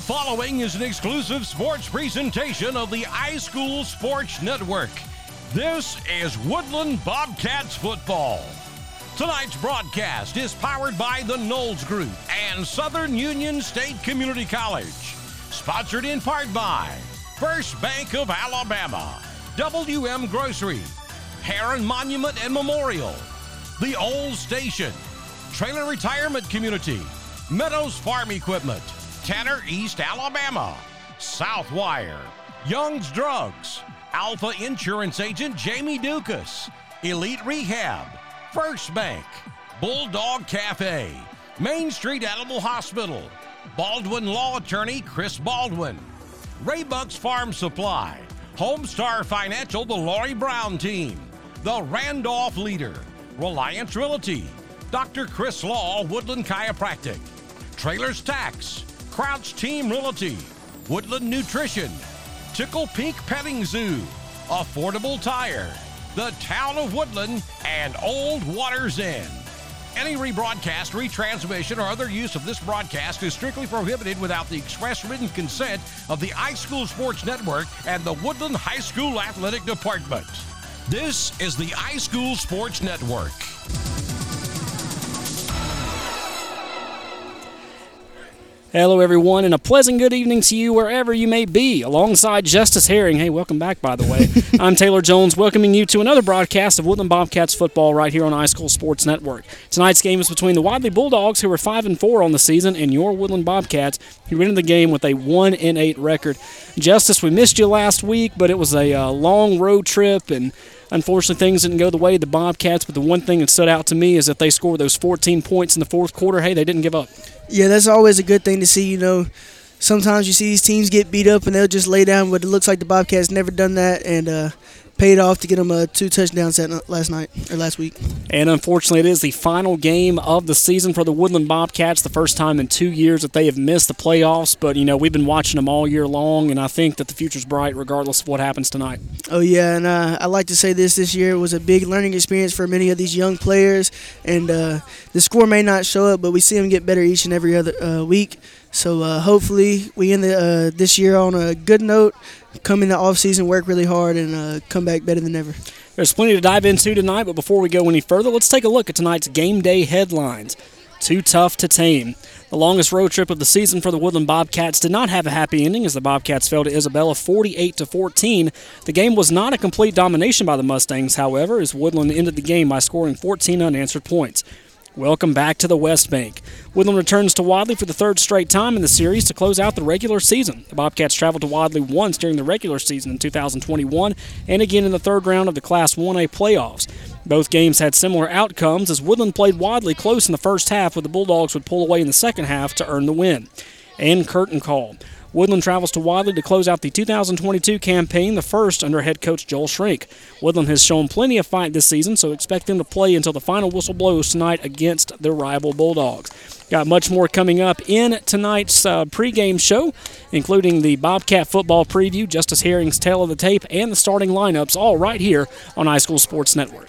following is an exclusive sports presentation of the iSchool Sports Network. This is Woodland Bobcats football. Tonight's broadcast is powered by the Knowles Group and Southern Union State Community College. Sponsored in part by First Bank of Alabama, WM Grocery, Heron Monument and Memorial, The Old Station, Trailer Retirement Community, Meadows Farm Equipment, Tanner East, Alabama, Southwire, Young's Drugs, Alfa Insurance Agent Jamie Dukas, Elite Rehab, First Bank, Bulldog Cafe, Main Street Animal Hospital, Baldwin Law Attorney Chris Baldwin, Raybuck's Farm Supply, Homestar Financial, the Laurie Brown Team, the Randolph Leader, Reliance Realty, Dr. Chris Law, Woodland Chiropractic, Trailers Tax, Crouch Team Realty, Woodland Nutrition, Tickle Pink Petting Zoo, Affordable Tire, the Town of Woodland, and Old Waters Inn. Any rebroadcast, retransmission, or other use of this broadcast is strictly prohibited without the express written consent of the iSchool Sports Network and the Woodland High School Athletic Department. This is the iSchool Sports Network. Hello, everyone, and a pleasant good evening to you wherever you may be. Alongside Justice Herring. Hey, welcome back, by the way. I'm Taylor Jones, welcoming you to another broadcast of Woodland Bobcats football right here on iSchool Sports Network. Tonight's game is between the Wadley Bulldogs, who are 5 and 4 on the season, and your Woodland Bobcats, who entered the game with a 1 and 8 record. Justice, we missed you last week, but it was a uh, long road trip, and Unfortunately, things didn't go the way of the Bobcats, but the one thing that stood out to me is that they scored those 14 points in the fourth quarter. Hey, they didn't give up. Yeah, that's always a good thing to see. You know, sometimes you see these teams get beat up and they'll just lay down, but it looks like the Bobcats never done that, and uh, paid off to get them a two touchdown set last night or last week. And unfortunately, it is the final game of the season for the Woodland Bobcats. The first time in two years that they have missed the playoffs. But you know, we've been watching them all year long, and I think that the future's bright regardless of what happens tonight. Oh yeah, and uh, I like to say this: this year was a big learning experience for many of these young players, and uh, the score may not show up, but we see them get better each and every other uh, week. So uh, hopefully we end the, uh, this year on a good note. Come in the off season, work really hard, and uh, come back better than ever. There's plenty to dive into tonight, but before we go any further, let's take a look at tonight's game day headlines. Too tough to tame. The longest road trip of the season for the Woodland Bobcats did not have a happy ending as the Bobcats fell to Isabella 48 to 14. The game was not a complete domination by the Mustangs, however, as Woodland ended the game by scoring 14 unanswered points. Welcome back to the West Bank. Woodland returns to Wadley for the third straight time in the series to close out the regular season. The Bobcats traveled to Wadley once during the regular season in 2021 and again in the third round of the Class 1A playoffs. Both games had similar outcomes as Woodland played Wadley close in the first half, but the Bulldogs would pull away in the second half to earn the win. And curtain call. Woodland travels to Wadley to close out the 2022 campaign, the first under head coach Joel Shrink. Woodland has shown plenty of fight this season, so expect them to play until the final whistle blows tonight against their rival Bulldogs. Got much more coming up in tonight's uh, pregame show, including the Bobcat football preview, Justice Herring's tale of the tape, and the starting lineups, all right here on iSchool Sports Network.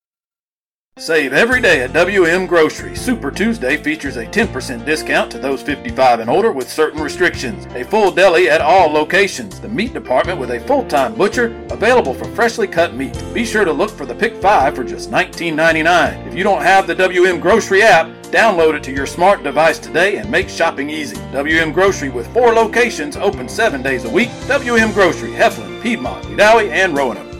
Save every day at WM Grocery. Super Tuesday features a 10% discount to those 55 and older with certain restrictions. A full deli at all locations. The meat department with a full-time butcher available for freshly cut meat. Be sure to look for the Pick 5 for just $19.99. If you don't have the WM Grocery app, download it to your smart device today and make shopping easy. WM Grocery with four locations open seven days a week. WM Grocery, Heflin, Piedmont, Wedowee, and Roanoke.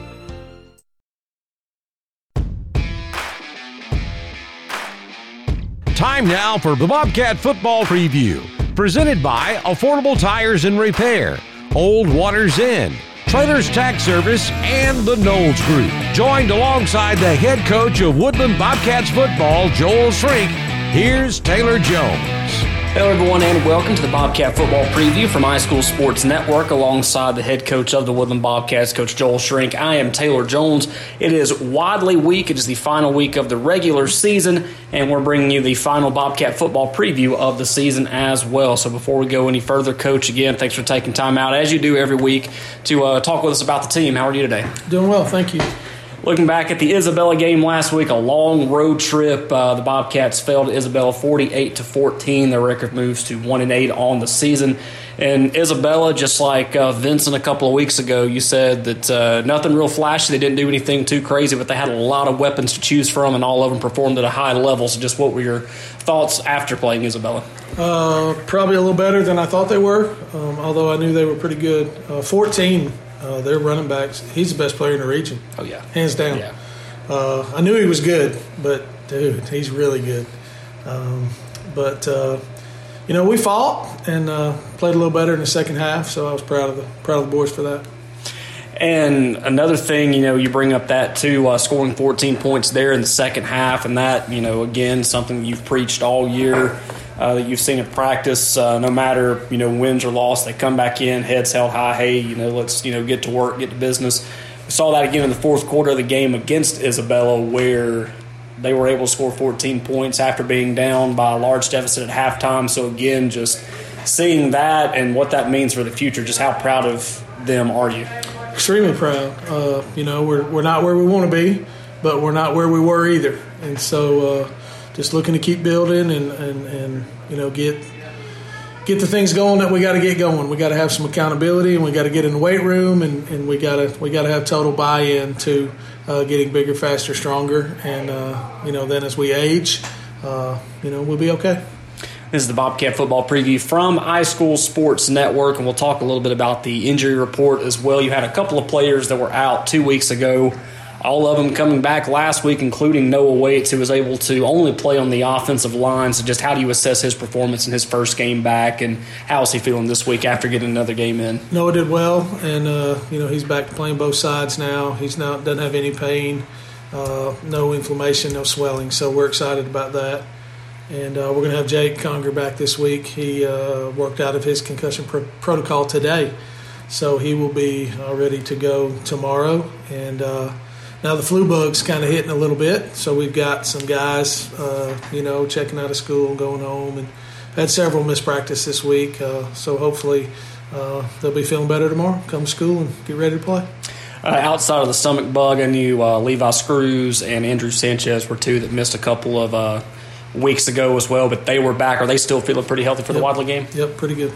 Time now for the Bobcat Football Preview, presented by Affordable Tires and Repair, Old Waters Inn, Trailers Tax Service, and the Knowles Group. Joined alongside the head coach of Woodland Bobcats football, Joel Shrink, here's Taylor Jones. Hello, everyone, and welcome to the Bobcat Football Preview from iSchool Sports Network alongside the head coach of the Woodland Bobcats, Coach Joel Shrink. I am Taylor Jones. It is Wadley week. It is the final week of the regular season, and we're bringing you the final Bobcat football preview of the season as well. So before we go any further, Coach, again, thanks for taking time out, as you do every week, to uh, talk with us about the team. How are you today? Doing well, thank you. Looking back at the Isabella game last week, a long road trip. Uh, the Bobcats fell to Isabella 48 to 14. Their record moves to 1 and 8 on the season. And Isabella, just like uh, Vincent a couple of weeks ago, you said that uh, nothing real flashy. They didn't do anything too crazy, but they had a lot of weapons to choose from, and all of them performed at a high level. So, just what were your thoughts after playing Isabella? Uh, probably a little better than I thought they were, um, although I knew they were pretty good. Uh, 14 uh, their running backs. He's the best player in the region. Oh yeah, hands down. Yeah. Uh, I knew he was good, but dude, he's really good. Um, but uh, you know, we fought and uh, played a little better in the second half, so I was proud of the proud of the boys for that. And another thing, you know, you bring up that too, uh, scoring 14 points there in the second half, and that, you know, again, something you've preached all year uh, that you've seen in practice. Uh, no matter you know wins or loss, they come back in, heads held high. Hey, you know, let's you know get to work, get to business. We saw that again in the fourth quarter of the game against Isabella, where they were able to score 14 points after being down by a large deficit at halftime. So again, just seeing that and what that means for the future, just how proud of them are you? Extremely proud. Uh, you know, we're we're not where we want to be, but we're not where we were either, and so. Uh, just looking to keep building and, and, and you know get get the things going that we got to get going. We got to have some accountability, and we got to get in the weight room, and, and we got to we got to have total buy-in to uh, getting bigger, faster, stronger, and uh, you know then as we age, uh, you know we'll be okay. This is the Bobcat football preview from iSchool Sports Network, and we'll talk a little bit about the injury report as well. You had a couple of players that were out two weeks ago all of them coming back last week, including Noah Waits, who was able to only play on the offensive line. So, just how do you assess his performance in his first game back, and how is he feeling this week after getting another game in? Noah did well, and uh, you know he's back playing both sides now. He's not doesn't have any pain, uh, no inflammation, no swelling. So we're excited about that. And uh, we're going to have Jake Conger back this week. He uh, worked out of his concussion pr- protocol today, so he will be uh, ready to go tomorrow. And uh, now the flu bug's kind of hitting a little bit, so we've got some guys, uh, you know, checking out of school and going home, and had several missed practice this week. Uh, so hopefully uh, they'll be feeling better tomorrow. Come to school and get ready to play. Uh, outside of the stomach bug, I knew uh, Levi Screws and Andrew Sanchez were two that missed a couple of uh, weeks ago as well, but they were back. Are they still feeling pretty healthy for yep. the Wadley game? Yep, pretty good.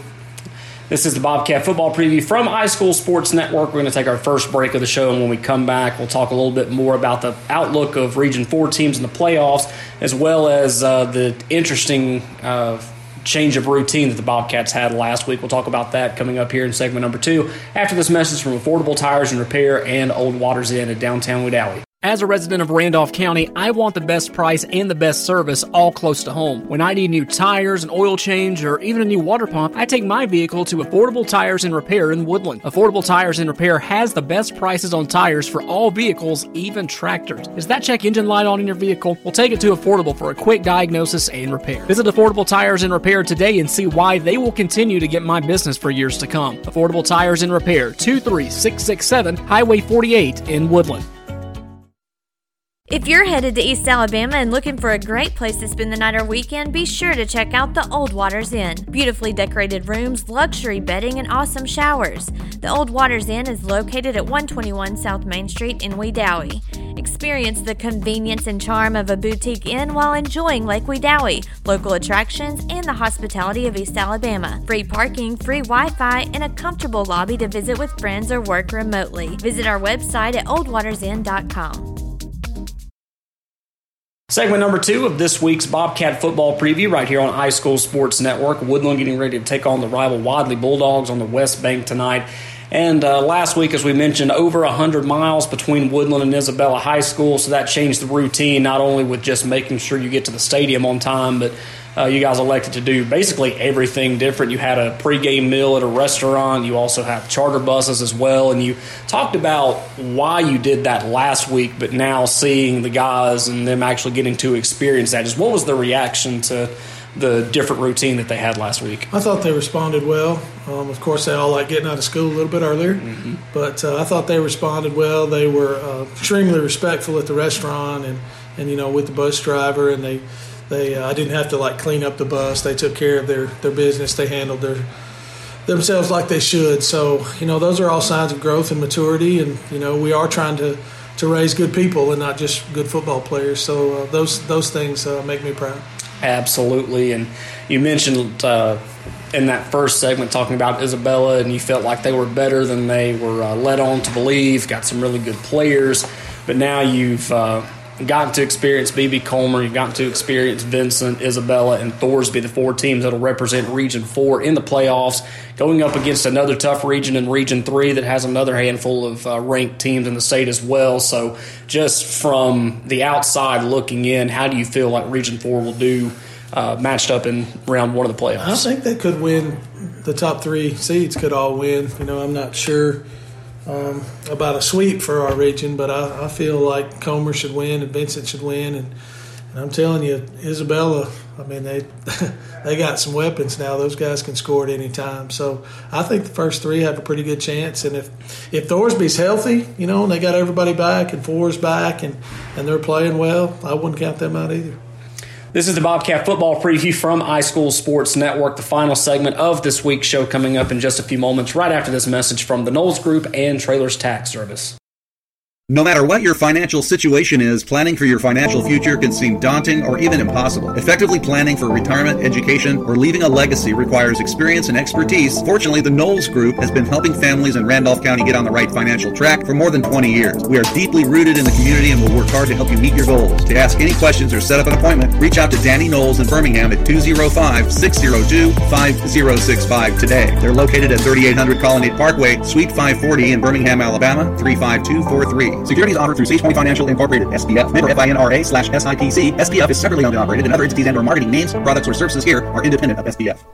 This is the Bobcat Football Preview from iSchool Sports Network. We're going to take our first break of the show, and when we come back, we'll talk a little bit more about the outlook of Region 4 teams in the playoffs, as well as uh, the interesting uh, change of routine that the Bobcats had last week. We'll talk about that coming up here in segment number two after this message from Affordable Tires and Repair and Old Waters Inn at downtown Wedowee. As a resident of Randolph County, I want the best price and the best service all close to home. When I need new tires, an oil change, or even a new water pump, I take my vehicle to Affordable Tires and Repair in Woodland. Affordable Tires and Repair has the best prices on tires for all vehicles, even tractors. Is that check engine light on in your vehicle? We'll take it to Affordable for a quick diagnosis and repair. Visit Affordable Tires and Repair today and see why they will continue to get my business for years to come. Affordable Tires and Repair, 23667 Highway 48 in Woodland. If you're headed to East Alabama and looking for a great place to spend the night or weekend, be sure to check out the Old Waters Inn. Beautifully decorated rooms, luxury bedding, and awesome showers. The Old Waters Inn is located at 121 South Main Street in Wedowee. Experience the convenience and charm of a boutique inn while enjoying Lake Wedowee, local attractions, and the hospitality of East Alabama. Free parking, free Wi Fi, and a comfortable lobby to visit with friends or work remotely. Visit our website at oldwatersinn.com. Segment number two of this week's Bobcat football preview right here on iSchool Sports Network. Woodland getting ready to take on the rival Wadley Bulldogs on the West Bank tonight. And uh, last week, as we mentioned, over 100 miles between Woodland and Isabella High School, so that changed the routine, not only with just making sure you get to the stadium on time, but uh, you guys elected to do basically everything different. You had a pregame meal at a restaurant. You also have charter buses as well. And you talked about why you did that last week, but now seeing the guys and them actually getting to experience that. Just what was the reaction to the different routine that they had last week? I thought they responded well. Um, of course, they all like getting out of school a little bit earlier, Mm-hmm. but uh, I thought they responded well. They were uh, extremely respectful at the restaurant and, and you know with the bus driver, and they they uh, I didn't have to like clean up the bus. They took care of their their business. They handled their themselves like they should. So you know those are all signs of growth and maturity, and you know we are trying to to raise good people and not just good football players. So uh, those those things uh, make me proud. Absolutely. And you mentioned uh, in that first segment talking about Isabella, and you felt like they were better than they were uh, led on to believe. Got some really good players, but now you've uh, gotten to experience BB Comer, you've gotten to experience Vincent, Isabella, and Thorsby, the four teams that'll represent Region 4 in the playoffs, going up against another tough region in Region 3 that has another handful of uh, ranked teams in the state as well. So, just from the outside looking in, how do you feel like Region 4 will do uh, matched up in round one of the playoffs? I think they could win. The top three seeds could all win. You know, I'm not sure um, about a sweep for our region, but I, I feel like Comer should win and Vincent should win. And, and I'm telling you, Isabella. I mean, they they got some weapons now. Those guys can score at any time. So I think the first three have a pretty good chance. And if if Thorsby's healthy, you know, and they got everybody back and Four's back and and they're playing well, I wouldn't count them out either. This is the Bobcat football preview from iSchool Sports Network. The final segment of this week's show coming up in just a few moments, right after this message from the Knowles Group and Trailers Tax Service. No matter what your financial situation is, planning for your financial future can seem daunting or even impossible. Effectively planning for retirement, education, or leaving a legacy requires experience and expertise. Fortunately, the Knowles Group has been helping families in Randolph County get on the right financial track for more than 20 years. We are deeply rooted in the community and will work hard to help you meet your goals. To ask any questions or set up an appointment, reach out to Danny Knowles in Birmingham at 205 602 5065 today. They're located at 3800 Colonnade Parkway, Suite 540 in Birmingham, Alabama, 35243. Securities offered through SagePoint Financial Incorporated, SPF, member FINRA slash SIPC. SPF is separately owned and operated, and other entities and or marketing names, products, or services here are independent of SPF.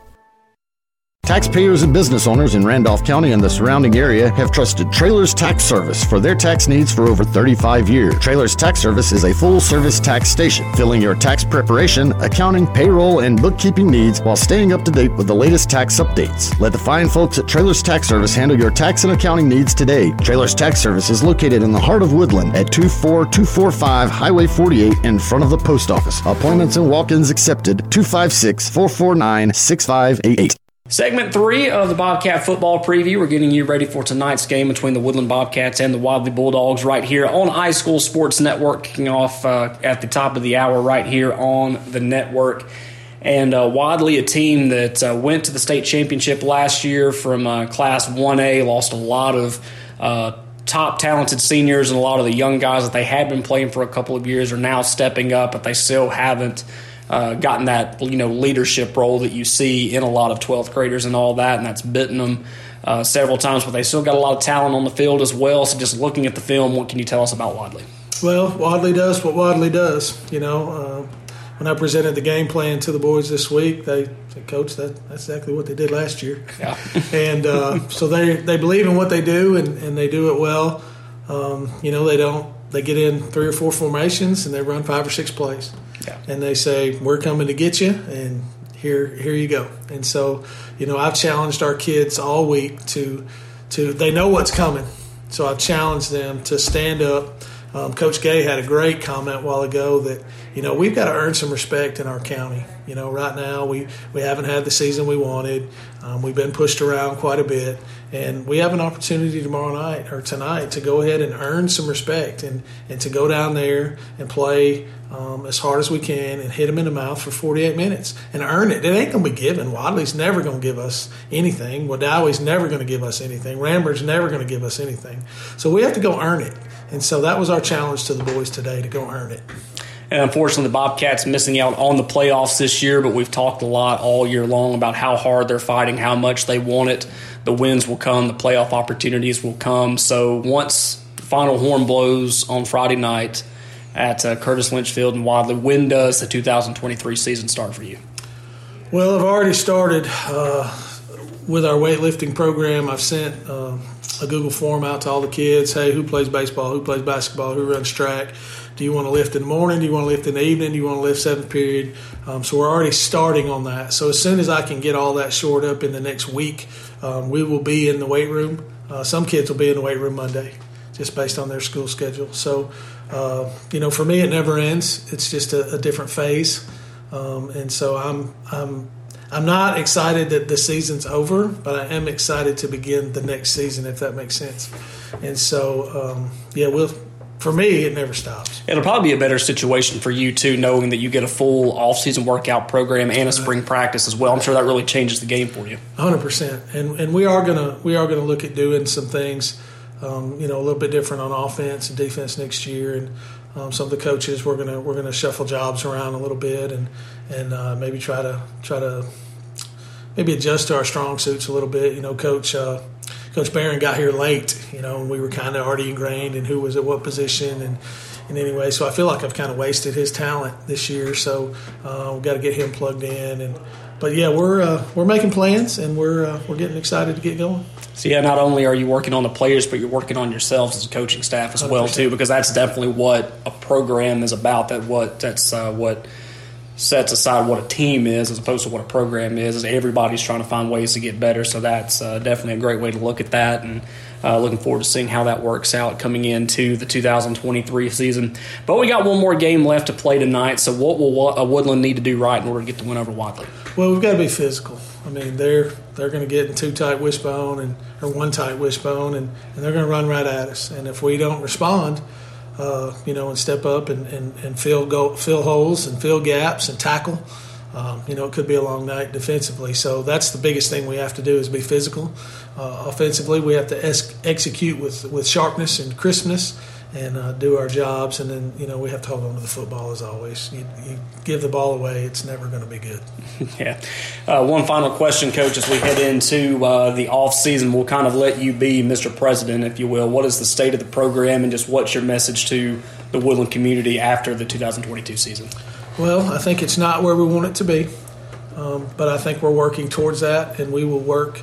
Taxpayers and business owners in Randolph County and the surrounding area have trusted Trailers Tax Service for their tax needs for over 35 years. Trailers Tax Service is a full service tax station, filling your tax preparation, accounting, payroll, and bookkeeping needs while staying up to date with the latest tax updates. Let the fine folks at Trailers Tax Service handle your tax and accounting needs today. Trailers Tax Service is located in the heart of Woodland at 24245 Highway 48 in front of the post office. Appointments and walk ins accepted 256 449 6588. Segment three of the Bobcat football preview. We're getting you ready for tonight's game between the Woodland Bobcats and the Wadley Bulldogs right here on iSchool Sports Network, kicking off uh, at the top of the hour right here on the network. And uh, Wadley, a team that uh, went to the state championship last year from uh, Class 1A, lost a lot of uh, top talented seniors and a lot of the young guys that they had been playing for a couple of years are now stepping up, but they still haven't uh, gotten that you know leadership role that you see in a lot of 12th graders and all that, and that's bitten them uh, several times. But they still got a lot of talent on the field as well. So just looking at the film, what can you tell us about Wadley? Well, Wadley does what Wadley does. You know, uh, when I presented the game plan to the boys this week, they said, "Coach, that, that's exactly what they did last year." Yeah. and uh, so they they believe in what they do and, and they do it well. Um, you know, they don't. They get in three or four formations and they run five or six plays. And they say, "We're coming to get you," and here here you go. And so, you know, I've challenged our kids all week to to they know what's coming. So I've challenged them to stand up. Um, Coach Gay had a great comment a while ago that you know we've got to earn some respect in our county. You know, right now we we haven't had the season we wanted. Um, we've been pushed around quite a bit, and we have an opportunity tomorrow night or tonight to go ahead and earn some respect and and to go down there and play um, as hard as we can and hit them in the mouth for 48 minutes and earn it. It ain't to be given. Wadley's never to give us anything. Wedowee's never to give us anything. Ramber's never to give us anything. So we have to go earn it. And so that was our challenge to the boys today to go earn it. And unfortunately, the Bobcats missing out on the playoffs this year, but we've talked a lot all year long about how hard they're fighting, how much they want it. The wins will come, the playoff opportunities will come. So once the final horn blows on Friday night at uh, Curtis Lynch Field in Wadley, when does the 2023 season start for you? Well, I've already started uh, with our weightlifting program. I've sent uh, a Google form out to all the kids. Hey, who plays baseball? Who plays basketball? Who runs track? Do you want to lift in the morning? Do you want to lift in the evening? Do you want to lift seventh period? Um, so we're already starting on that. So as soon as I can get all that shored up in the next week, um, we will be in the weight room. Uh, some kids will be in the weight room Monday, just based on their school schedule. So, uh, you know, for me, it never ends. It's just a, a different phase, um, and so I'm I'm I'm not excited that the season's over, but I am excited to begin the next season, if that makes sense. And so, um, yeah, we'll. For me, it never stops. It'll probably be a better situation for you too, knowing that you get a full off-season workout program and a spring practice as well. I'm sure that really changes the game for you. 100 percent. And and we are gonna we are gonna look at doing some things, um, you know, a little bit different on offense and defense next year. And um, some of the coaches we're gonna we're gonna shuffle jobs around a little bit and and uh, maybe try to try to maybe adjust to our strong suits a little bit. You know, coach. Uh, Coach Barron got here late, you know, and we were kind of already ingrained in who was at what position and in any way. So I feel like I've kind of wasted his talent this year. So uh, we've got to get him plugged in. And but yeah, we're uh, we're making plans and we're uh, we're getting excited to get going. So yeah, not only are you working on the players, but you're working on yourselves as a coaching staff as 100%. well too, because that's definitely what a program is about. That what that's uh, what sets aside what a team is as opposed to what a program is. is everybody's trying to find ways to get better. So that's uh, definitely a great way to look at that, and uh, looking forward to seeing how that works out coming into the 2023 season. But we got one more game left to play tonight. So what will uh, Woodland need to do right in order to get the win over Wadley? Well, we've got to be physical. I mean, they're they're going to get in two tight wishbone and or one tight wishbone, and, and they're going to run right at us. And if we don't respond uh, you know, and step up and, and, and fill go, fill holes and fill gaps and tackle. Um, you know, it could be a long night defensively. So that's the biggest thing we have to do is be physical. Uh, offensively, we have to execute with, with sharpness and crispness and uh, do our jobs. And then, you know, we have to hold on to the football as always. You, you give the ball away, it's never going to be good. yeah. Uh, one final question, Coach, as we head into uh, the off season, we'll kind of let you be Mr. President, if you will. What is the state of the program, and just what's your message to the Woodland community after the 2022 season? Well, I think it's not where we want it to be, um, but I think we're working towards that, and we will work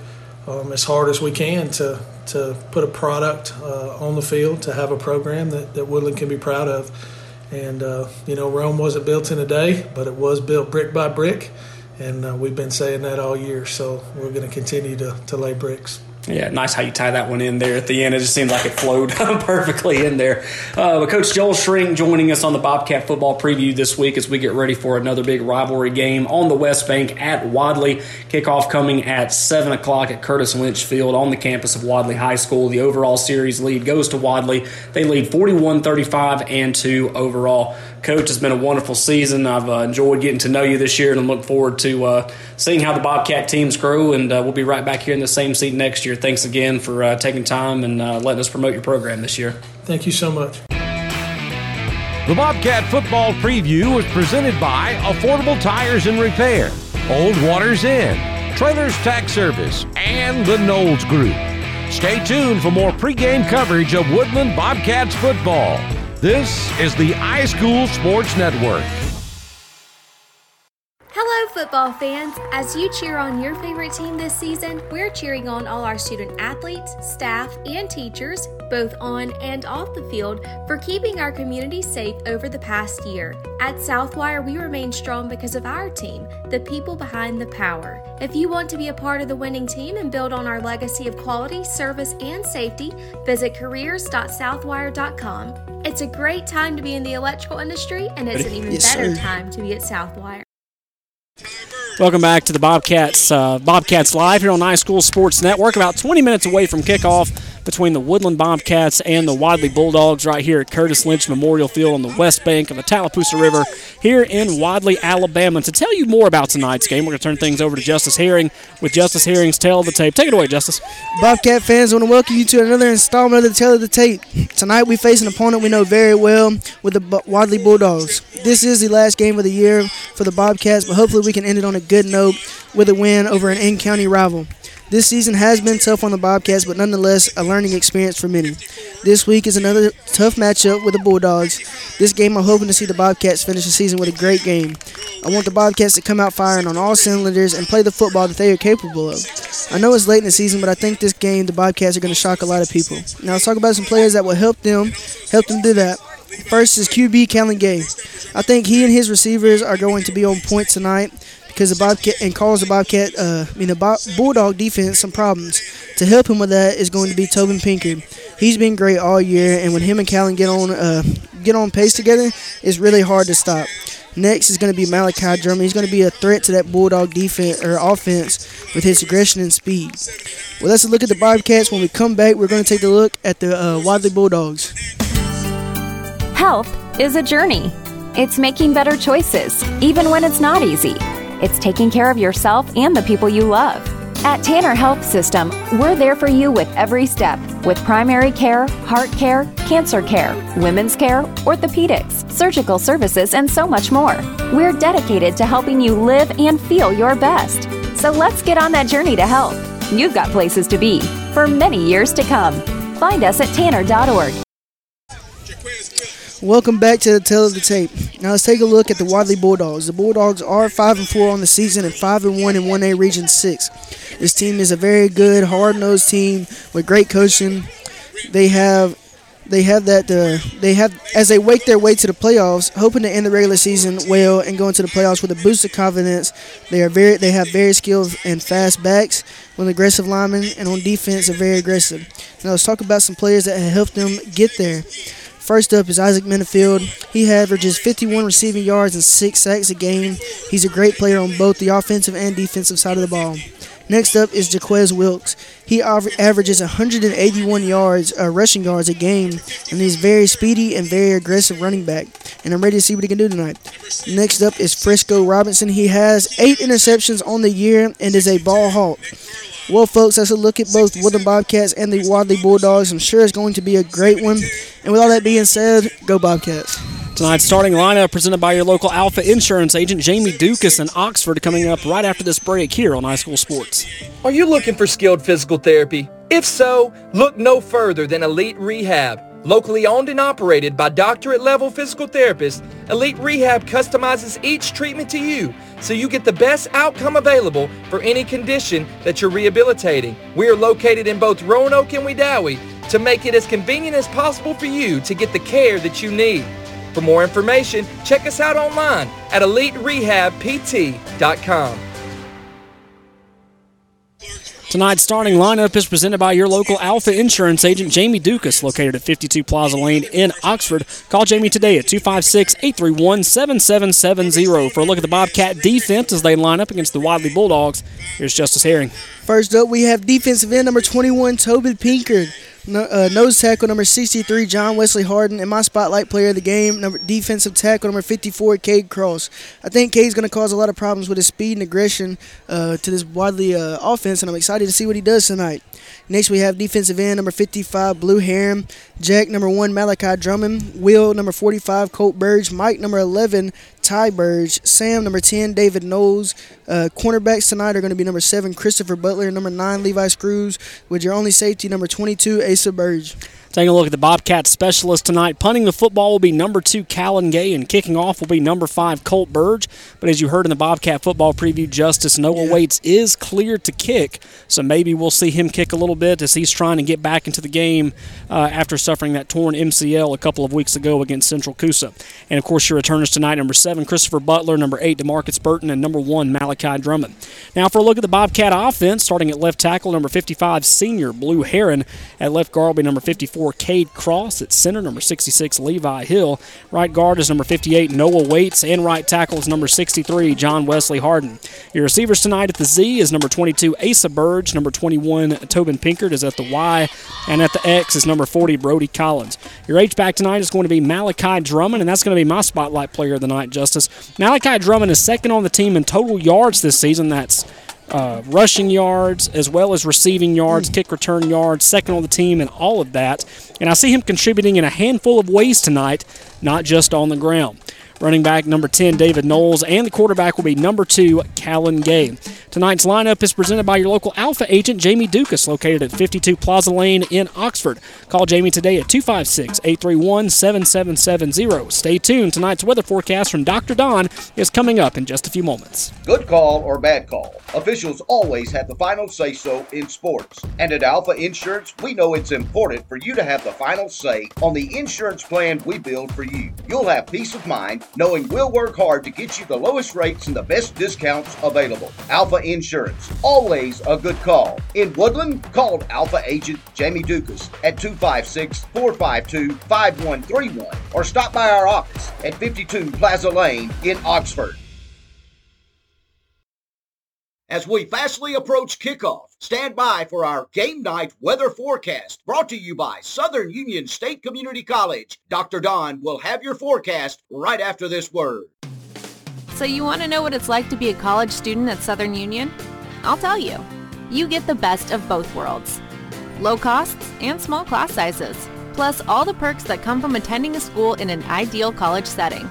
um, as hard as we can to to put a product uh, on the field, to have a program that, that Woodland can be proud of. And, uh, you know, Rome wasn't built in a day, but it was built brick by brick. And uh, we've been saying that all year. So we're going to continue to, to lay bricks. Yeah, nice how you tie that one in there at the end. It just seemed like it flowed perfectly in there. Uh, but Coach Joel Shrink joining us on the Bobcat football preview this week as we get ready for another big rivalry game on the West Bank at Wadley. Kickoff coming at 7 o'clock at Curtis Lynch Field on the campus of Wadley High School. The overall series lead goes to Wadley. They lead 41 35 and 2 overall. Coach, it's been a wonderful season. I've uh, enjoyed getting to know you this year and I look forward to uh, seeing how the Bobcat teams grow. And uh, we'll be right back here in the same seat next year. Thanks again for uh, taking time and uh, letting us promote your program this year. Thank you so much. The Bobcat Football Preview was presented by Affordable Tires and Repair, Old Waters Inn, Trailers Tax Service, and the Knowles Group. Stay tuned for more pregame coverage of Woodland Bobcats football. This is the iSchool Sports Network. Football fans. As you cheer on your favorite team this season, we're cheering on all our student athletes, staff, and teachers, both on and off the field, for keeping our community safe over the past year. At Southwire, we remain strong because of our team, the people behind the power. If you want to be a part of the winning team and build on our legacy of quality, service, and safety, visit careers.southwire.com. It's a great time to be in the electrical industry, and it's an even yes, better sir. time to be at Southwire. Timer! Welcome back to the Bobcats. Uh, Bobcats live here on High School Sports Network. About 20 minutes away from kickoff between the Woodland Bobcats and the Wadley Bulldogs right here at Curtis Lynch Memorial Field on the west bank of the Tallapoosa River here in Wadley, Alabama. To tell you more about tonight's game, we're going to turn things over to Justice Herring with Justice Herring's Tale of the Tape. Take it away, Justice. Bobcat fans, I want to welcome you to another installment of the Tale of the Tape. Tonight we face an opponent we know very well with the Wadley Bulldogs. This is the last game of the year for the Bobcats, but hopefully we can end it on a good note with a win over an in-county rival. This season has been tough on the Bobcats, but nonetheless a learning experience for many. This week is another tough matchup with the Bulldogs. This game, I'm hoping to see the Bobcats finish the season with a great game. I want the Bobcats to come out firing on all cylinders and play the football that they are capable of. I know it's late in the season, but I think this game, the Bobcats are going to shock a lot of people. Now let's talk about some players that will help them, help them do that. First is QB Callan Gay. I think he and his receivers are going to be on point tonight because the Bobcat and cause the Bobcat, uh, I mean the Bulldog defense some problems. To help him with that is going to be Tobin Pinkard. He's been great all year, and when him and Callan get on uh, get on pace together, it's really hard to stop. Next is going to be Malachi Drummond. He's going to be a threat to that Bulldog defense or offense with his aggression and speed. Well, let's look at the Bobcats. When we come back, we're going to take a look at the uh, Wadley Bulldogs. Health is a journey. It's making better choices, even when it's not easy. It's taking care of yourself and the people you love. At Tanner Health System, we're there for you with every step with primary care, heart care, cancer care, women's care, orthopedics, surgical services, and so much more. We're dedicated to helping you live and feel your best. So let's get on that journey to health. You've got places to be for many years to come. Find us at tanner.org. Welcome back to the Tale of the Tape. Now let's take a look at the Wadley Bulldogs. The Bulldogs are five and four on the season and five and one in one A Region Six. This team is a very good, hard-nosed team with great coaching. They have they have that uh, they have as they wake their way to the playoffs, hoping to end the regular season well and go into the playoffs with a boost of confidence. They are very they have very skilled and fast backs with aggressive linemen, and on defense are very aggressive. Now let's talk about some players that have helped them get there. First up is Isaac Minifield. He averages 51 receiving yards and six sacks a game. He's a great player on both the offensive and defensive side of the ball. Next up is Jaquez Wilkes. He averages 181 yards, uh, rushing yards a game, and he's very speedy and very aggressive running back. And I'm ready to see what he can do tonight. Next up is Frisco Robinson. He has eight interceptions on the year and is a ball hawk. Well, folks, that's a look at both Woodland Bobcats and the Wadley Bulldogs. I'm sure it's going to be a great one. And with all that being said, go Bobcats. Tonight's starting lineup presented by your local Alfa Insurance agent Jamie Dukas in Oxford coming up right after this break here on High School Sports. Are you looking for skilled physical therapy? If so, look no further than Elite Rehab. Locally owned and operated by doctorate level physical therapists, Elite Rehab customizes each treatment to you so you get the best outcome available for any condition that you're rehabilitating. We are located in both Roanoke and Wedowee to make it as convenient as possible for you to get the care that you need. For more information, check us out online at eliterehabpt.com. Tonight's starting lineup is presented by your local Alfa Insurance agent, Jamie Dukas, located at 52 Plaza Lane in Oxford. Call Jamie today at 256 831 7770 for a look at the Bobcat defense as they line up against the Wadley Bulldogs. Here's Justice Herring. First up, we have defensive end number 21, Tobin Pinkard. No, uh, nose tackle number 63, John Wesley Harden, and my spotlight player of the game, number defensive tackle number 54, Cade Cross. I think Cade's going to cause a lot of problems with his speed and aggression uh, to this Wadley uh, offense, and I'm excited to see what he does tonight. Next, we have defensive end number 55, Blue Heron, Jack number 1, Malachi Drummond, Will number 45, Colt Burge, Mike number 11, Ty Burge, Sam number 10, David Knowles. Uh, cornerbacks tonight are going to be number 7, Christopher Butler, number 9, Levi Screws, with your only safety, number 22, Asa Burge. Taking a look at the Bobcats specialist tonight. Punting the football will be number two, Callan Gay, and kicking off will be number five, Colt Burge. But as you heard in the Bobcat football preview, Justice Noah yeah. Waits is cleared to kick, so maybe we'll see him kick a little bit as he's trying to get back into the game uh, after suffering that torn MCL a couple of weeks ago against Central Coosa. And of course, your returners tonight: number seven, Christopher Butler, number eight, Demarcus Burton, and number one, Malachi Drummond. Now for a look at the Bobcat offense, starting at left tackle, number 55, senior Blue Heron. At left guard will be number 54, Cade Cross. At center, number 66, Levi Hill. Right guard is number 58, Noah Waits. And right tackle is number 63, John Wesley Harden. Your receivers tonight at the Z is number 22, Asa Burge. Number 21, Tobin Pinkard is at the Y. And at the X is number 40, Brody Collins. Your H-back tonight is going to be Malachi Drummond, and that's going to be my spotlight player of the night, Justice. Malachi Drummond is second on the team in total yards this season. That's uh, rushing yards as well as receiving yards, kick return yards, second on the team, and all of that. And I see him contributing in a handful of ways tonight, not just on the ground. Running back number 10, David Knowles, and the quarterback will be number two, Callan Gay. Tonight's lineup is presented by your local Alfa agent, Jamie Dukas, located at 52 Plaza Lane in Oxford. Call Jamie today at 256 831 7770. Stay tuned. Tonight's weather forecast from Dr. Don is coming up in just a few moments. Good call or bad call. Officials always have the final say so in sports. And at Alfa Insurance, we know it's important for you to have the final say on the insurance plan we build for you. You'll have peace of mind knowing we'll work hard to get you the lowest rates and the best discounts available. Alfa Insurance, always a good call. In Woodland, call Alfa agent Jamie Dukas at 256 452 5131 or stop by our office at 52 Plaza Lane in Oxford. As we fastly approach kickoff, stand by for our game night weather forecast brought to you by Southern Union State Community College. Dr. Don will have your forecast right after this word. So you want to know what it's like to be a college student at Southern Union? I'll tell you. You get the best of both worlds. Low costs and small class sizes, plus all the perks that come from attending a school in an ideal college setting.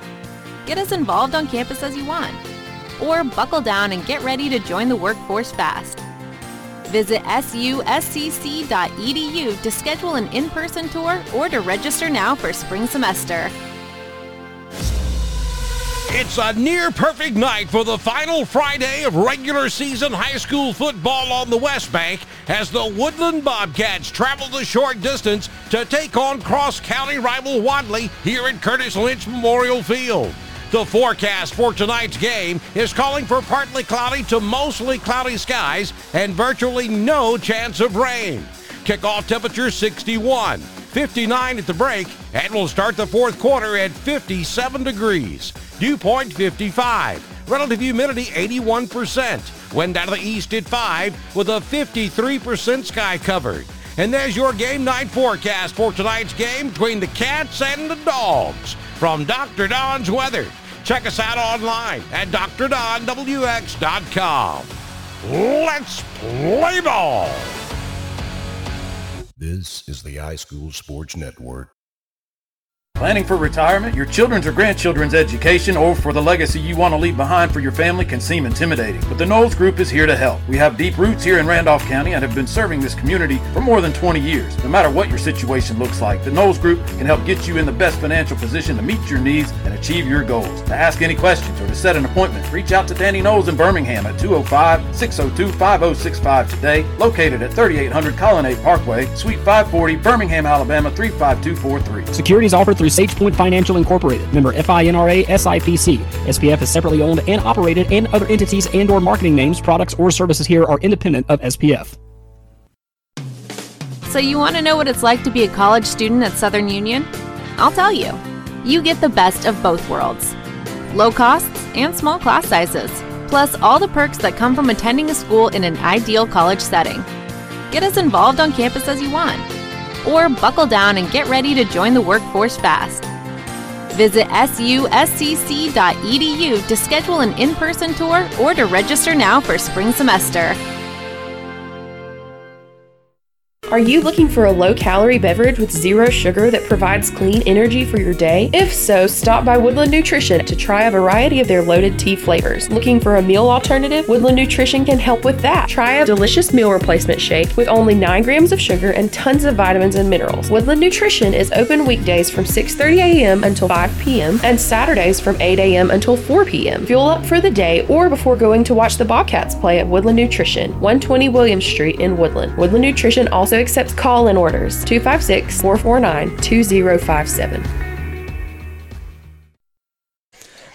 Get as involved on campus as you want or buckle down and get ready to join the workforce fast. Visit suscc.edu to schedule an in-person tour or to register now for spring semester. It's a near perfect night for the final Friday of regular season high school football on the West Bank as the Woodland Bobcats travel the short distance to take on cross county rival Wadley here at Curtis Lynch Memorial Field. The forecast for tonight's game is calling for partly cloudy to mostly cloudy skies and virtually no chance of rain. Kickoff temperature 61, 59 at the break, and we'll start the fourth quarter at 57 degrees. Dew point 55. Relative humidity 81%. Wind out of the east at 5 with a 53% sky covered. And there's your game night forecast for tonight's game between the Cats and the Dogs from Dr. Don's Weather. Check us out online at drdonwx.com. Let's play ball. This is the iSchool Sports Network. Planning for retirement, your children's or grandchildren's education, or for the legacy you want to leave behind for your family can seem intimidating. But the Knowles Group is here to help. We have deep roots here in Randolph County and have been serving this community for more than 20 years. No matter what your situation looks like, the Knowles Group can help get you in the best financial position to meet your needs and achieve your goals. To ask any questions or to set an appointment, reach out to Danny Knowles in Birmingham at 205 602 5065 today, located at 3800 Colonnade Parkway, Suite 540, Birmingham, Alabama 35243. Securities offered through SagePoint Financial Incorporated, member FINRA SIPC. SPF is separately owned and operated, and other entities and/or marketing names, products, or services here are independent of SPF. So you want to know what it's like to be a college student at Southern Union? I'll tell you. You get the best of both worlds. Low costs and small class sizes, plus all the perks that come from attending a school in an ideal college setting. Get as involved on campus as you want or buckle down and get ready to join the workforce fast. Visit suscc.edu to schedule an in person tour or to register now for spring semester. Are you looking for a low calorie beverage with zero sugar that provides clean energy for your day? If so, stop by Woodland Nutrition to try a variety of their loaded tea flavors. Looking for a meal alternative? Woodland Nutrition can help with that. Try a delicious meal replacement shake with only 9 grams of sugar and tons of vitamins and minerals. Woodland Nutrition is open weekdays from 6:30 a.m. until 5 p.m. and Saturdays from 8 a.m. until 4 p.m. Fuel up for the day or before going to watch the Bobcats play at Woodland Nutrition, 120 Williams Street in Woodland. Woodland Nutrition also accepts call in orders 256 449 2057.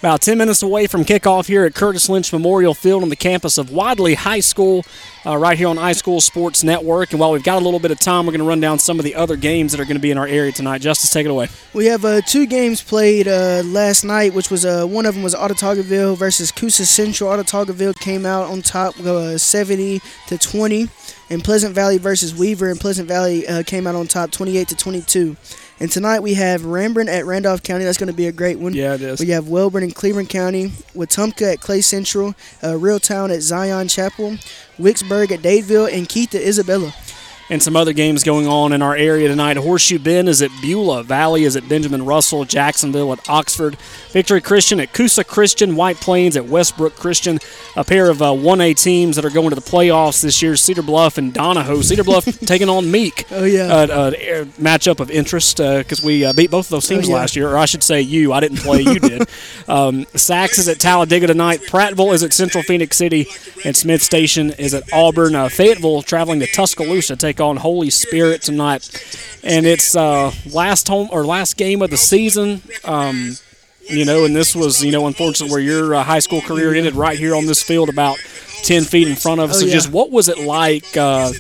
About 10 minutes away from kickoff here at Curtis Lynch Memorial Field on the campus of Wadley High School, uh, right here on iSchool Sports Network. And while we've got a little bit of time, we're going to run down some of the other games that are going to be in our area tonight. Justice, take it away. We have uh, two games played uh, last night, which was uh, one of them was Autaugaville versus Coosa Central. Autaugaville came out on top, uh, 70 to 20, and Pleasant Valley versus Weaver, and Pleasant Valley uh, came out on top, 28 to 22. And tonight we have Rembrandt at Randolph County. That's going to be a great one. Yeah, it is. We have Wellborn in Cleburne County, Wetumpka at Clay Central, uh, Reeltown at Zion Chapel, Wicksburg at Dadeville, and Keith at Isabella. And some other games going on in our area tonight. Horseshoe Bend is at Beulah, Valley is at Benjamin Russell, Jacksonville at Oxford, Victory Christian at Coosa Christian, White Plains at Westbrook Christian. A pair of uh, 1A teams that are going to the playoffs this year: Cedar Bluff and Donoho. Cedar Bluff taking on Meek. Oh yeah, uh, uh, matchup of interest because we uh, beat both of those teams oh, yeah. last year, or I should say you. I didn't play, you did. Um, Saks is at Talladega tonight. Prattville is at Central Phenix City, and Smith Station is at Auburn. Uh, Fayetteville traveling to Tuscaloosa to take on Holy Spirit tonight, and it's uh, last home or last game of the season. Um, you know, and this was, you know, unfortunately where your uh, high school career ended right here on this field about 10 feet in front of us. Oh, so yeah. just what was it like uh,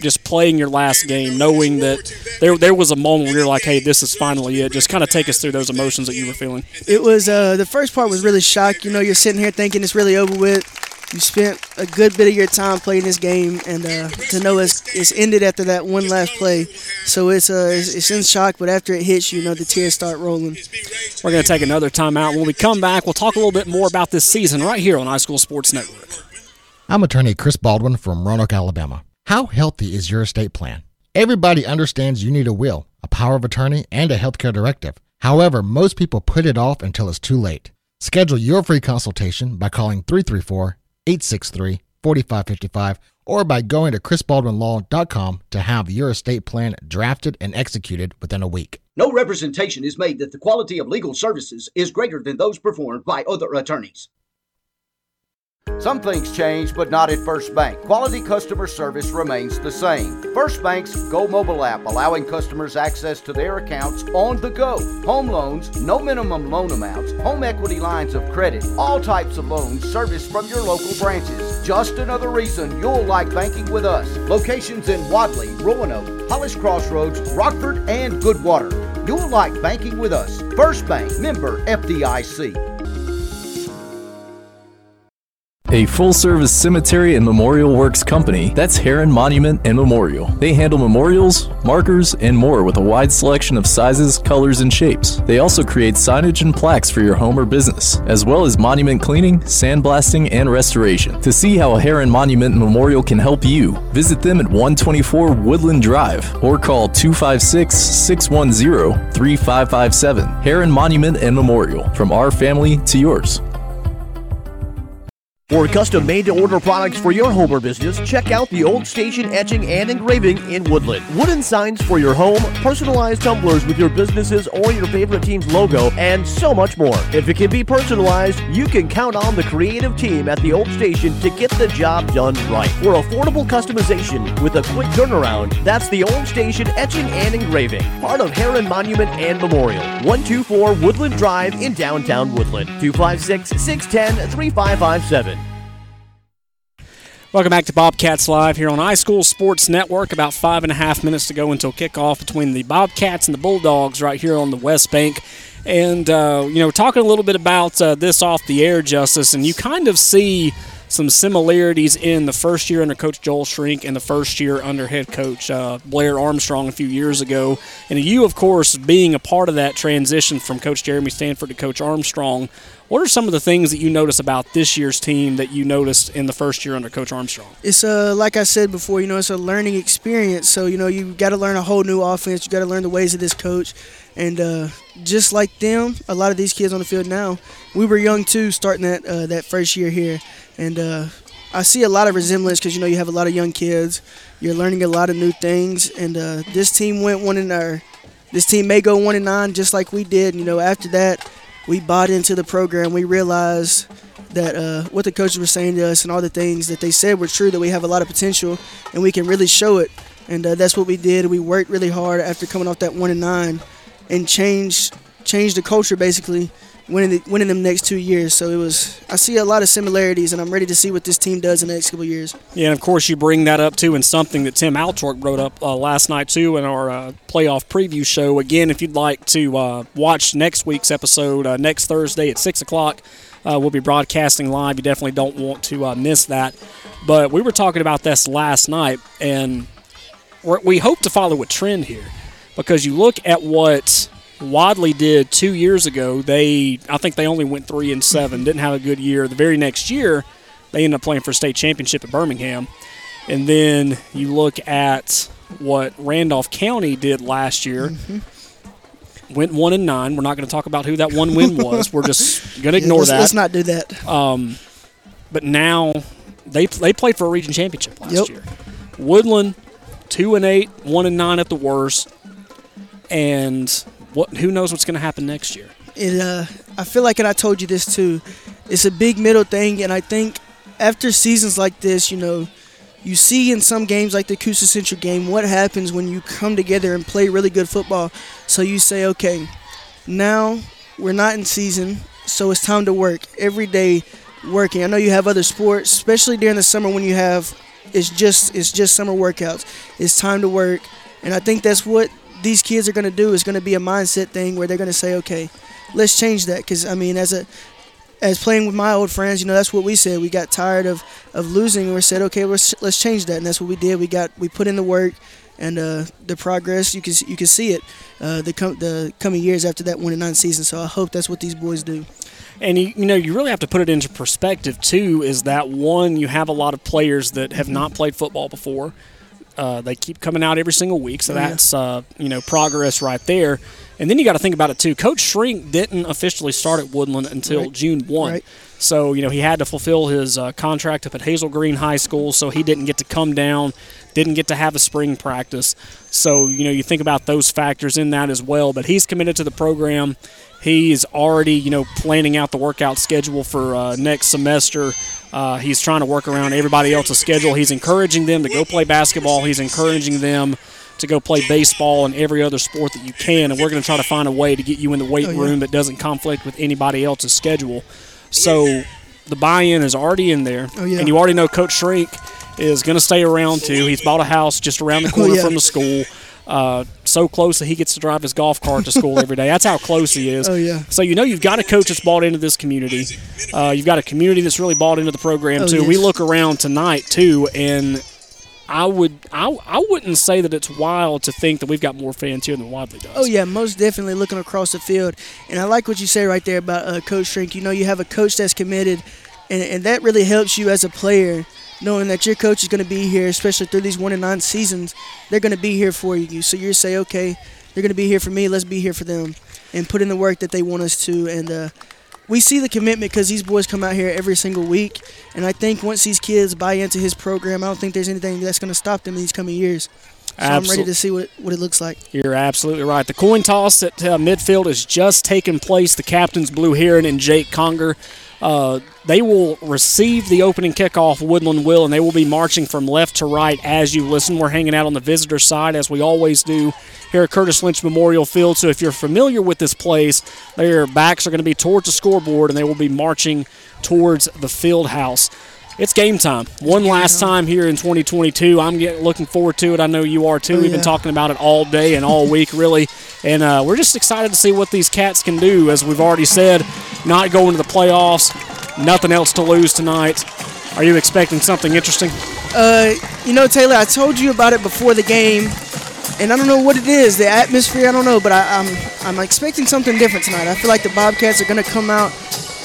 just playing your last game, knowing that there there was a moment where you're like, hey, this is finally it? Just kind of take us through those emotions that you were feeling. It was, uh, the first part was really shock. You know, you're sitting here thinking it's really over with you spent a good bit of your time playing this game, and uh, to know it's, it's ended after that one last play, so it's, uh, it's, it's in shock. But after it hits you, you know the tears start rolling. We're going to take another timeout. When we come back, we'll talk a little bit more about this season right here on High School Sports Network. I'm attorney Chris Baldwin from Roanoke, Alabama. How healthy is your estate plan? Everybody understands you need a will, a power of attorney, and a healthcare directive. However, most people put it off until it's too late. Schedule your free consultation by calling 334 863 4555 or by going to chrisbaldwinlaw.com to have your estate plan drafted and executed within a week. No representation is made that the quality of legal services is greater than those performed by other attorneys. Some things change, but not at First Bank. Quality customer service remains the same. First Bank's Go mobile app allowing customers access to their accounts on the go. Home loans, no minimum loan amounts, home equity lines of credit, all types of loans serviced from your local branches. Just another reason you'll like banking with us. Locations in Wadley, Roanoke, Hollis Crossroads, Rockford, and Goodwater. You'll like banking with us. First Bank, member FDIC. A full service cemetery and memorial works company, that's Heron Monument and Memorial. They handle memorials, markers, and more with a wide selection of sizes, colors, and shapes. They also create signage and plaques for your home or business, as well as monument cleaning, sandblasting, and restoration. To see how a Heron Monument and Memorial can help you, visit them at 124 Woodland Drive or call 256 610 3557. Heron Monument and Memorial, from our family to yours. For custom made to order products for your home or business, check out the Old Station Etching and Engraving in Woodland. Wooden signs for your home, personalized tumblers with your businesses or your favorite team's logo, and so much more. If it can be personalized, you can count on the creative team at the Old Station to get the job done right. For affordable customization with a quick turnaround, that's the Old Station Etching and Engraving, part of Heron Monument and Memorial. 124 Woodland Drive in downtown Woodland. 256 610 3557. Welcome back to Bobcats Live here on High School Sports Network. About five and a half minutes to go until kickoff between the Bobcats and the Bulldogs right here on the West Bank. And, uh, you know, talking a little bit about uh, this off the air, Justice, and you kind of see some similarities in the first year under Coach Joel Shrink and the first year under head coach uh, Blair Armstrong a few years ago. And you, of course, being a part of that transition from Coach Jeremy Stanford to Coach Armstrong, what are some of the things that you notice about this year's team that you noticed in the first year under Coach Armstrong? It's uh, like I said before, you know, it's a learning experience. So you know, you got to learn a whole new offense. You got to learn the ways of this coach, and uh, just like them, a lot of these kids on the field now, we were young too, starting that uh, that first year here, and uh, I see a lot of resemblance because you know you have a lot of young kids. You're learning a lot of new things, and uh, this team went one in our. This team may go one and nine just like we did. You know, after that we bought into the program. We realized that uh, what the coaches were saying to us and all the things that they said were true, that we have a lot of potential and we can really show it. And uh, that's what we did. We worked really hard after coming off that one and nine and changed changed the culture basically winning the, winning them next two years. So it was I see a lot of similarities, and I'm ready to see what this team does in the next couple years. Yeah, and of course you bring that up too, and something that Tim Altork wrote up uh, last night too in our uh, playoff preview show. Again, if you'd like to uh, watch next week's episode uh, next Thursday at six o'clock. Uh, we'll be broadcasting live. You definitely don't want to uh, miss that. But we were talking about this last night, and we hope to follow a trend here because you look at what Wadley did two years ago. They, I think they only went three and seven. Didn't have a good year. The very next year, they ended up playing for a state championship at Birmingham. And then you look at what Randolph County did last year. Mm-hmm. Went one and nine. We're not going to talk about who that one win was. We're just going to ignore let's, that. Let's not do that. Um, but now they they played for a region championship last Yep. year. Woodland, two and eight, one and nine at the worst, and what? Who knows what's going to happen next year? uh I feel like and I told you this too. It's a big middle thing and I think after seasons like this, you know, you see in some games like the Coosa Central game what happens when you come together and play really good football. So you say, okay, now we're not in season, so it's time to work every day working. I know you have other sports, especially during the summer when you have it's just it's just summer workouts. It's time to work, and I think that's what these kids are going to do. Is going to be a mindset thing where they're going to say, okay, let's change that. Because I mean, as a as playing with my old friends, you know, that's what we said. We got tired of, of losing, we said, okay, let's let's change that, and that's what we did. We got we put in the work, and uh, the progress you can you can see it uh, the com- the coming years after that one and nine season. So I hope that's what these boys do. And you, you know, you really have to put it into perspective too. Is that one? You have a lot of players that have not played football before. Uh, they keep coming out every single week, so Oh, yeah. that's uh, you know progress right there. And then you got to think about it too. Coach Shrink didn't officially start at Woodland until Right. June one, Right. so you know he had to fulfill his uh, contract up at Hazel Green High School. So he didn't get to come down, didn't get to have a spring practice. So you know you think about those factors in that as well. But he's committed to the program. He's already, you know, planning out the workout schedule for uh, next semester. Uh, he's trying to work around everybody else's schedule. He's encouraging them to go play basketball. He's encouraging them to go play baseball and every other sport that you can. And we're going to try to find a way to get you in the weight Oh, yeah. room that doesn't conflict with anybody else's schedule. So the buy-in is already in there, Oh, yeah. and you already know Coach Shrink is going to stay around too. He's bought a house just around the Oh, corner yeah. from the school. Uh, so close that he gets to drive his golf cart to school every day. That's how close he is. Oh, yeah. So you know you've got a coach that's bought into this community. Uh, you've got a community that's really bought into the program Oh, too. yes. We look around tonight too, and I would I, I wouldn't say that it's wild to think that we've got more fans here than Wadley does. Oh yeah, most definitely looking across the field, and I like what you say right there about uh, Coach Shrink. You know, you have a coach that's committed, and, and that really helps you as a player, knowing that your coach is going to be here, especially through these one and nine seasons. They're going to be here for you, so you say, okay, they're going to be here for me. Let's be here for them, and put in the work that they want us to. And uh, we see the commitment because these boys come out here every single week, and I think once these kids buy into his program, I don't think there's anything that's going to stop them in these coming years. So I'm ready to see what it, what it looks like. You're absolutely right. The coin toss at uh, midfield has just taken place. The captains, Blue Heron and Jake Conger, uh, they will receive the opening kickoff. Woodland will, and they will be marching from left to right as you listen. We're hanging out on the visitor side as we always do here at Curtis Lynch Memorial Field. So if you're familiar with this place, their backs are going to be towards the scoreboard, and they will be marching towards the field house. It's game time. One last time here in 2022. I'm getting looking forward to it. I know you are too. Oh, We've been talking about it all day and all week, really. And uh, we're just excited to see what these cats can do. As we've already said, not going to the playoffs, nothing else to lose tonight. Are you expecting something interesting? Uh, you know, Taylor, I told you about it before the game, and I don't know what it is. The atmosphere, I don't know, but I, I'm I'm expecting something different tonight. I feel like the Bobcats are going to come out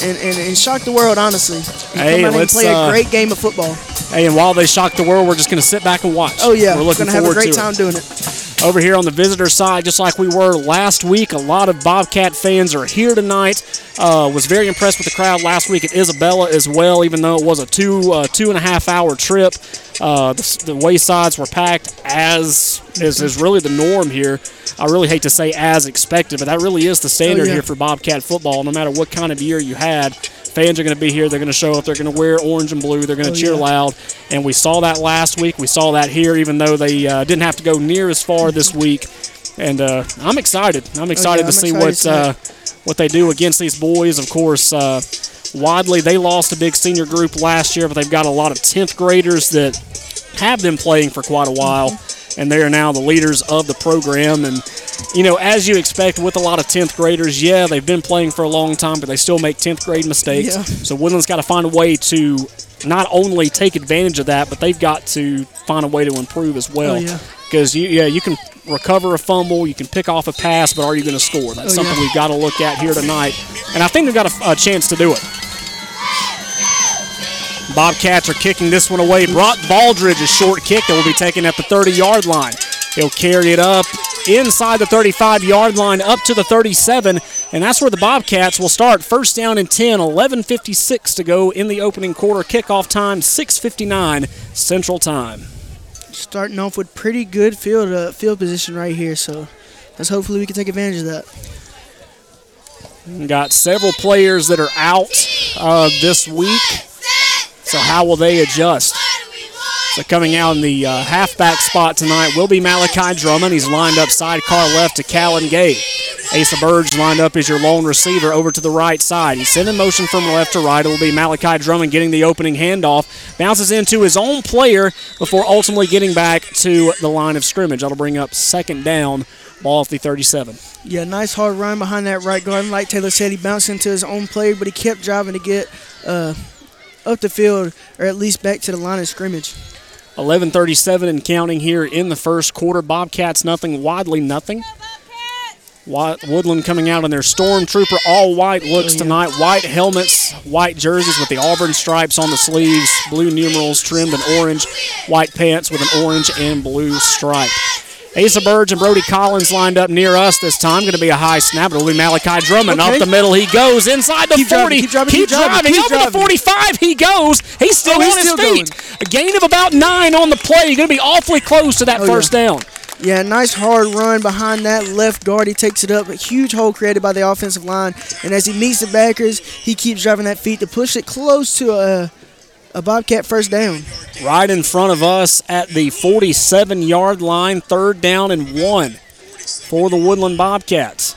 and, and, and shock the world, honestly. And Hey, come out let's, and play uh, a great game of football. Hey, and while they shock the world, we're just going to sit back and watch. Oh yeah, we're looking going to have a great time it. doing it. over here on the visitor side, just like we were last week. A lot of Bobcat fans are here tonight. Uh, was very impressed with the crowd last week at Isabella as well, even though it was a two uh, two and a half hour trip. Uh, the, the waysides were packed as is, is really the norm here. I really hate to say as expected, but that really is the standard Oh, yeah. here for Bobcat football. No matter what kind of year you had, fans are going to be here. They're going to show up. They're going to wear orange and blue. They're going to Oh, cheer yeah. loud. And we saw that last week. We saw that here, even though they uh, didn't have to go near as far this week. And uh, I'm excited. I'm excited Oh, I'm to see excited what uh, what they do against these boys. Of course, uh, Wadley they lost a big senior group last year, but they've got a lot of 10th graders that have been playing for quite a while, and they are now the leaders of the program. And you know, as you expect with a lot of 10th graders, yeah, they've been playing for a long time, but they still make 10th grade mistakes. Yeah. So Woodland's got to find a way to not only take advantage of that, but they've got to find a way to improve as well. Oh, yeah. Because you, yeah, you can recover a fumble, you can pick off a pass, but are you going to score? That's Oh, something yeah. we've got to look at here tonight, and I think they've got a, a chance to do it. Bobcats are kicking this one away. Brock Baldridge, a short kick that will be taken at the 30 yard line. He'll carry it up inside the 35 yard line up to the 37, and that's where the Bobcats will start. First down and 10, 11.56 to go in the opening quarter. Kickoff time, 6.59 Central Time. Starting off with pretty good field uh, field position right here, so let's hopefully we can take advantage of that. Got several players that are out uh, this week, so how will they adjust? So coming out in the uh, halfback spot tonight will be Malachi Drummond. He's lined up sidecar left to Callan Gay. Asa Burge lined up as your lone receiver over to the right side. He's sending motion from left to right. It will be Malachi Drummond getting the opening handoff. Bounces into his own player before ultimately getting back to the line of scrimmage. That'll bring up second down, ball off the 37. Yeah, nice hard run behind that right guard. Like Taylor said, he bounced into his own player, but he kept driving to get uh, up the field or at least back to the line of scrimmage. 11:37 and counting here in the first quarter. Bobcats nothing, Wadley nothing. Woodland coming out in their Stormtrooper all white looks tonight. White helmets, white jerseys with the Auburn stripes on the sleeves, blue numerals trimmed in orange, white pants with an orange and blue stripe. Asa Burge and Brody Collins lined up near us this time. Going to be a high snap. It'll be Malachi Drummond. Okay. Up the middle he goes. Inside the Keep 40. driving, keep driving, keep keep driving, driving. keep Over the 45 he goes. He's still Oh, he's on his still feet. A gain of about nine on the play. Going to be awfully close to that Oh, first yeah. down. Yeah, nice hard run behind that left guard. He takes it up. A huge hole created by the offensive line. And as he meets the backers, he keeps driving that feet to push it close to a, a Bobcat first down. Right in front of us at the 47 yard line. Third down and one for the Woodland Bobcats.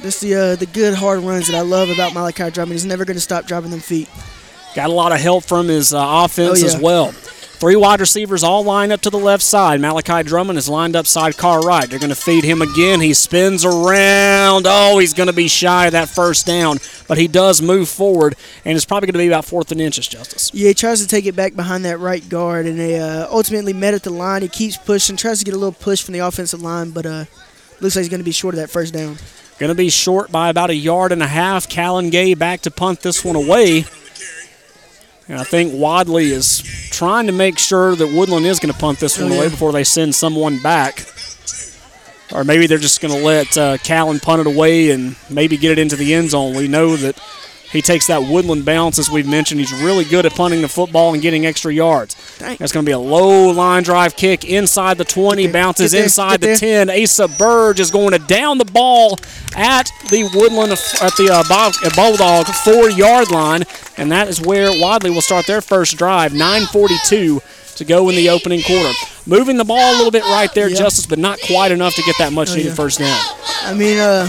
That's the uh, the good hard runs that I love about Malachi Drummond. He's never going to stop driving them feet. Got a lot of help from his uh, offense Oh, yeah. as well. Three wide receivers all lined up to the left side. Malachi Drummond is lined up sidecar right. They're going to feed him again. He spins around. Oh, he's going to be shy of that first down, but he does move forward, and it's probably going to be about fourth and inches, Justice. Yeah, he tries to take it back behind that right guard, and they uh, ultimately met at the line. He keeps pushing, tries to get a little push from the offensive line, but uh, looks like he's going to be short of that first down. Going to be short by about a yard and a half. Callan Gay back to punt this one away. And I think Wadley is trying to make sure that Woodland is going to punt this one yeah. away before they send someone back. Or maybe they're just going to let uh, Callan punt it away and maybe get it into the end zone. We know that he takes that Woodland bounce, as we've mentioned. He's really good at punting the football and getting extra yards. Dang. That's going to be a low line drive kick inside the 20, bounces there, inside the 10. Asa Burge is going to down the ball at the Woodland, at the uh, Bulldog four yard line, and that is where Wadley will start their first drive. 9:42 to go in the opening quarter. Moving the ball a little bit right there, Yeah. Justice, but not quite enough to get that much Oh, needed yeah. first down. I mean, uh,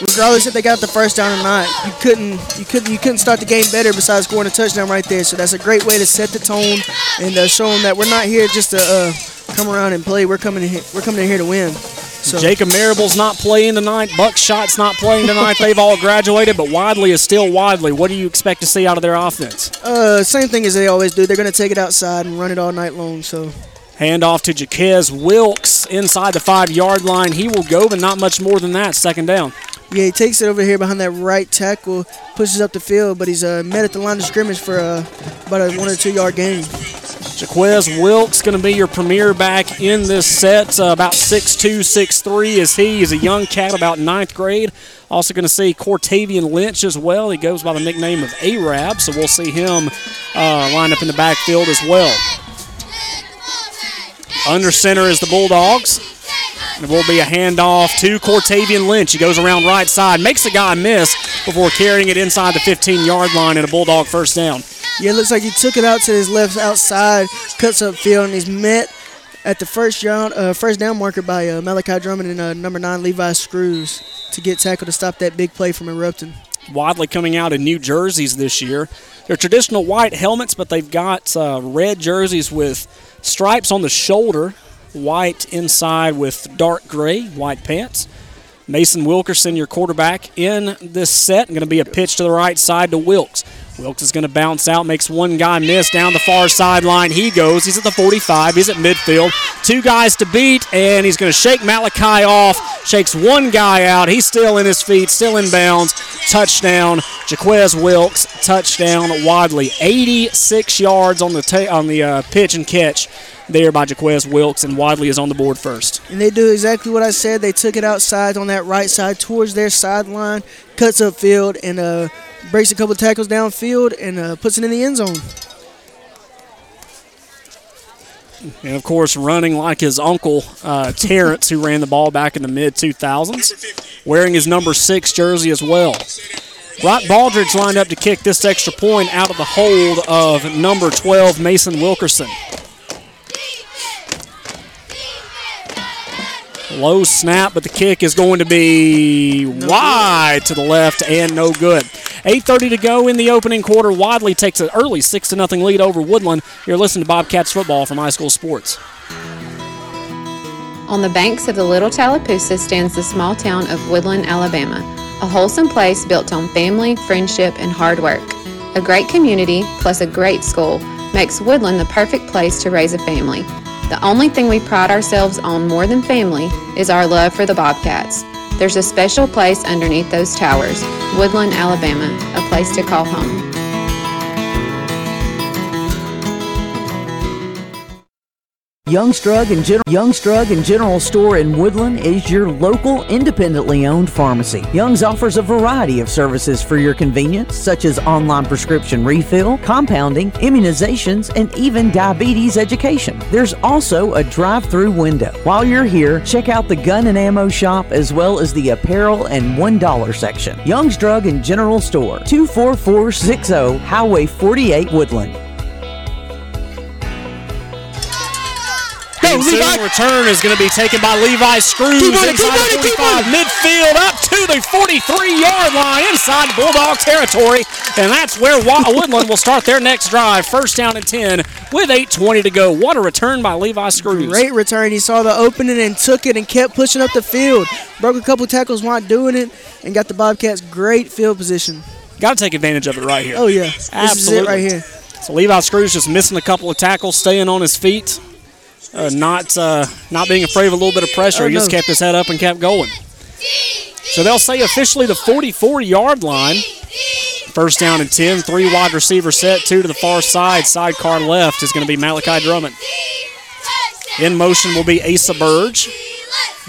regardless if they got the first down or not, you couldn't you couldn't you couldn't start the game better besides scoring a touchdown right there. So that's a great way to set the tone and uh, show them that we're not here just to uh, come around and play. We're coming in here, we're coming in here to win. So Jacob Marable's not playing tonight. Buckshot's not playing tonight. They've all graduated, but Wadley is still Wadley. What do you expect to see out of their offense? uh, same thing as they always do. They're going to take it outside and run it all night long. So Hand off to Jaquez Wilkes inside the five yard line. He will go, but not much more than that. Second down. yeah, he takes it over here behind that right tackle, pushes up the field, but he's uh, met at the line of scrimmage for uh, about a one or two yard gain. Jaquez Wilkes going to be your premier back in this set. Uh, about 6'2", 6'3", is he. He's a young cat, about ninth grade. Also going to see Cortavian Lynch as well. He goes by the nickname of Arab, so we'll see him uh, line up in the backfield as well. Under center is the Bulldogs. And it will be a handoff to Cortavian Lynch. He goes around right side, makes the guy miss before carrying it inside the 15-yard line and a Bulldog first down. Yeah, it looks like he took it out to his left outside, cuts up field, and he's met at the first down, uh, first down marker by uh, Malachi Drummond and uh, number nine Levi Screws to get tackled to stop that big play from erupting. Wadley coming out in new jerseys this year. They're traditional white helmets, but they've got uh, red jerseys with stripes on the shoulder, white inside with dark gray, white pants. Mason Wilkerson, your quarterback in this set, going to be a pitch to the right side to Wilkes. Wilkes is going to bounce out, makes one guy miss down the far sideline. He goes. He's at the 45. He's at midfield. Two guys to beat, and he's going to shake Malachi off. Shakes one guy out. He's still in his feet, still in bounds. Touchdown, Jaquez Wilkes. Touchdown, Wadley. 86 yards on the ta- on the uh, pitch and catch there by Jaquez Wilkes, and Wadley is on the board first. And they do exactly what I said. They took it outside on that right side towards their sideline, cuts upfield, and uh, breaks a couple of tackles downfield and uh, puts it in the end zone. And of course, running like his uncle uh, Terrence, who ran the ball back in the mid 2000s, wearing his number six jersey as well. Brock Baldridge lined up to kick this extra point out of the hold of number 12, Mason Wilkerson. Low snap, but the kick is going to be wide to the left and no good. 8.30 to go in the opening quarter. Wadley takes an early 6 to nothing lead over Woodland. You're listening to Bobcats football from High School Sports. On the banks of the Little Tallapoosa stands the small town of Woodland, Alabama, a wholesome place built on family, friendship, and hard work. A great community plus a great school makes Woodland the perfect place to raise a family. The only thing we pride ourselves on more than family is our love for the Bobcats. There's a special place underneath those towers, Woodland, Alabama, a place to call home. Young's Drug and General Young's Drug and General Store in Woodland is your local independently owned pharmacy. Young's offers a variety of services for your convenience, such as online prescription refill, compounding, immunizations, and even diabetes education. There's also a drive-through window. While you're here, check out the gun and ammo shop as well as the apparel and $1 section. Young's Drug and General Store, 24460 Highway 48 Woodland. Ensuing return is going to be taken by Levi Screws running, keep inside running, the keep 45, midfield up to the 43-yard line inside Bulldog territory, and that's where Woodland will start their next drive. First down and 10 with 8:20 to go. What a return by Levi Screws! Great return. He saw the opening and took it and kept pushing up the field. Broke a couple tackles while doing it and got the Bobcats great field position. Got to take advantage of it right here. Oh yeah, this Absolutely. right here. So Levi Screws just missing a couple of tackles, staying on his feet, uh, not uh, not being afraid of a little bit of pressure. Oh, he just no. kept his head up and kept going. So they'll say officially the 44 yard line. First down and 10, three wide receiver set, two to the far side. Sidecar left is going to be Malachi Drummond. In motion will be Asa Burge.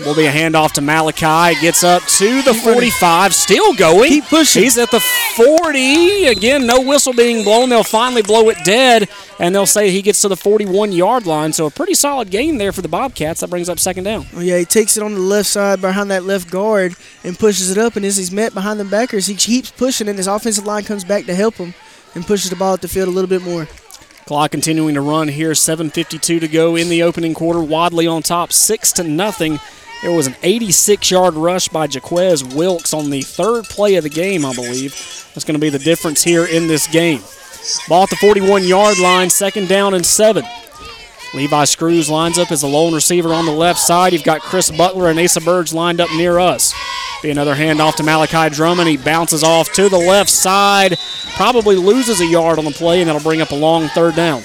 Will be a handoff to Malachi. Gets up to the 45. Still going. Keep pushing. He's at the 40. Again, no whistle being blown. They'll finally blow it dead, and they'll say he gets to the 41 yard line. So a pretty solid gain there for the Bobcats. That brings up second down. Oh yeah, he takes it on the left side behind that left guard and pushes it up. And as he's met behind the backers, he keeps pushing, and his offensive line comes back to help him and pushes the ball up the field a little bit more. Clock continuing to run here. 7:52 to go in the opening quarter. Wadley on top, six to nothing. There was an 86-yard rush by Jaquez Wilkes on the third play of the game, I believe. That's going to be the difference here in this game. Ball at the 41-yard line, second down and seven. Levi Screws lines up as a lone receiver on the left side. You've got Chris Butler and Asa Burge lined up near us. Be another handoff to Malachi Drummond. He bounces off to the left side, probably loses a yard on the play, and that'll bring up a long third down.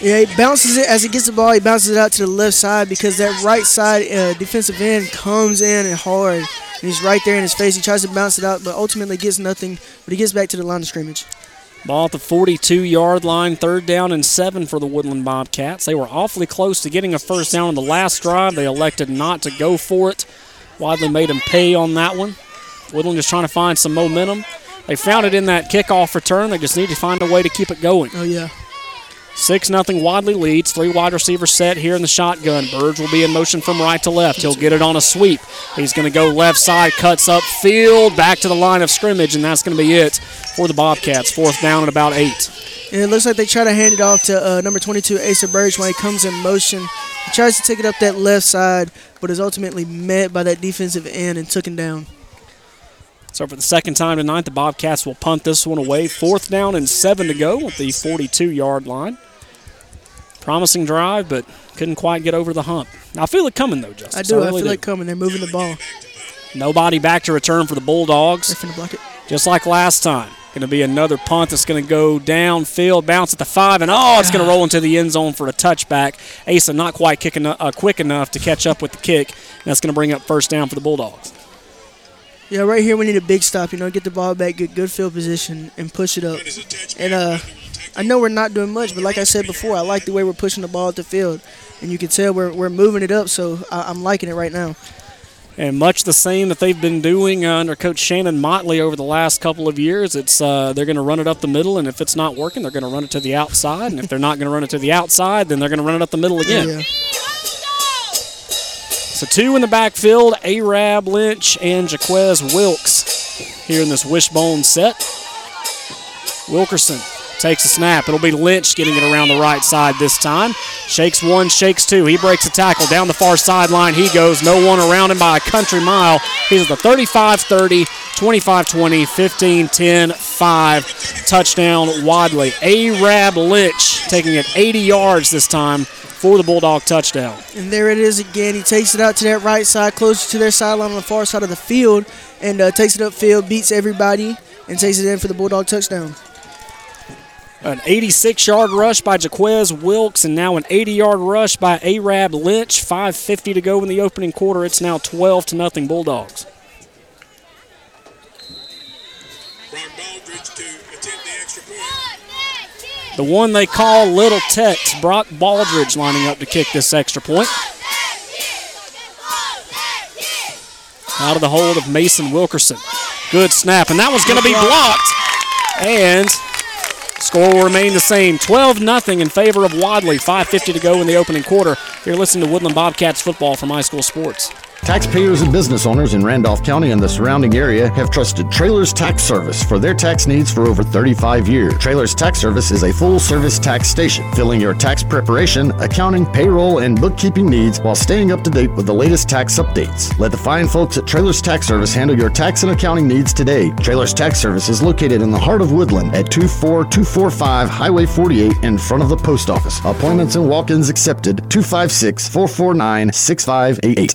Yeah, he bounces it as he gets the ball. He bounces it out to the left side because that right side uh, defensive end comes in and hard. And he's right there in his face. He tries to bounce it out, but ultimately gets nothing. But he gets back to the line of scrimmage. Ball at the 42 yard line, third down and seven for the Woodland Bobcats. They were awfully close to getting a first down on the last drive. They elected not to go for it. Wadley made them pay on that one. Woodland just trying to find some momentum. They found it in that kickoff return. They just need to find a way to keep it going. Oh, yeah. 6 0 Wadley leads. Three wide receivers set here in the shotgun. Burge will be in motion from right to left. He'll get it on a sweep. He's going to go left side, cuts up field, back to the line of scrimmage, and that's going to be it for the Bobcats. Fourth down and about eight. And it looks like they try to hand it off to uh, number 22, Asa Burge, when he comes in motion. He tries to take it up that left side, but is ultimately met by that defensive end and took him down. So for the second time tonight, the Bobcats will punt this one away. Fourth down and seven to go at the 42 yard line. Promising drive, but couldn't quite get over the hump. I feel it coming though, Justice. I do. I, feel it coming. They're moving the ball. Nobody back to return for the Bulldogs. They're finna block it. Just like last time. Going to be another punt that's going to go downfield, bounce at the five, and oh, it's going to roll into the end zone for a touchback. Asa not quite kicking, uh, quick enough to catch up with the kick, and that's going to bring up first down for the Bulldogs. Yeah, right here we need a big stop. You know, get the ball back, get good field position, and push it up. And uh, I know we're not doing much, but like I said before, I like the way we're pushing the ball at the field, and you can tell we're we're moving it up. So I, I'm liking it right now and much the same that they've been doing under Coach Shannon Motley over the last couple of years. It's uh, they're going to run it up the middle, and if it's not working, they're going to run it to the outside, and if they're not going to run it to the outside, then they're going to run it up the middle again. Yeah. So two in the backfield, Arab Lynch and Jaquez Wilkes here in this wishbone set. Wilkerson takes a snap. It'll be Lynch getting it around the right side this time. Shakes one, shakes two. He breaks a tackle down the far sideline. He goes. No one around him by a country mile. He's at the 35 30, 25 20, 15 10, 5. Touchdown Wadley. Arab Lynch taking it 80 yards this time for the Bulldog touchdown. And there it is again. He takes it out to that right side, closer to their sideline on the far side of the field, and uh, takes it upfield, beats everybody, and takes it in for the Bulldog touchdown. An 86 yard rush by Jaquez Wilkes, and now an 80 yard rush by Arab Lynch. 5.50 to go in the opening quarter. It's now 12 to nothing Bulldogs. The one they call Little Tex, Brock Baldridge lining up to kick this extra point. Out of the hold of Mason Wilkerson. Good snap, and that was going to be blocked. And Score will remain the same 12 0 in favor of Wadley. 5.50 to go in the opening quarter. You're listening to Woodland Bobcats football from high school sports. Taxpayers and business owners in Randolph County and the surrounding area have trusted Trailers Tax Service for their tax needs for over 35 years. Trailers Tax Service is a full service tax station, filling your tax preparation, accounting, payroll, and bookkeeping needs while staying up to date with the latest tax updates. Let the fine folks at Trailers Tax Service handle your tax and accounting needs today. Trailers Tax Service is located in the heart of Woodland at 24245 Highway 48 in front of the post office. Appointments and walk ins accepted 256 449 6588.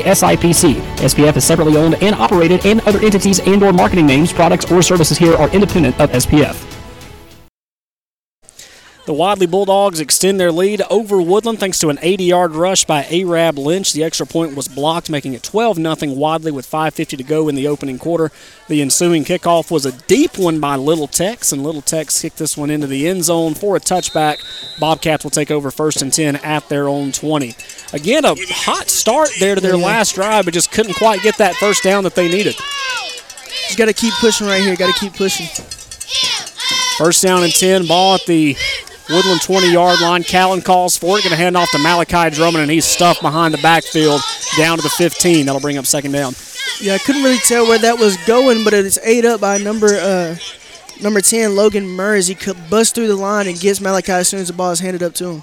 SIPC. SPF is separately owned and operated, and other entities and or marketing names, products, or services here are independent of SPF. The Wadley Bulldogs extend their lead over Woodland thanks to an 80 yard rush by Arab Lynch. The extra point was blocked, making it 12 0 Wadley with 5.50 to go in the opening quarter. The ensuing kickoff was a deep one by Little Tex, and Little Tex kicked this one into the end zone for a touchback. Bobcats will take over first and 10 at their own 20. Again, a hot start there to their last drive, but just couldn't quite get that first down that they needed. Just got to keep pushing right here. Got to keep pushing. First down and 10, ball at the Woodland 20 yard line. Callan calls for it. Going to hand off to Malachi Drummond, and he's stuffed behind the backfield down to the 15. That'll bring up second down. Yeah, I couldn't really tell where that was going, but it's ate up by number uh, number 10, Logan Murs. He could bust through the line and gets Malachi as soon as the ball is handed up to him.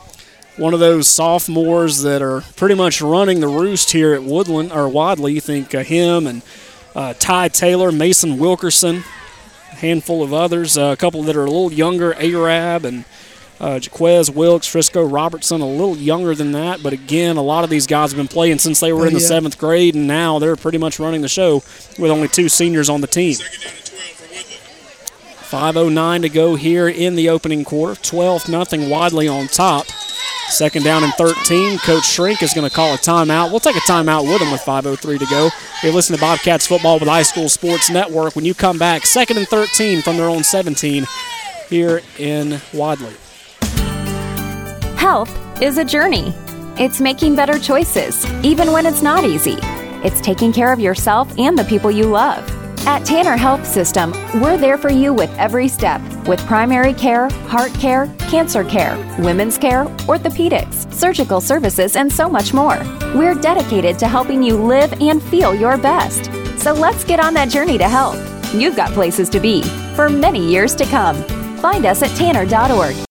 One of those sophomores that are pretty much running the roost here at Woodland or Wadley. You think uh, him and uh, Ty Taylor, Mason Wilkerson, a handful of others. Uh, a couple that are a little younger, Arab and uh, Jaquez Wilkes, Frisco Robertson, a little younger than that, but again, a lot of these guys have been playing since they were oh, in the yeah. seventh grade, and now they're pretty much running the show with only two seniors on the team. 5.09 to go here in the opening quarter. 12 0 Wadley on top. Second down and 13. Coach Shrink is going to call a timeout. We'll take a timeout with him with 5.03 to go. You're listening to Bobcats Football with High School Sports Network. When you come back, second and 13 from their own 17 here in Wadley. Health is a journey. It's making better choices, even when it's not easy. It's taking care of yourself and the people you love. At Tanner Health System, we're there for you with every step with primary care, heart care, cancer care, women's care, orthopedics, surgical services, and so much more. We're dedicated to helping you live and feel your best. So let's get on that journey to health. You've got places to be for many years to come. Find us at tanner.org.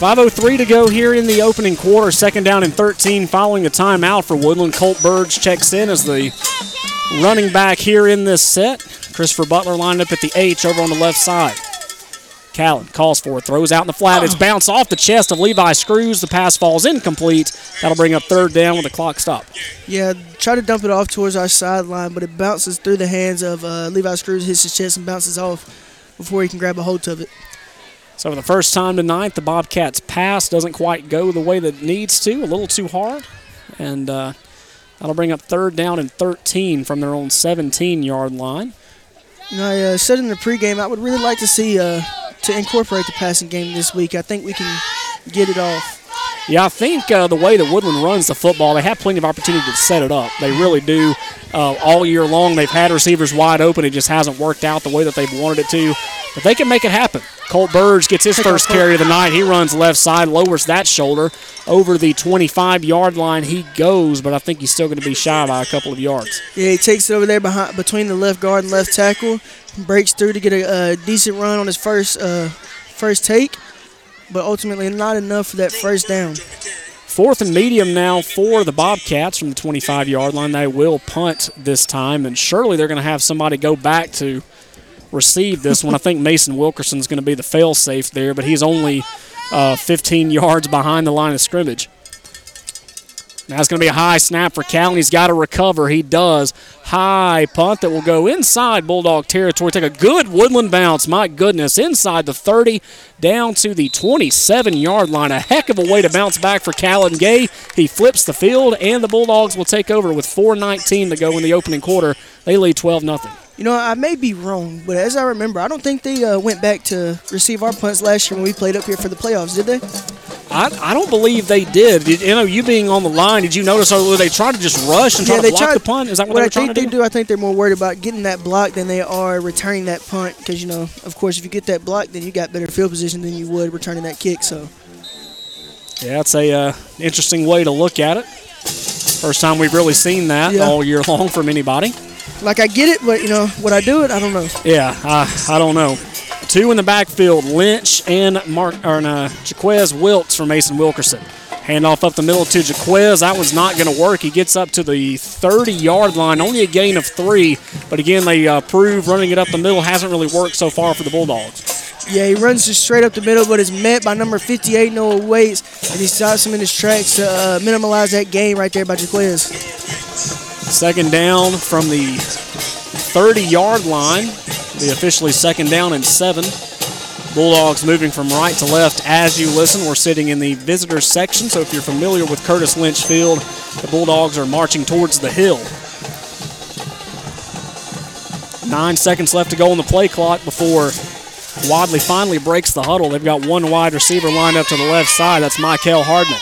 5.03 to go here in the opening quarter. Second down and 13 following a timeout for Woodland. Colt Burge checks in as the running back here in this set. Christopher Butler lined up at the H over on the left side. Callan calls for it, throws out in the flat. It's bounced off the chest of Levi Screws. The pass falls incomplete. That'll bring up third down with the clock stop. Yeah, try to dump it off towards our sideline, but it bounces through the hands of uh, Levi Screws, hits his chest, and bounces off before he can grab a hold of it. So for the first time tonight, the Bobcats pass doesn't quite go the way that it needs to, a little too hard. And uh, that'll bring up third down and 13 from their own 17-yard line. You know, I uh, said in the pregame, I would really like to see uh, to incorporate the passing game this week. I think we can get it off. Yeah, I think uh, the way that Woodland runs the football, they have plenty of opportunity to set it up. They really do. Uh, all year long, they've had receivers wide open. It just hasn't worked out the way that they've wanted it to. But they can make it happen. Colt Burge gets his first carry of the night. He runs left side, lowers that shoulder over the 25 yard line. He goes, but I think he's still going to be shy by a couple of yards. Yeah, he takes it over there behind between the left guard and left tackle, breaks through to get a, a decent run on his first uh, first take, but ultimately not enough for that first down. Fourth and medium now for the Bobcats from the 25 yard line. They will punt this time, and surely they're going to have somebody go back to receive this one. I think Mason Wilkerson's going to be the fail safe there, but he's only uh, 15 yards behind the line of scrimmage. Now it's going to be a high snap for Callan. He's got to recover. He does. High punt that will go inside Bulldog territory. Take a good woodland bounce. My goodness. Inside the 30, down to the 27 yard line. A heck of a way to bounce back for Callan Gay. He flips the field, and the Bulldogs will take over with 4.19 to go in the opening quarter. They lead 12 0. You know, I may be wrong, but as I remember, I don't think they uh, went back to receive our punts last year when we played up here for the playoffs, did they? I, I don't believe they did. did. You know, you being on the line, did you notice or they tried to just rush and try yeah, to block tried, the punt? Is that what, what I trying think they do? I think they're more worried about getting that block than they are returning that punt. Because you know, of course, if you get that block, then you got better field position than you would returning that kick. So, yeah, it's a uh, interesting way to look at it. First time we've really seen that Yeah. all year long from anybody. Like I get it, but you know, would I do it? I don't know. Yeah, I, I don't know. Two in the backfield, Lynch and Mark or uh, Jaquez Wilkes from Mason Wilkerson. Handoff up the middle to Jaquez. That one's not going to work. He gets up to the 30 yard line, only a gain of three. But again, they uh, prove running it up the middle hasn't really worked so far for the Bulldogs. Yeah, he runs just straight up the middle, but is met by number 58, Noah Waits, and he stops him in his tracks to uh, minimize that gain right there by Jaquez. Second down from the 30 yard line. The officially second down and seven. Bulldogs moving from right to left as you listen. We're sitting in the visitors section, so if you're familiar with Curtis Lynch Field, the Bulldogs are marching towards the hill. Nine seconds left to go on the play clock before Wadley finally breaks the huddle. They've got one wide receiver lined up to the left side. That's Michael Hardman.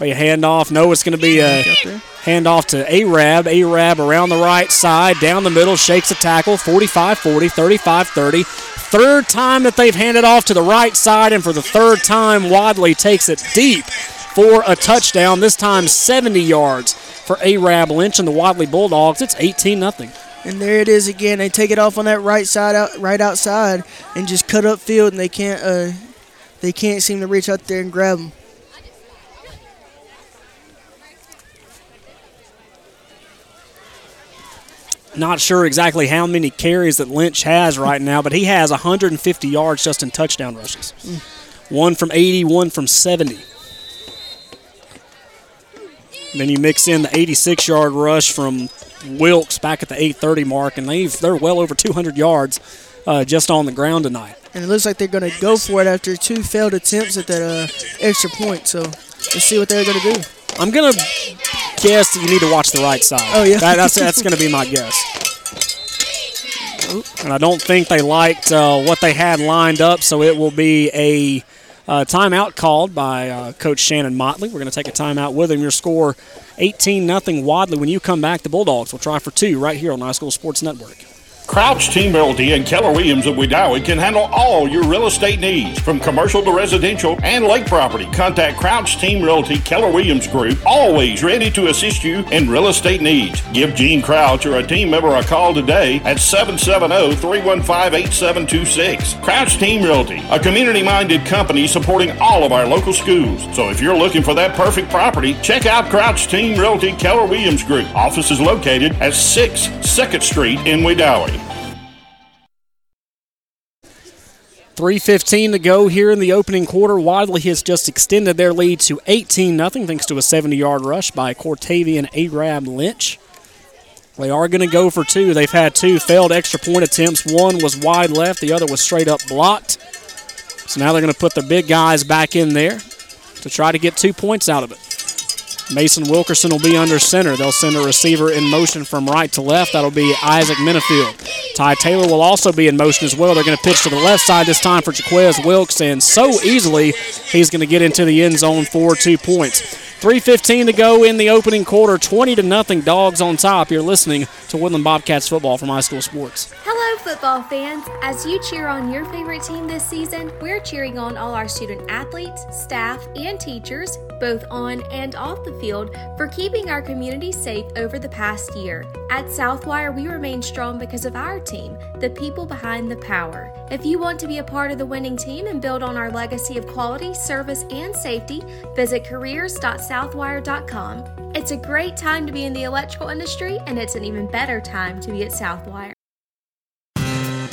A handoff. No, it's going to be a handoff to Arab. Arab around the right side, down the middle, shakes a tackle. 45 40, 35 30. Third time that they've handed off to the right side, and for the third time, Wadley takes it deep for a touchdown. This time, 70 yards for Arab Lynch and the Wadley Bulldogs. It's 18 0. And there it is again. They take it off on that right side, out, right outside, and just cut up field, and they can't, uh, they can't seem to reach out there and grab them. Not sure exactly how many carries that Lynch has right now, but he has 150 yards just in touchdown rushes. One from 80, one from 70. Then you mix in the 86 yard rush from Wilkes back at the 830 mark, and they've, they're well over 200 yards uh, just on the ground tonight. And it looks like they're going to go for it after two failed attempts at that uh, extra point. So let's see what they're going to do. I'm going to guess that you need to watch the right side. Oh, yeah. That, that's that's going to be my guess. And I don't think they liked uh, what they had lined up, so it will be a uh, timeout called by uh, Coach Shannon Motley. We're going to take a timeout with him. Your score 18 0 Wadley. When you come back, the Bulldogs will try for two right here on High School Sports Network. Crouch Team Realty and Keller Williams of Wedowee can handle all your real estate needs, from commercial to residential and lake property. Contact Crouch Team Realty Keller Williams Group, always ready to assist you in real estate needs. Give Gene Crouch or a team member a call today at 770-315-8726. Crouch Team Realty, a community-minded company supporting all of our local schools. So if you're looking for that perfect property, check out Crouch Team Realty Keller Williams Group. Office is located at 6 2nd Street in Wedowee. 3.15 to go here in the opening quarter. Wadley has just extended their lead to 18 0 thanks to a 70 yard rush by Cortavian Arab Lynch. They are going to go for two. They've had two failed extra point attempts. One was wide left, the other was straight up blocked. So now they're going to put their big guys back in there to try to get two points out of it. Mason Wilkerson will be under center. They'll send a receiver in motion from right to left. That'll be Isaac Minifield. Ty Taylor will also be in motion as well. They're going to pitch to the left side this time for Jaquez Wilkes, and so easily he's going to get into the end zone for two points. 3.15 to go in the opening quarter. 20 to nothing. Dogs on top. You're listening to Woodland Bobcats football from High School Sports. Hello, football fans. As you cheer on your favorite team this season, we're cheering on all our student athletes, staff, and teachers, both on and off the field, for keeping our community safe over the past year. At Southwire, we remain strong because of our team, the people behind the power. If you want to be a part of the winning team and build on our legacy of quality, service, and safety, visit careers.southwire.com. It's a great time to be in the electrical industry, and it's an even better time to be at Southwire.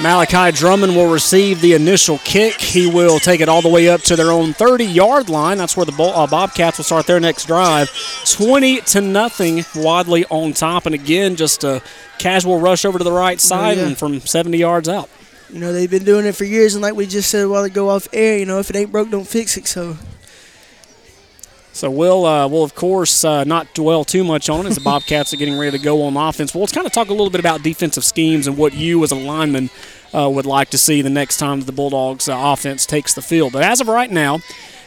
Malachi Drummond will receive the initial kick. He will take it all the way up to their own 30 yard line. That's where the uh, Bobcats will start their next drive. 20 to nothing. Wadley on top. And again, just a casual rush over to the right side yeah. and from 70 yards out. You know, they've been doing it for years. And like we just said while they go off air, you know, if it ain't broke, don't fix it. So. So we'll, uh, we'll of course, uh, not dwell too much on it as the Bobcats are getting ready to go on offense. Well, let's kind of talk a little bit about defensive schemes and what you as a lineman uh, would like to see the next time the Bulldogs uh, offense takes the field. But as of right now,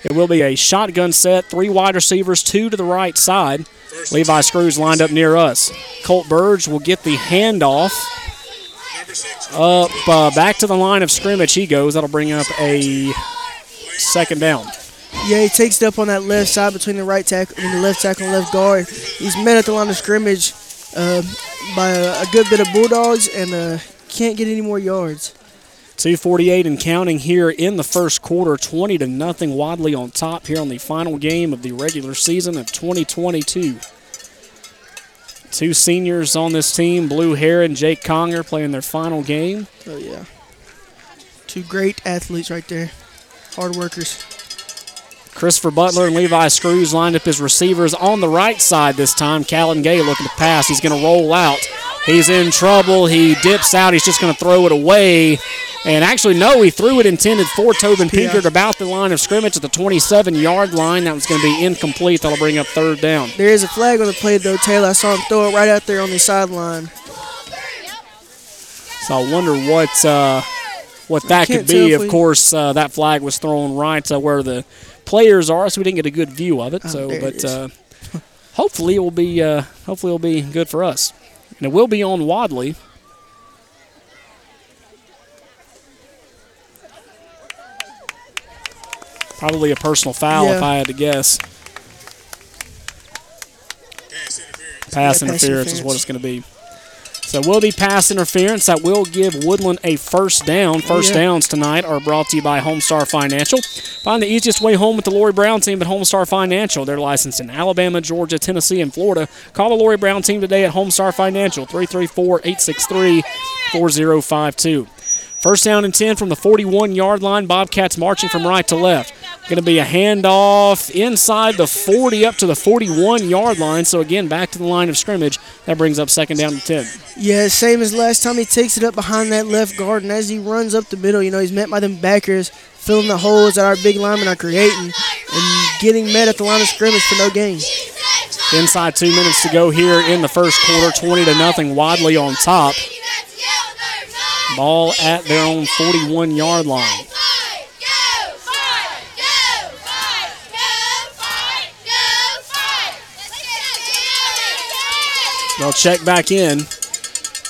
it will be a shotgun set, three wide receivers, two to the right side. Levi Screws lined up near us. Colt Burge will get the handoff. Up uh, back to the line of scrimmage he goes. That'll bring up a second down. Yeah, he takes it up on that left side between the right tackle and the left tackle and left guard. He's met at the line of scrimmage uh, by a, a, good bit of Bulldogs and uh, can't get any more yards. 248 and counting here in the first quarter, 20 to nothing. Wadley on top here on the final game of the regular season of 2022. Two seniors on this team, Blue Hair and Jake Conger, playing their final game. Oh yeah, two great athletes right there, hard workers. Christopher Butler and Levi Screws lined up his receivers on the right side this time. Callan Gay looking to pass. He's going to roll out. He's in trouble. He dips out. He's just going to throw it away. And actually, no, he threw it intended for Tobin Pinkert yeah. about the line of scrimmage at the 27 yard line. That was going to be incomplete. That'll bring up third down. There is a flag on the play, though, Taylor. I saw him throw it right out there on the sideline. So I wonder what. Uh, what that could be. Of course, uh, that flag was thrown right uh, where the players are, so we didn't get a good view of it. Oh, so, but uh, hopefully it will be uh, hopefully it will be good for us, and it will be on Wadley. Probably a personal foul yeah. if I had to guess. Pass interference, yeah, pass interference is what it's going to be. So will be pass interference that will give Woodland a first down. First oh, yeah. downs tonight are brought to you by Homestar Financial. Find the easiest way home with the Lori Brown team at Homestar Financial. They're licensed in Alabama, Georgia, Tennessee, and Florida. Call the Lori Brown team today at Homestar Financial, 334 863 4052. First down and 10 from the 41 yard line. Bobcats marching from right to left. Going to be a handoff inside the 40 up to the 41 yard line. So again, back to the line of scrimmage. That brings up second down and 10. Yeah, same as last time. He takes it up behind that left guard, and as he runs up the middle, you know, he's met by them backers, filling the holes that our big linemen are creating, and getting met at the line of scrimmage for no gain. Inside two minutes to go here in the first quarter, 20 to nothing. Wadley on top. Ball at their own 41 yard line. They'll check back in.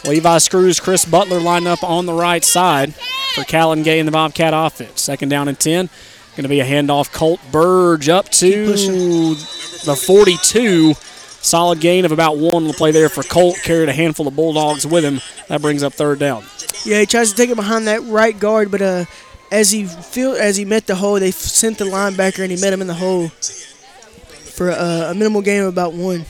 Levi Screws, Chris Butler lined up on the right side for Callan Gay and the Bobcat offense. Second down and 10. Going to be a handoff. Colt Burge up to the 42. Solid gain of about one will play there for Colt. Carried a handful of Bulldogs with him. That brings up third down. Yeah, he tries to take it behind that right guard, but uh, as he feel as he met the hole, they sent the linebacker and he met him in the hole for uh, a minimal gain of about one.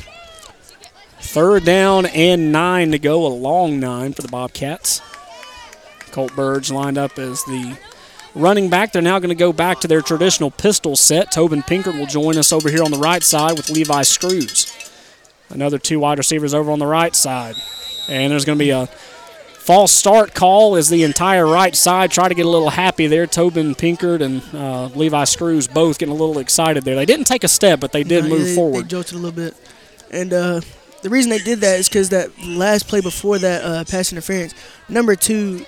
Third down and nine to go, a long nine for the Bobcats. Colt Burge lined up as the running back. They're now going to go back to their traditional pistol set. Tobin Pinkert will join us over here on the right side with Levi Screws. Another two wide receivers over on the right side. And there's going to be a false start call as the entire right side try to get a little happy there. Tobin Pinkert and uh, Levi Screws both getting a little excited there. They didn't take a step, but they did No, move they, forward. They jolted a little bit, and uh, the reason they did that is because that last play before that uh, pass interference, number two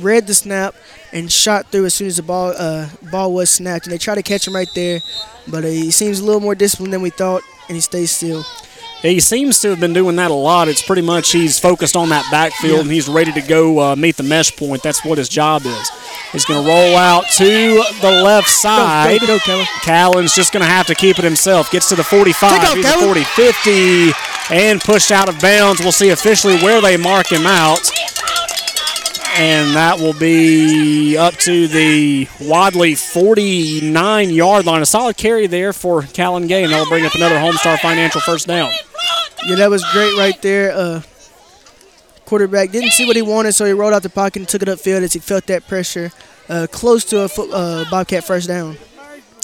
read the snap and shot through as soon as the ball uh, ball was snapped, and they tried to catch him right there, but uh, he seems a little more disciplined than we thought, and he stays still. He seems to have been doing that a lot. It's pretty much he's focused on that backfield Yeah. and he's ready to go uh, meet the mesh point. That's what his job is. He's going to roll out to the left side. go, go, Kellen. Callan's just going to have to keep it himself. Gets to the 45. Off, He's a 40 50 and pushed out of bounds. We'll see officially where they mark him out. And that will be up to the Wadley 49 yard line. A solid carry there for Callan Gay, and that'll bring up another Homestar Financial first down. Yeah, that was great right there. Uh, quarterback didn't see what he wanted, so he rolled out the pocket and took it upfield as he felt that pressure. Uh, close to a foot, uh, Bobcat first down.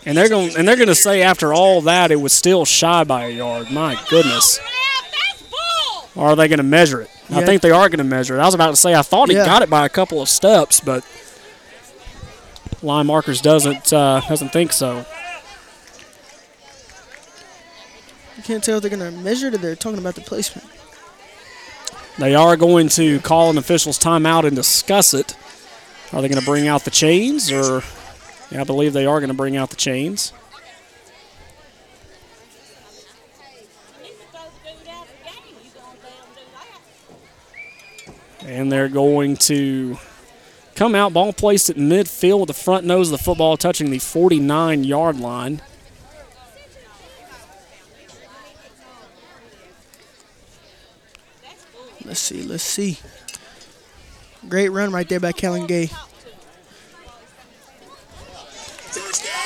And they're going and they're going to say after all that it was still shy by a yard. My goodness. Or are they going to measure it? I think they are going to measure it. I was about to say I thought he Yeah. got it by a couple of steps, but line markers doesn't uh, doesn't think so. You can't tell if they're going to measure it or they're talking about the placement. They are going to call an official's timeout and discuss it. Are they going to bring out the chains or yeah, I believe they are going to bring out the chains. And they're going to come out, ball placed at midfield with the front nose of the football touching the 49 yard line. Let's see, let's see. Great run right there by Kellen Gay.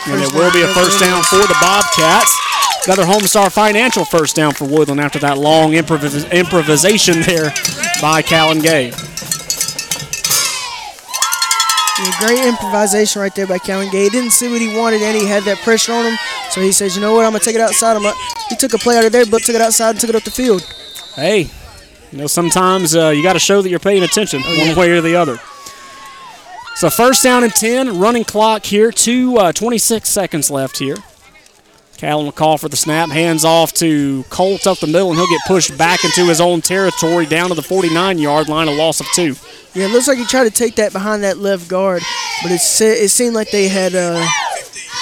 And it will be a first down for the Bobcats. Another Homestar Financial first down for Woodland after that long improvis- improvisation there by Callan Gay. Yeah, great improvisation right there by Kellen Gay. He didn't see what he wanted and he had that pressure on him. So he says, you know what, I'm going to take it outside. I'm he took a play out of there, but took it outside and took it up the field. Hey, you know, sometimes uh, you got to show that you're paying attention Oh, one yeah. way or the other. So first down and 10, running clock here, two, uh, 26 seconds left here. Callan will call for the snap, hands off to Colt up the middle, and he'll get pushed back into his own territory down to the 49 yard line, a loss of two. Yeah, it looks like he tried to take that behind that left guard, but it se- it seemed like they had uh,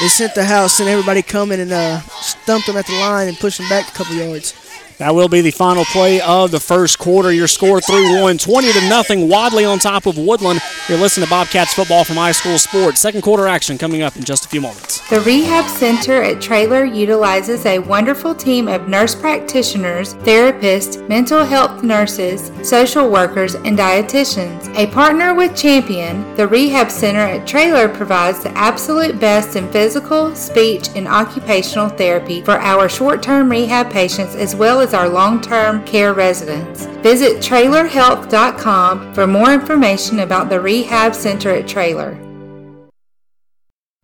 they sent the house and everybody coming and uh, stumped him at the line and pushed him back a couple yards. That will be the final play of the first quarter. Your score 3 1, 20 to nothing. Wadley on top of Woodland. You're listening to Bobcats football from high school sports. Second quarter action coming up in just a few moments. The Rehab Center at Traylor utilizes a wonderful team of nurse practitioners, therapists, mental health nurses, social workers, and dietitians. A partner with Champion, the Rehab Center at Traylor provides the absolute best in physical, speech, and occupational therapy for our short term rehab patients as well as as our long term care residents. Visit traylorhealth.com for more information about the Rehab Center at Traylor.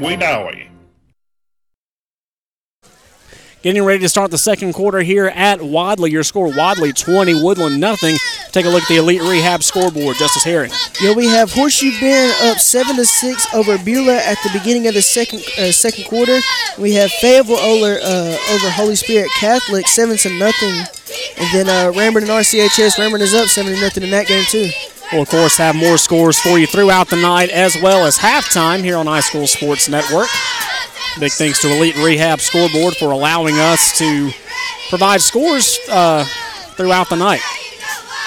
Wedowee. Getting ready to start the second quarter here at Wadley. Your score Wadley 20, Woodland nothing. Take a look at the Elite Rehab scoreboard. Justice Herring. Yeah, we have Horseshoe Bend up seven to six over Beulah at the beginning of the second uh, second quarter. We have Fayetteville Oler uh, over Holy Spirit Catholic seven to nothing, and then uh, Ranburne and RCHS. Ranburne is up seven to nothing in that game too. We'll, of course, have more scores for you throughout the night as well as halftime here on High School Sports Network. Big thanks to Elite Rehab Scoreboard for allowing us to provide scores uh, throughout the night.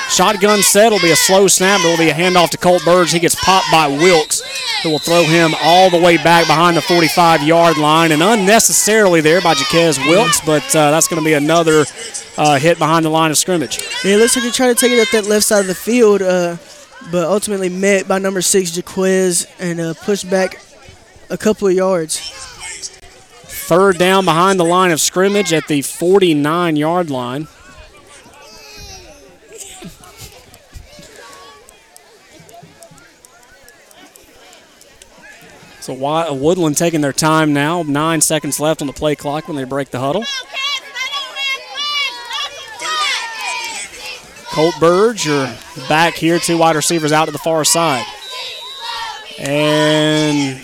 Shotgun set will be a slow snap. It will be a handoff to Colt Burge. He gets popped by Wilkes, who will throw him all the way back behind the 45 yard line and unnecessarily there by Jaquez Wilkes, but uh, that's going to be another uh, hit behind the line of scrimmage. Yeah, it looks like they tried to take it up that left side of the field, uh, but ultimately met by number six Jaquez and uh, pushed back a couple of yards. Third down behind the line of scrimmage at the 49 yard line. So Woodland taking their time now. Nine seconds left on the play clock when they break the huddle. Colt Burge, you're back here. Two wide receivers out to the far side. And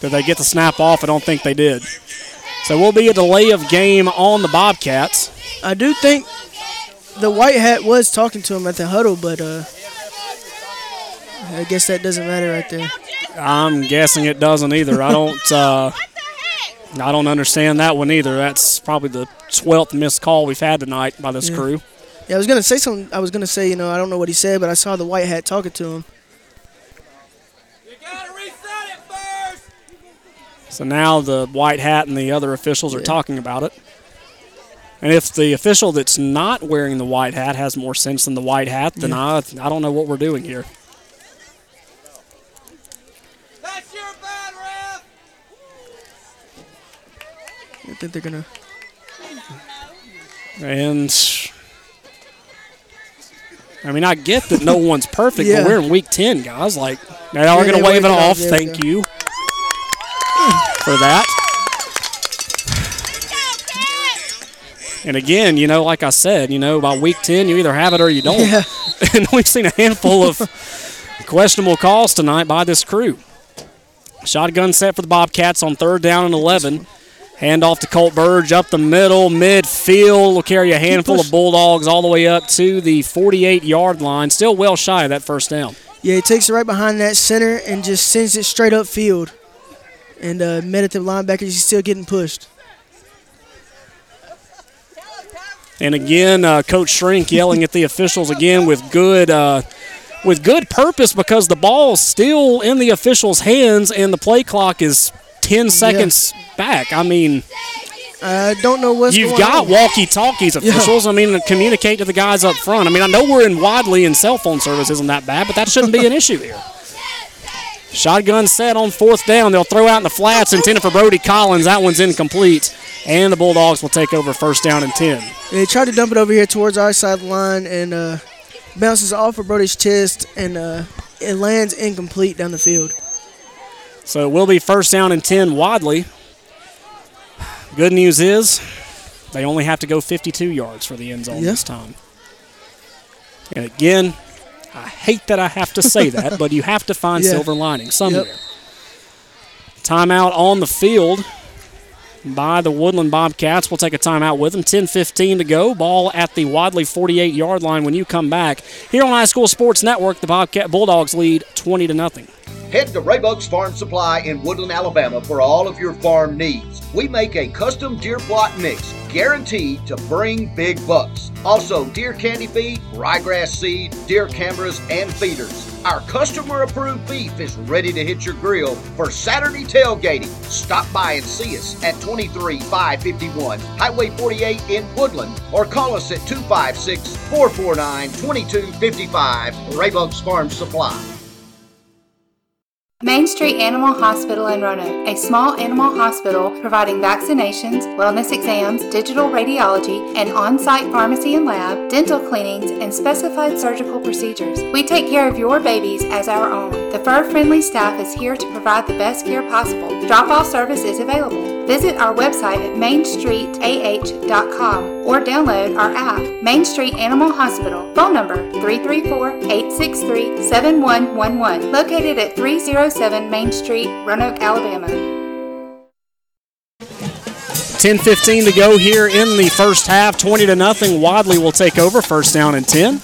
did they get the snap off? I don't think they did. So we'll be a delay of game on the Bobcats. I do think the white hat was talking to him at the huddle, but uh, I guess that doesn't matter right there. I'm guessing it doesn't either. I don't. Uh, I don't understand that one either. That's probably the 12th missed call we've had tonight by this Yeah. crew. Yeah, I was gonna say something. I was gonna say, you know, I don't know what he said, but I saw the white hat talking to him. So now the white hat and the other officials are talking about it. And if the official that's not wearing the white hat has more sense than the white hat, then I, I don't know what we're doing here. That's your bad, ref. I think they're gonna. And I mean, I get that no one's perfect, Yeah. but we're in week 10, guys. Like, now we're going to wave it off. There Thank you for that. And again, you know, like I said, you know, by week 10, you either have it or you don't. Yeah. and we've seen a handful of questionable calls tonight by this crew. Shotgun set for the Bobcats on third down and 11. Handoff to Colt Burge up the middle, midfield. Will carry a handful of Bulldogs all the way up to the 48 yard line. Still well shy of that first down. Yeah, he takes it right behind that center and just sends it straight up field. And uh, meditative linebacker, he's still getting pushed. And again, uh, Coach Shrink yelling at the officials again with good, uh, with good purpose because the ball's still in the officials' hands and the play clock is 10 seconds back. I mean, I don't know what's going on. you've got walkie-talkies officials. I mean, communicate to the guys up front. I mean, I know we're in Wadley and cell phone service isn't that bad, but that shouldn't be an issue here. Shotgun set on fourth down. They'll throw out in the flats intended for Brody Collins. That one's incomplete. And the Bulldogs will take over first down and 10. They tried to dump it over here towards our side line and uh, bounces off of Brody's chest and uh, it lands incomplete down the field. So it will be first down and 10 Wadley. Good news is they only have to go 52 yards for the end zone Yeah. this time. And again, I hate that I have to say that, but you have to find Yeah. silver lining somewhere. Yep. Timeout on the field by the Woodland Bobcats. We'll take a timeout with them. 10 15 to go. Ball at the Wadley 48 yard line when you come back. Here on High School Sports Network, the Bobcat Bulldogs lead 20 to nothing. Head to Raybuck's Farm Supply in Woodland, Alabama for all of your farm needs. We make a custom deer plot mix guaranteed to bring big bucks. Also, deer candy feed, ryegrass seed, deer cameras, and feeders. Our customer approved beef is ready to hit your grill for Saturday tailgating. Stop by and see us at 23551 Highway 48 in Woodland or call us at 256 449 2255 Raybugs Farm Supply. Main Street Animal Hospital in Roanoke, a small animal hospital providing vaccinations, wellness exams, digital radiology, and on site pharmacy and lab, dental cleanings, and specified surgical procedures. We take care of your babies as our own. The fur friendly staff is here to provide the best care possible. Drop off service is available. Visit our website at mainstreetah.com or download our app, Main Street Animal Hospital. Phone number 334 863 7111, located at 307 Main Street, Roanoke, Alabama. 10-15 to go here in the first half. 20 to nothing. Wadley will take over. First down and 10.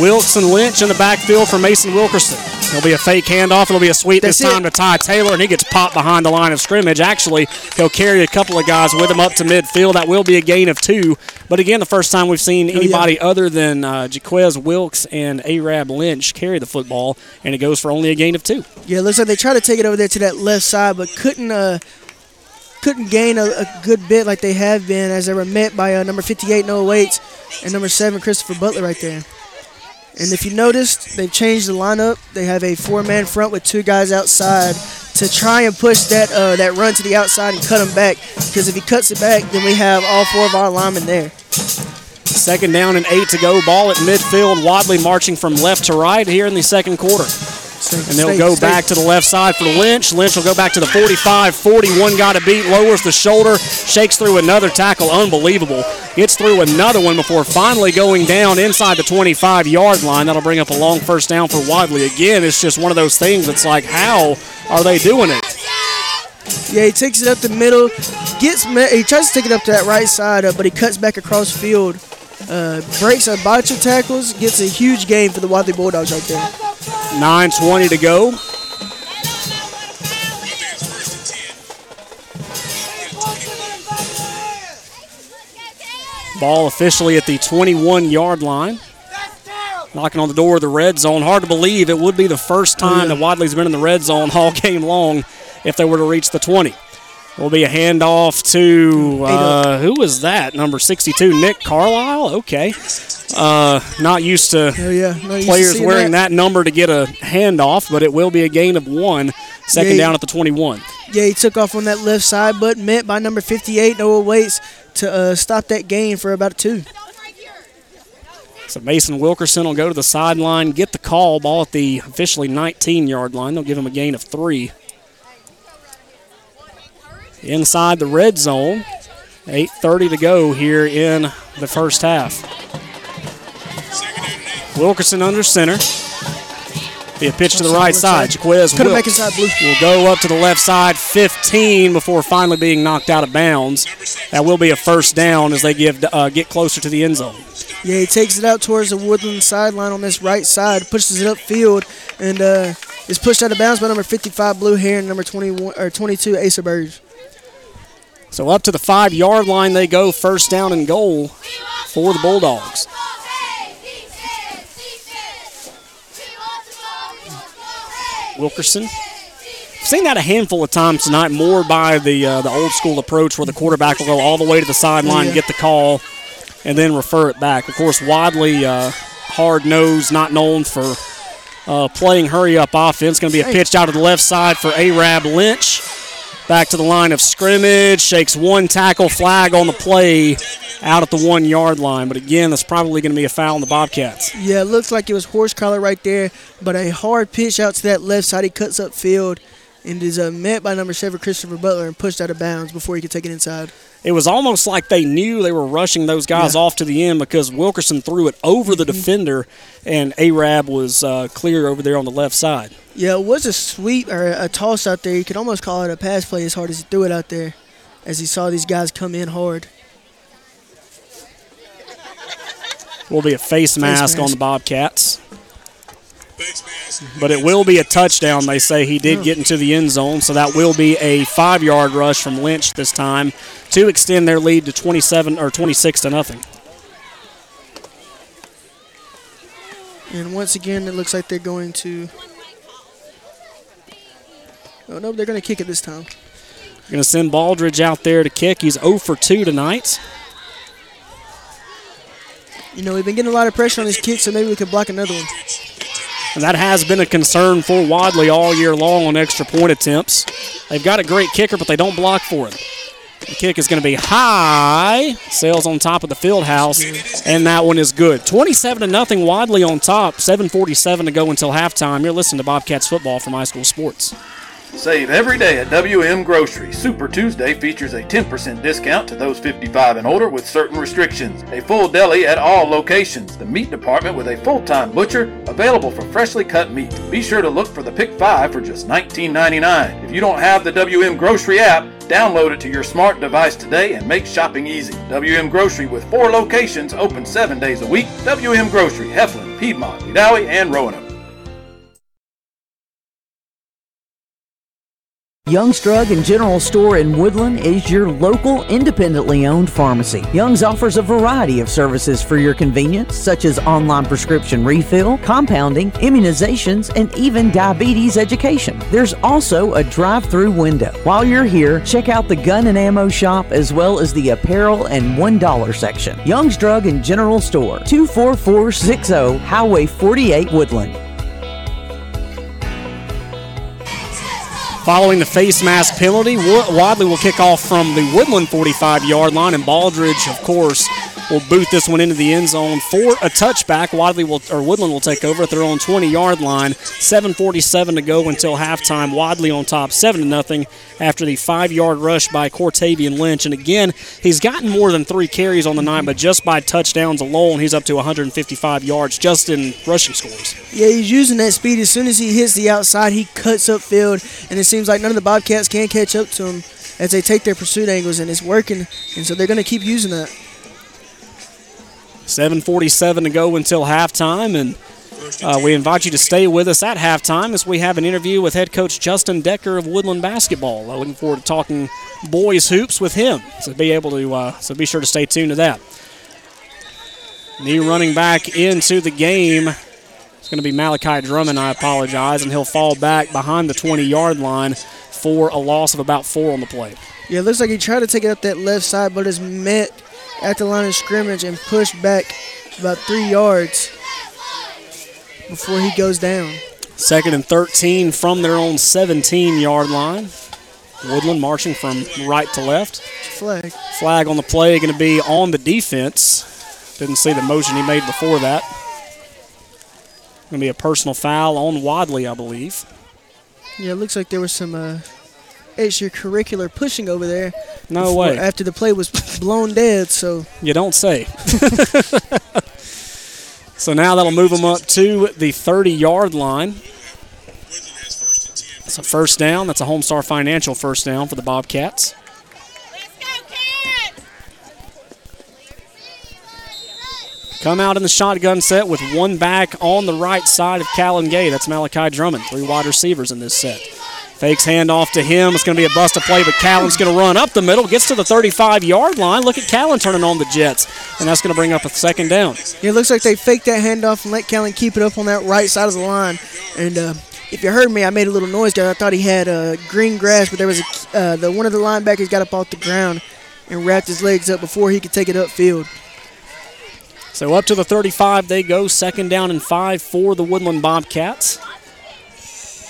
Wilkes and Lynch in the backfield for Mason Wilkerson. There'll be a fake handoff. It'll be a sweep That's this time it. to Ty Taylor, and he gets popped behind the line of scrimmage. Actually, he'll carry a couple of guys with him up to midfield. That will be a gain of two. But again, the first time we've seen Oh, yeah. anybody other than uh, Jaquez Wilkes and Arab Lynch carry the football, and it goes for only a gain of two. Yeah, it looks like they tried to take it over there to that left side, but couldn't uh, couldn't gain a, a good bit like they have been as they were met by uh, number 58 Noah Waits and number seven Christopher Butler right there. And if you noticed, they've changed the lineup. They have a four-man front with two guys outside to try and push that uh, that run to the outside and cut him back. Because if he cuts it back, then we have all four of our linemen there. Second down and eight to go. Ball at midfield. Wadley marching from left to right here in the second quarter. And they'll stay- go stay- back to the left side for Lynch. Lynch will go back to the 45, 41 got a beat, lowers the shoulder, shakes through another tackle. Unbelievable. Gets through another one before finally going down inside the 25 yard line. That'll bring up a long first down for Wadley. Again, it's just one of those things. It's like, how are they doing it? Yeah, he takes it up the middle, gets he tries to take it up to that right side, uh, but he cuts back across field, uh, breaks a bunch of tackles, gets a huge game for the Wadley Bulldogs right there. 9.20 to go. Ball officially at the 21 yard line. Knocking on the door of the red zone. Hard to believe it would be the first time that Wadley's been in the red zone all game long if they were to reach the 20. Will be a handoff to uh, who was that? Number 62, Nick Carlisle. Okay, uh, not used to Oh, yeah. Not used to players wearing that. that. number to get a handoff, but it will be a gain of one. Second Yeah. down at the 21. Yeah, he took off on that left side, but met by number 58 Noah Waits to uh, stop that gain for about two. So Mason Wilkerson will go to the sideline, get the call, ball at the officially 19 yard line. They'll give him a gain of three. Inside the red zone, 8.30 to go here in the first half. Wilkerson under center. Be a pitch to the right side. Jaquez Could Wilkes inside blue. will go up to the left side, 15 before finally being knocked out of bounds. That will be a first down as they give uh, get closer to the end zone. Yeah, he takes it out towards the Woodland sideline on this right side, pushes it upfield, and uh, is pushed out of bounds by number 55 Blue Hair and number 21 or 22 Asa Burge. So up to the five yard line they go, first down and goal for the Bulldogs. Wilkerson. Seen that a handful of times tonight, more by the uh, the old school approach where the quarterback will go all the way to the sideline, Yeah. get the call, and then refer it back. Of course, Wadley, uh, hard nosed, not known for uh, playing hurry up offense. Going to be a pitch out of the left side for Arab Lynch. Back to the line of scrimmage, shakes one tackle flag on the play out at the one yard line. But again, that's probably going to be a foul on the Bobcats. Yeah, it looks like it was horse collar right there, but a hard pitch out to that left side. He cuts up field and is uh, met by number seven Christopher Butler and pushed out of bounds before he could take it inside. It was almost like they knew they were rushing those guys Yeah. off to the end because Wilkerson threw it over the defender, and Arab was uh, clear over there on the left side. Yeah, it was a sweep or a toss out there. You could almost call it a pass play as hard as he threw it out there as he saw these guys come in hard. Will be a face mask, on the Bobcats. but it will be a touchdown. They say he did get into the end zone, so that will be a five-yard rush from Lynch this time to extend their lead to 27 or 26 to nothing. And once again, it looks like they're going to. Oh no, they're going to kick it this time. They're going to send Baldridge out there to kick. He's 0 for 2 tonight. You know, we've been getting a lot of pressure on his kick, so maybe we could block another one. And that has been a concern for Wadley all year long on extra point attempts. They've got a great kicker, but they don't block for him. The kick is going to be high. Sails on top of the field house, and that one is good. 27 to nothing. Wadley on top. 7:47 to go until halftime. You're listening to Bobcats football from High School Sports. Save every day at WM Grocery. Super Tuesday features a 10% discount to those 55 and older with certain restrictions. A full deli at all locations. The meat department with a full-time butcher available for freshly cut meat. Be sure to look for the Pick 5 for just $19.99. If you don't have the WM Grocery app, download it to your smart device today and make shopping easy. WM Grocery with four locations open seven days a week. WM Grocery, Heflin, Piedmont, Wedowee, and Roanoke. Young's Drug and General Store in Woodland is your local independently owned pharmacy. Young's offers a variety of services for your convenience, such as online prescription refill, compounding, immunizations, and even diabetes education. There's also a drive through window. While you're here, check out the gun and ammo shop as well as the apparel and $1 section. Young's Drug and General Store, 24460 Highway 48 Woodland. Following the face mask penalty, Wadley will kick off from the Woodland 45 yard line, and Baldridge, of course, will boot this one into the end zone for a touchback. Wadley will or Woodland will take over at their own 20 yard line. 7:47 to go until halftime. Wadley on top, seven to nothing after the five yard rush by Cortavian Lynch. And again, he's gotten more than three carries on the night, but just by touchdowns alone, he's up to 155 yards just in rushing scores. Yeah, he's using that speed. As soon as he hits the outside, he cuts upfield, and it seems like none of the Bobcats can catch up to him as they take their pursuit angles, and it's working. And so they're going to keep using that. 7:47 to go until halftime, and uh, we invite you to stay with us at halftime as we have an interview with head coach Justin Decker of Woodland basketball. Looking forward to talking boys hoops with him. So be able to uh, so be sure to stay tuned to that. Knee running back into the game. It's going to be Malachi Drummond. I apologize, and he'll fall back behind the 20-yard line for a loss of about four on the play. Yeah, it looks like he tried to take it up that left side, but is met at the line of scrimmage and pushed back about three yards before he goes down. Second and 13 from their own 17 yard line. Woodland marching from right to left. Flag. Flag on the play going to be on the defense. Didn't see the motion he made before that. Going to be a personal foul on Wadley, I believe. Yeah, it looks like there was some uh, extracurricular pushing over there. No way. After the play was blown dead, so. You don't say. so now that'll move them up to the 30 yard line. It's a first down. That's a Homestar Financial first down for the Bobcats. Come out in the shotgun set with one back on the right side of Callan Gay. That's Malachi Drummond. Three wide receivers in this set. Fakes handoff to him. It's going to be a bust of play, but Callan's going to run up the middle, gets to the 35 yard line. Look at Callan turning on the Jets, and that's going to bring up a second down. Yeah, it looks like they faked that handoff and let Callan keep it up on that right side of the line. And uh, if you heard me, I made a little noise because I thought he had uh, green grass, but there was a, uh, the one of the linebackers got up off the ground and wrapped his legs up before he could take it upfield. So up to the 35 they go, second down and five for the Woodland Bobcats.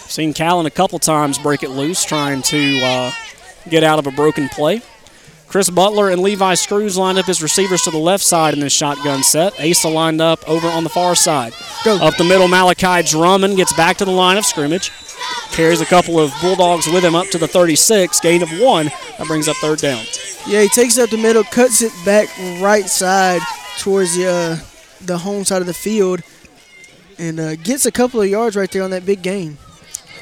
Seen Callan a couple times break it loose, trying to uh, get out of a broken play. Chris Butler and Levi Screws lined up as receivers to the left side in this shotgun set. Asa lined up over on the far side. Go. Up the middle, Malachi Drummond gets back to the line of scrimmage. Carries a couple of Bulldogs with him up to the 36. Gain of one. That brings up third down. Yeah, he takes it up the middle, cuts it back right side towards the, uh, the home side of the field, and uh, gets a couple of yards right there on that big gain.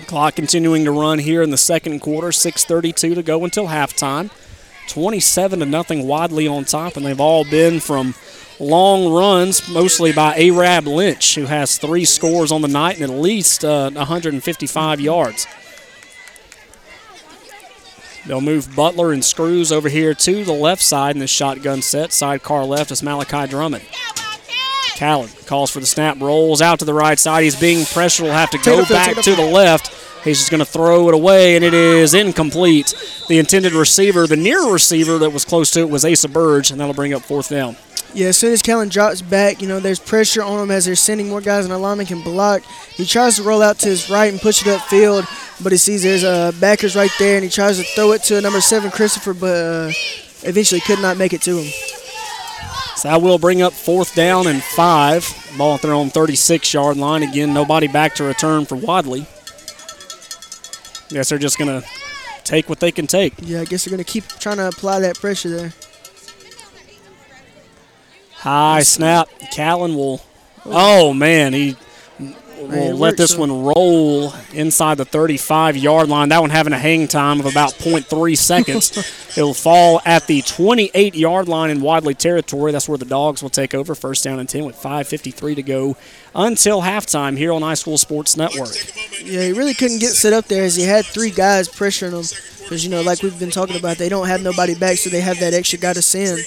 Clock continuing to run here in the second quarter. 6:32 to go until halftime. 27 to nothing. Wadley on top, and they've all been from long runs, mostly by Arab Lynch, who has three scores on the night and at least uh, 155 yards. They'll move Butler and Screws over here to the left side in the shotgun set. Sidecar left is Malachi Drummond. Callan calls for the snap, rolls out to the right side. He's being pressured. Will have to go back to the left. He's just going to throw it away, and it is incomplete. The intended receiver, the near receiver that was close to it, was Asa Burge, and that'll bring up fourth down. Yeah, as soon as Callan drops back, you know, there's pressure on him as they're sending more guys, and the lineman can block. He tries to roll out to his right and push it upfield, but he sees there's uh, backers right there, and he tries to throw it to number seven, Christopher, but uh, eventually could not make it to him. That will bring up fourth down and five. Ball at their own 36 yard line. Again, nobody back to return for Wadley. Guess they're just going to take what they can take. Yeah, I guess they're going to keep trying to apply that pressure there. High snap. Callan will. Oh, man. He will let this one roll inside the 35 yard line. That one having a hang time of about 0.3 seconds. It'll fall at the 28 yard line in Wadley territory. That's where the Dogs will take over. First down and 10 with 5.53 to go until halftime here on High School Sports Network. Yeah, he really couldn't get set up there as he had three guys pressuring him. Because, you know, like we've been talking about, they don't have nobody back, so they have that extra guy to send.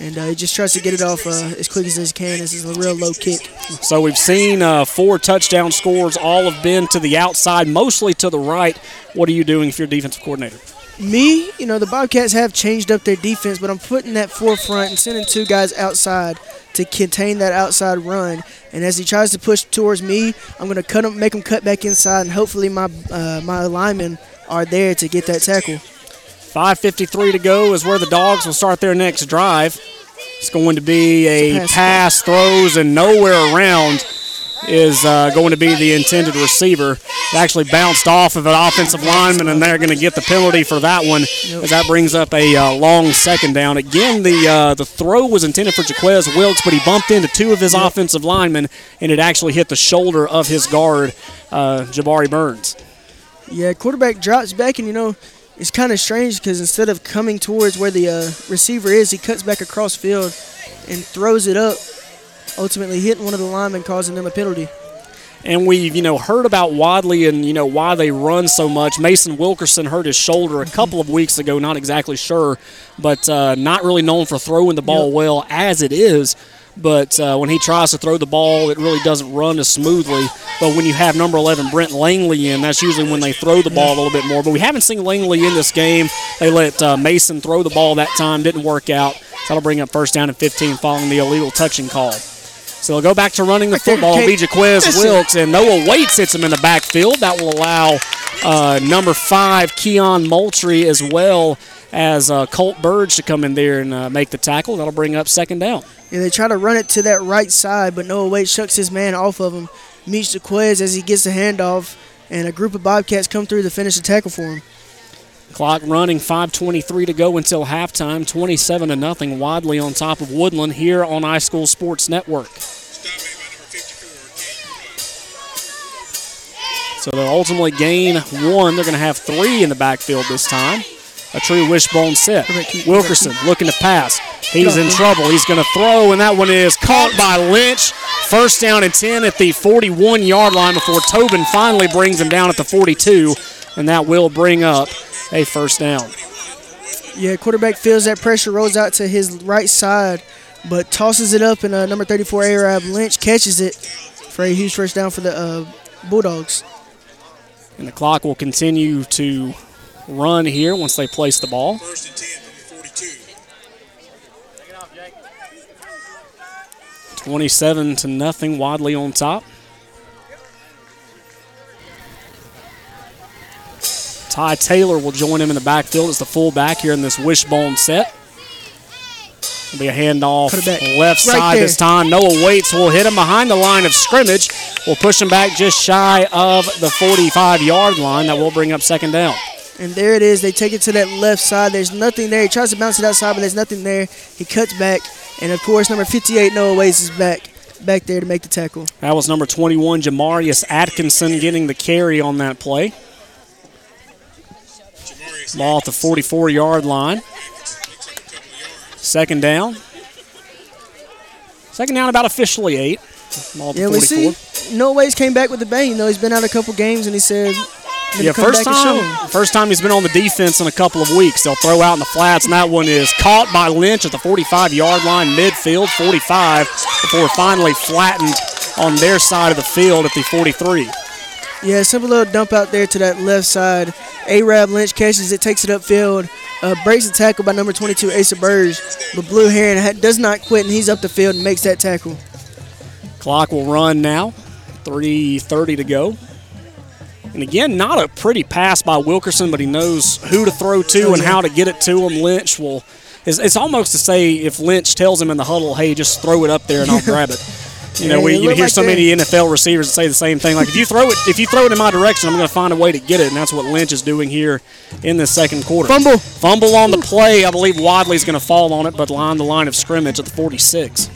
And uh, he just tries to get it off uh, as quick as he can. This is a real low kick. So we've seen uh, four touchdown scores. All have been to the outside, mostly to the right. What are you doing if you're defensive coordinator? Me, you know, the Bobcats have changed up their defense, but I'm putting that forefront and sending two guys outside to contain that outside run. And as he tries to push towards me, I'm going to cut him, make him cut back inside, and hopefully my uh, my linemen – are there to get that tackle. 5.53 to go is where the Dogs will start their next drive. It's going to be a, a pass, pass throws, and nowhere around is uh, going to be the intended receiver. It actually bounced off of an offensive lineman, and they're going to get the penalty for that one, as that brings up a uh, long second down. Again, the uh, the throw was intended for Jaquez Wilkes, but he bumped into two of his offensive linemen, and it actually hit the shoulder of his guard, uh, Jabari Burns. Yeah, quarterback drops back, and you know, it's kind of strange because instead of coming towards where the uh, receiver is, he cuts back across field and throws it up, ultimately hitting one of the linemen, causing them a penalty. And we've, you know, heard about Wadley and, you know, why they run so much. Mason Wilkerson hurt his shoulder a couple of weeks ago, not exactly sure, but uh, not really known for throwing the ball yep. well as it is but uh, when he tries to throw the ball, it really doesn't run as smoothly. But when you have number 11 Brent Langley in, that's usually when they throw the ball a little bit more. But we haven't seen Langley in this game. They let uh, Mason throw the ball that time, didn't work out. So that'll bring up first down and 15 following the illegal touching call. So they'll go back to running the football. BJ Quiz Wilkes and Noah Waits hits him in the backfield. That will allow uh, number five Keon Moultrie as well as uh, Colt Burge to come in there and uh, make the tackle. That'll bring up second down. Yeah, they try to run it to that right side, but Noah Wade shucks his man off of him, meets Jaquez as he gets the handoff, and a group of Bobcats come through to finish the tackle for him. Clock running, 5:23 to go until halftime. 27 to nothing. Wadley on top of Woodland here on High School Sports Network. So they'll ultimately gain one. They're going to have three in the backfield this time a true wishbone set. Wilkerson looking to pass. He's in trouble. He's going to throw, and that one is caught by Lynch. First down and 10 at the 41 yard line before Tobin finally brings him down at the 42, and that will bring up a first down. Yeah, quarterback feels that pressure, rolls out to his right side, but tosses it up, and uh, number 34 Arab Lynch catches it for a huge first down for the uh, Bulldogs. And the clock will continue to run here once they place the ball. 27 to nothing, Wadley on top. Ty Taylor will join him in the backfield as the fullback here in this wishbone set. It'll be a handoff left side right this time. Noah Waits will hit him behind the line of scrimmage. We'll push him back just shy of the 45 yard line. That will bring up second down. And there it is. They take it to that left side. There's nothing there. He tries to bounce it outside, but there's nothing there. He cuts back. And of course, number 58, Noah Waits, is back back there to make the tackle. That was number 21, Jamarius Atkinson, getting the carry on that play. Ball at the 44 yard line. Second down. Second down, about officially eight. Ball Yeah, we see Noah Waits came back with the bang. You know, he's been out a couple games, and he said, Yeah, first back and show time, first time he's been on the defense in a couple of weeks. They'll throw out in the flats, and that one is caught by Lynch at the 45-yard line, midfield, 45, before finally flattened on their side of the field at the 43. Yeah, simple little dump out there to that left side. Arab Lynch catches it, takes it upfield, uh, breaks the tackle by number 22, Asa Burge. But Blue Heron ha- does not quit, and he's up the field and makes that tackle. Clock will run now. 3.30 to go. And again, not a pretty pass by Wilkerson, but he knows who to throw to Oh, and how to get it to him. Lynch will. It's, it's almost to say if Lynch tells him in the huddle, "Hey, just throw it up there and I'll grab it." You know, we, you hear like so many NFL receivers that say the same thing. Like if you throw it, if you throw it in my direction, I'm going to find a way to get it, and that's what Lynch is doing here in the second quarter. Fumble, fumble on the play. I believe Wadley's going to fall on it, but line the line of scrimmage at the 46.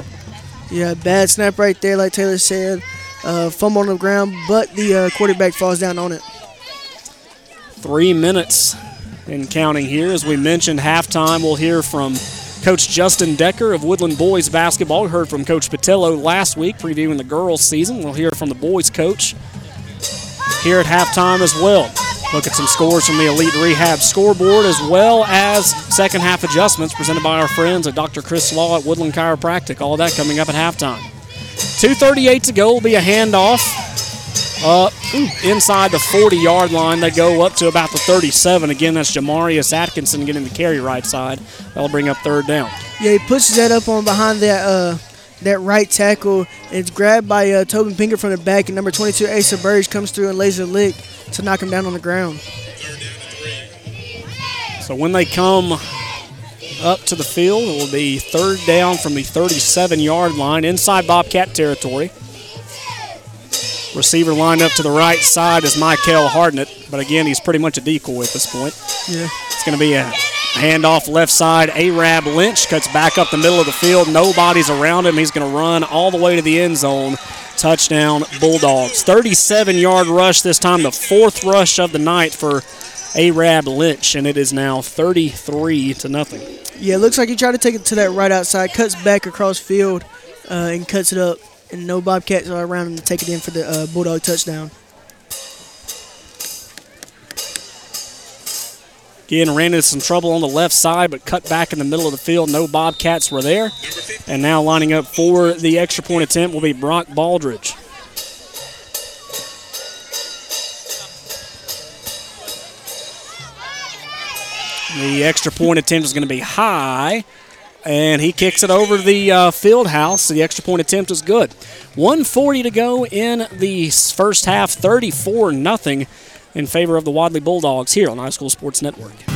Yeah, bad snap right there, like Taylor said. Uh, fumble on the ground, but the uh, quarterback falls down on it. Three minutes in counting here. As we mentioned, halftime, we'll hear from Coach Justin Decker of Woodland Boys Basketball. We heard from Coach Patello last week previewing the girls' season. We'll hear from the boys' coach here at halftime as well. Look at some scores from the Elite Rehab scoreboard as well as second half adjustments presented by our friends at Dr. Chris Law at Woodland Chiropractic. All that coming up at halftime. 2.38 to go will be a handoff up inside the 40 yard line. They go up to about the 37. Again, that's Jamarius Atkinson getting the carry right side. That'll bring up third down. Yeah, he pushes that up on behind that uh, that right tackle. It's grabbed by uh, Tobin Pinker from the back, and number 22, Asa Burge, comes through and lays a lick to knock him down on the ground. So when they come up to the field, it will be third down from the 37 yard line inside Bobcat territory. Receiver lined up to the right side is Michael Hardnett, but again, he's pretty much a decoy at this point. Yeah. It's going to be a handoff left side. Arab Lynch cuts back up the middle of the field. Nobody's around him. He's going to run all the way to the end zone. Touchdown, Bulldogs. 37 yard rush this time, the fourth rush of the night for Arab Lynch, and it is now 33 to nothing. Yeah, it looks like he tried to take it to that right outside, cuts back across field, uh, and cuts it up. And no Bobcats are around him to take it in for the uh, Bulldog touchdown. Again, ran into some trouble on the left side, but cut back in the middle of the field. No Bobcats were there. And now lining up for the extra point attempt will be Brock Baldridge. The extra point attempt is going to be high, and he kicks it over the uh, field house. The extra point attempt is good. 140 to go in the first half, 34 nothing in favor of the Wadley Bulldogs here on High School Sports Network.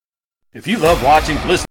If you love watching, listen.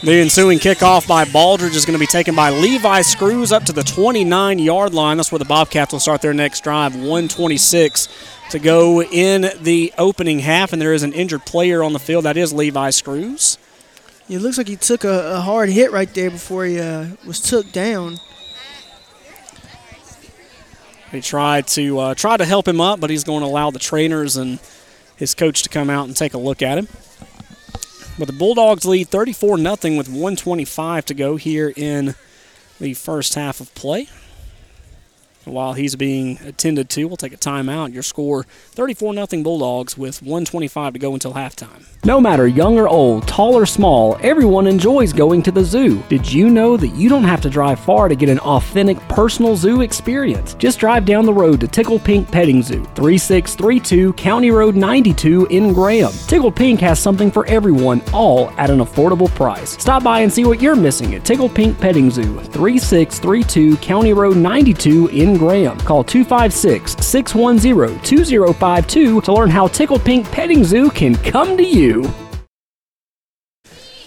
The ensuing kickoff by Baldridge is going to be taken by Levi Screws up to the 29 yard line. That's where the Bobcats will start their next drive. 126 to go in the opening half, and there is an injured player on the field. That is Levi Screws. It looks like he took a, a hard hit right there before he uh, was took down. They tried to uh, try to help him up, but he's going to allow the trainers and his coach to come out and take a look at him. But the Bulldogs lead 34 0 with 125 to go here in the first half of play. While he's being attended to. We'll take a timeout. Your score 34 0 Bulldogs with 125 to go until halftime. No matter young or old, tall or small, everyone enjoys going to the zoo. Did you know that you don't have to drive far to get an authentic personal zoo experience? Just drive down the road to Tickle Pink Petting Zoo, 3632 County Road 92 in Graham. Tickle Pink has something for everyone, all at an affordable price. Stop by and see what you're missing at Tickle Pink Petting Zoo, 3632 County Road 92 in Graham. Call 256 610 2052 to learn how Tickle Pink Petting Zoo can come to you.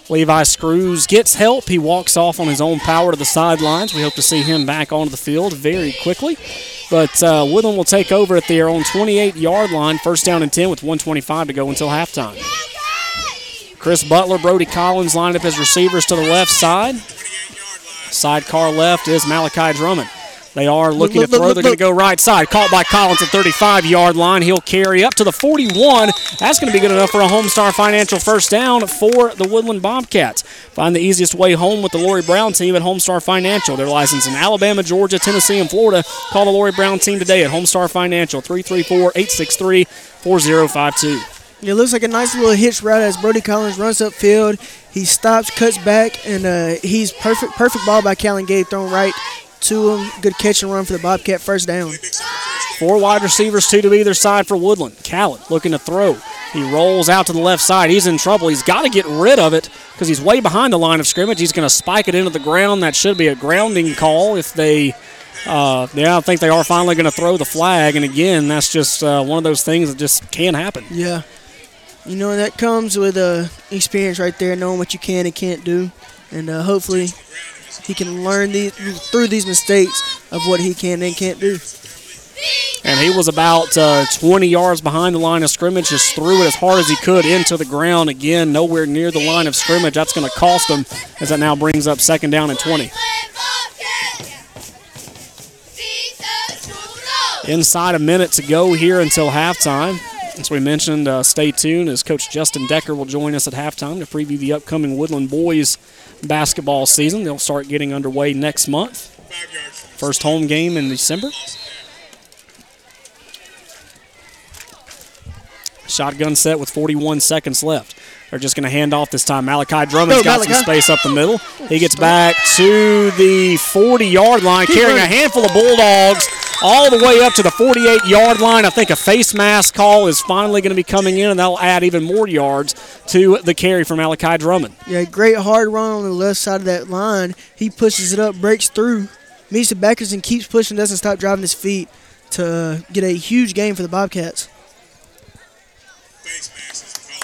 Levi Screws gets help. He walks off on his own power to the sidelines. We hope to see him back onto the field very quickly. But uh, Woodland will take over at their own 28 yard line, first down and 10 with 125 to go until halftime. Chris Butler, Brody Collins lined up as receivers to the left side. Sidecar left is Malachi Drummond. They are looking Look, to throw. look, They're going to go right side. Caught by Collins at 35 yard line. He'll carry up to the 41. That's going to be good enough for a Homestar Financial first down for the Woodland Bobcats. Find the easiest way home with the Lori Brown team at Homestar Financial. They're licensed in Alabama, Georgia, Tennessee, and Florida. Call the Lori Brown team today at Homestar Financial 334 863 4052. It looks like a nice little hitch route as Brody Collins runs upfield. He stops, cuts back, and uh, he's perfect. Perfect ball by Callan Gay thrown right to him. Good catch and run for the Bobcat first down. Four wide receivers, two to either side for Woodland. Callan looking to throw. He rolls out to the left side. He's in trouble. He's got to get rid of it because he's way behind the line of scrimmage. He's going to spike it into the ground. That should be a grounding call if they. Uh, yeah, I think they are finally going to throw the flag. And again, that's just uh, one of those things that just can't happen. Yeah. You know, that comes with uh, experience right there, knowing what you can and can't do. And uh, hopefully he can learn these, through these mistakes of what he can and can't do. And he was about uh, 20 yards behind the line of scrimmage, just threw it as hard as he could into the ground. Again, nowhere near the line of scrimmage. That's going to cost him as that now brings up second down and 20. Inside a minute to go here until halftime. As we mentioned, uh, stay tuned as Coach Justin Decker will join us at halftime to preview the upcoming Woodland Boys basketball season. They'll start getting underway next month. First home game in December. Shotgun set with 41 seconds left. They're just going to hand off this time. Malachi Drummond's Go, got some space up the middle. He gets back to the 40 yard line, carrying a handful of Bulldogs all the way up to the 48 yard line. I think a face mask call is finally going to be coming in, and that'll add even more yards to the carry from Malachi Drummond. Yeah, great hard run on the left side of that line. He pushes it up, breaks through, meets the backers, and keeps pushing, doesn't stop driving his feet to uh, get a huge game for the Bobcats.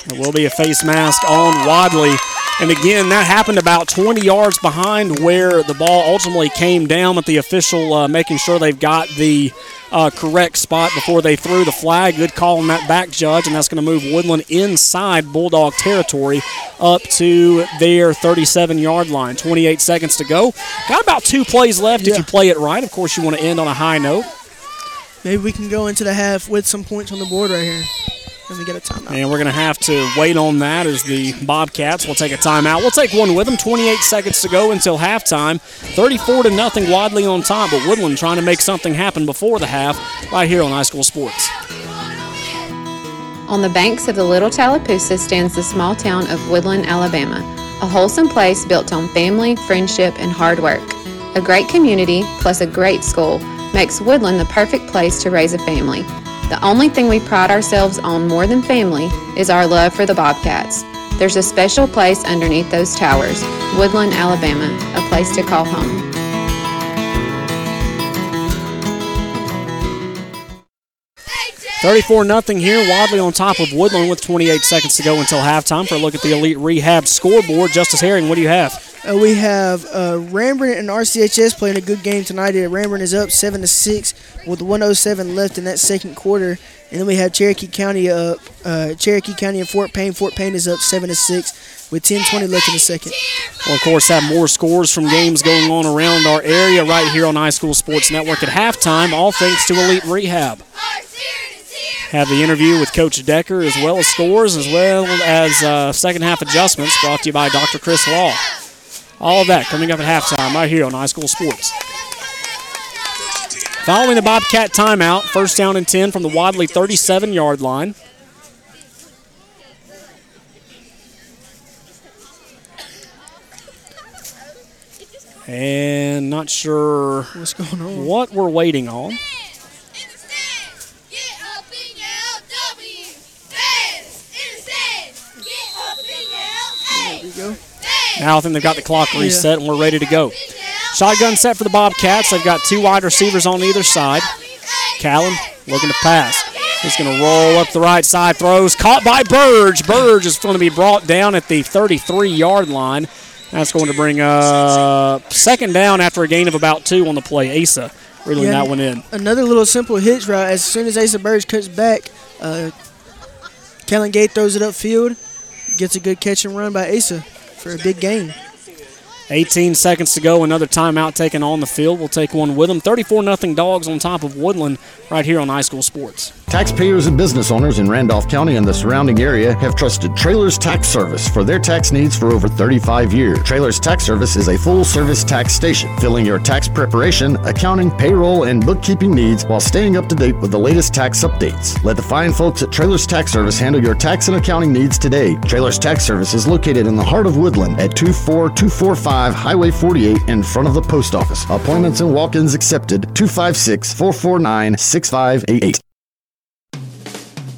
There will be a face mask on Wadley. And again, that happened about 20 yards behind where the ball ultimately came down with the official uh, making sure they've got the uh, correct spot before they threw the flag. Good call on that back judge, and that's going to move Woodland inside Bulldog territory up to their 37 yard line. 28 seconds to go. Got about two plays left if you play it right. Of course, you want to end on a high note. Maybe we can go into the half with some points on the board right here. And we get a timeout. And we're going to have to wait on that as the Bobcats will take a timeout. We'll take one with them. 28 seconds to go until halftime. 34 to nothing. Wadley on top, but Woodland trying to make something happen before the half right here on High School Sports. On the banks of the Little Tallapoosa stands the small town of Woodland, Alabama, a wholesome place built on family, friendship, and hard work. A great community plus a great school makes Woodland the perfect place to raise a family. The only thing we pride ourselves on more than family is our love for the Bobcats. There's a special place underneath those towers, Woodland, Alabama, a place to call home. 34 nothing here. Wadley on top of Woodland with 28 seconds to go until halftime for a look at the Elite Rehab scoreboard. Justice Herring, what do you have? Uh, we have uh, Ranburne and RCHS playing a good game tonight. Ranburne is up seven to six with 107 left in that second quarter, and then we have Cherokee County up. Uh, Cherokee County and Fort Payne. Fort Payne is up seven to six with 10:20 left in the second. We'll, of course, have more scores from games going on around our area right here on High School Sports Network at halftime, all thanks to Elite Rehab. Have the interview with Coach Decker as well as scores, as well as uh, second half adjustments brought to you by Dr. Chris Law. All of that coming up at halftime right here on High School Sports. Following the Bobcat timeout, first down and 10 from the Wadley 37 yard line. And not sure what's going on. What we're waiting on. There you go. Now I think they've got the clock reset and we're ready to go. Shotgun set for the Bobcats. They've got two wide receivers on either side. Callan looking to pass. He's going to roll up the right side, throws, caught by Burge. Burge is going to be brought down at the 33 yard line. That's going to bring up second down after a gain of about two on the play. Asa reeling Yeah, that one in. Another little simple hitch route. As soon as Asa Burge cuts back, uh, Callan Gay throws it upfield, gets a good catch and run by Asa for a big game. 18 seconds to go. Another timeout taken on the field. We'll take one with them. 34 0 dogs on top of Woodland right here on High School Sports. Taxpayers and business owners in Randolph County and the surrounding area have trusted Traylor's Tax Service for their tax needs for over 35 years. Traylor's Tax Service is a full service tax station, filling your tax preparation, accounting, payroll, and bookkeeping needs while staying up to date with the latest tax updates. Let the fine folks at Traylor's Tax Service handle your tax and accounting needs today. Traylor's Tax Service is located in the heart of Woodland at 24245 Highway 48 in front of the post office. Appointments and walk ins accepted 256 449 6588.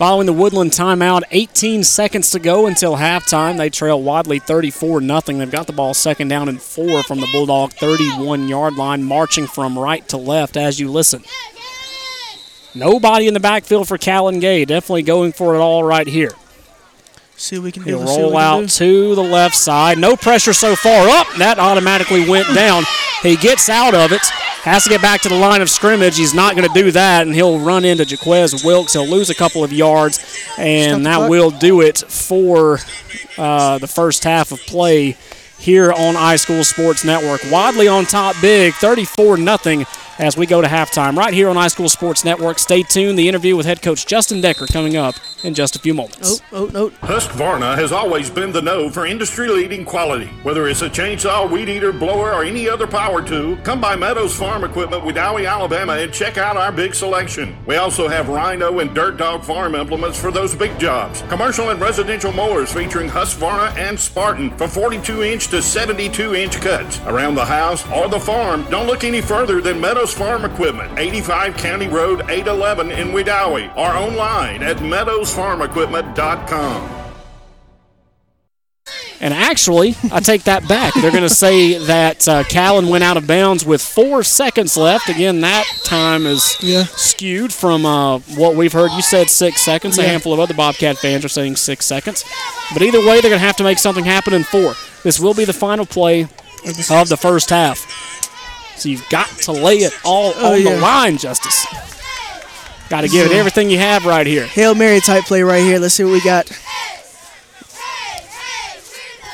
Following the Woodland timeout, 18 seconds to go until halftime. They trail Wadley 34 0. They've got the ball second down and four from the Bulldog 31 yard line, marching from right to left as you listen. Nobody in the backfield for Callan Gay. Definitely going for it all right here. See what we can. He'll Let's see what roll out to the left side. No pressure so far. Up. that automatically went down. He gets out of it. Has to get back to the line of scrimmage. He's not going to do that, and he'll run into Jaquez Wilkes. He'll lose a couple of yards, and that will do it for uh, the first half of play here on High School Sports Network. Wadley on top big, 34 0 as we go to halftime. Right here on High School Sports Network. Stay tuned. The interview with head coach Justin Decker coming up in just a few moments. Oh, oh, no. Husqvarna has always been the know for industry-leading quality. Whether it's a chainsaw, weed eater, blower, or any other power tool, come by Meadows Farm Equipment Wedowee, Alabama, and check out our big selection. We also have Rhino and Dirt Dog farm implements for those big jobs. Commercial and residential mowers featuring Husqvarna and Spartan for 42-inch to 72-inch cuts. Around the house or the farm, don't look any further than Meadows Farm Equipment, 85 County Road 811 in Wedowee, or online at meadowsfarmequipment.com. And actually, I take that back. They're going to say that uh, Callan went out of bounds with four seconds left. Again, that time is skewed from uh, what we've heard. You said six seconds. A handful of other Bobcat fans are saying six seconds. But either way, they're going to have to make something happen in four. This will be the final play of the first half. So you've got to lay it all Oh, on yeah. the line, Justice. Got to give it everything you have right here. Hail Mary type play right here. Let's see what we got.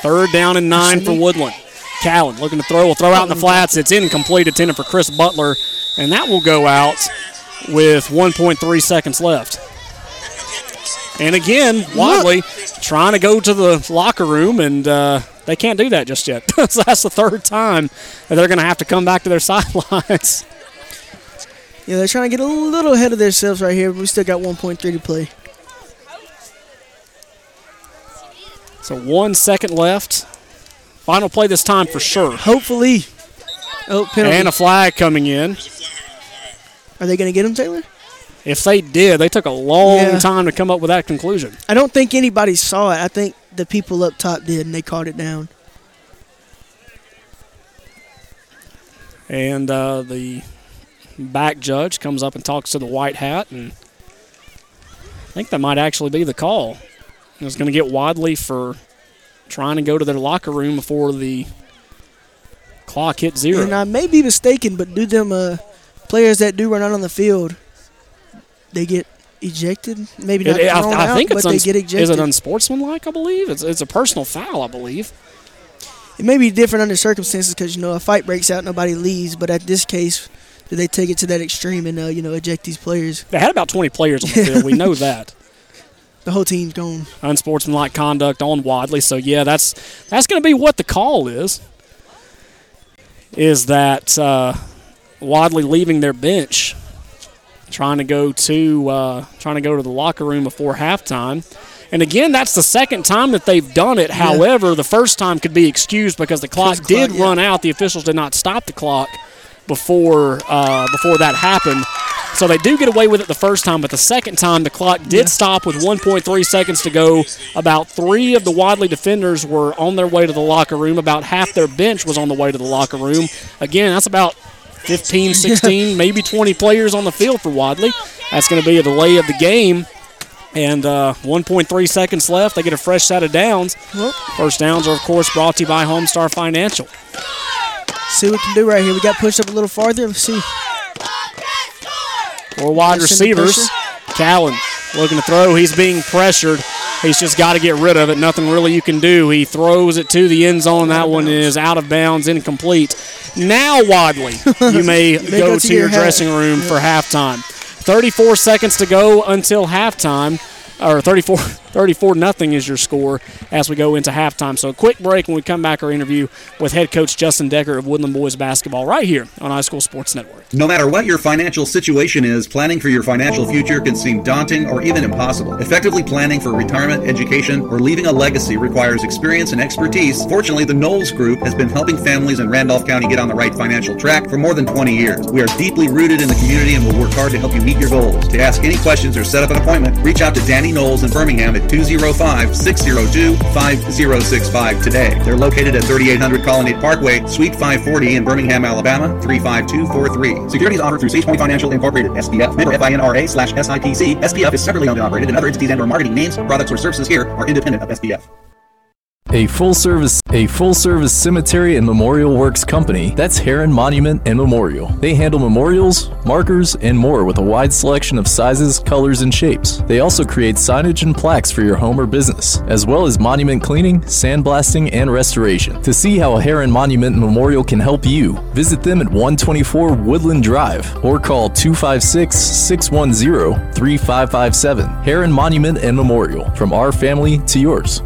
Third down and nine for Woodland. Callan looking to throw. Will throw out in the flats. It's incomplete. Intended for Chris Butler, and that will go out with 1.3 seconds left. And again, Wadley trying to go to the locker room, and uh, they can't do that just yet. so that's the third time that they're going to have to come back to their sidelines. Yeah, they're trying to get a little ahead of themselves right here, but we still got 1.3 to play. So one second left. Final play this time for sure. Hopefully. Oh, penalty. And a flag coming in. Are they going to get him, Taylor? If they did, they took a long Yeah. time to come up with that conclusion. I don't think anybody saw it. I think the people up top did, and they caught it down. And uh, the back judge comes up and talks to the white hat, and I think that might actually be the call. It's going to get Wadley for trying to go to their locker room before the clock hit zero. And I may be mistaken, but do them uh, players that do run out on the field, they get ejected. Maybe not It- I, thrown I out, think but it's they uns- get ejected. is it unsportsmanlike? I believe it's it's a personal foul. I believe. It may be different under circumstances because you know a fight breaks out, nobody leaves. But at this case, do they take it to that extreme and uh, you know eject these players? They had about 20 players on the field. We know that. The whole team's gone. Unsportsmanlike conduct on Wadley. So yeah, that's that's going to be what the call is. Is that uh, Wadley leaving their bench, trying to go to uh, trying to go to the locker room before halftime. And again, that's the second time that they've done it. However, the first time could be excused because the clock clock, did yeah. run out. The officials did not stop the clock before uh, before that happened. So they do get away with it the first time, but the second time the clock did stop with 1.3 seconds to go. About three of the Wadley defenders were on their way to the locker room. About half their bench was on the way to the locker room. Again, that's about 15, 16, maybe 20 players on the field for Wadley. That's going to be a delay of the game. And uh, 1.3 seconds left. They get a fresh set of downs. First downs are, of course, brought to you by Homestar Financial. See what we can do right here. We got pushed up a little farther. Let's see. Four wide receivers. Callan looking to throw. He's being pressured. He's just got to get rid of it. Nothing really you can do. He throws it to the end zone. That one is out of bounds, incomplete. Now, Wadley, you may You may go to your dressing room for halftime. 34 seconds to go until halftime. Or 34, 34 nothing is your score as we go into halftime. So a quick break when we come back our interview with head coach Justin Decker of Woodland Boys Basketball right here on High School Sports Network. No matter what your financial situation is, planning for your financial future can seem daunting or even impossible. Effectively planning for retirement, education, or leaving a legacy requires experience and expertise. Fortunately, the Knowles Group has been helping families in Randolph County get on the right financial track for more than 20 years. We are deeply rooted in the community and will work hard to help you meet your goals. To ask any questions or set up an appointment, reach out to Danny Knowles in Birmingham at 205 602 5065 today. They're located at 3800 Colonnade Parkway, Suite 540 in Birmingham, Alabama 35243. Securities offered through SagePoint Financial Incorporated, SPF, member FINRA slash SIPC. SPF is separately owned and operated, and other entities and or marketing names, products, or services here are independent of SPF. A full service a full service cemetery and memorial works company. That's Heron Monument and Memorial. They handle memorials, markers, and more with a wide selection of sizes, colors, and shapes. They also create signage and plaques for your home or business, as well as monument cleaning, sandblasting, and restoration. To see how Heron Monument and Memorial can help you, visit them at 124 Woodland Drive or call 256 610 3557. Heron Monument and Memorial. From our family to yours.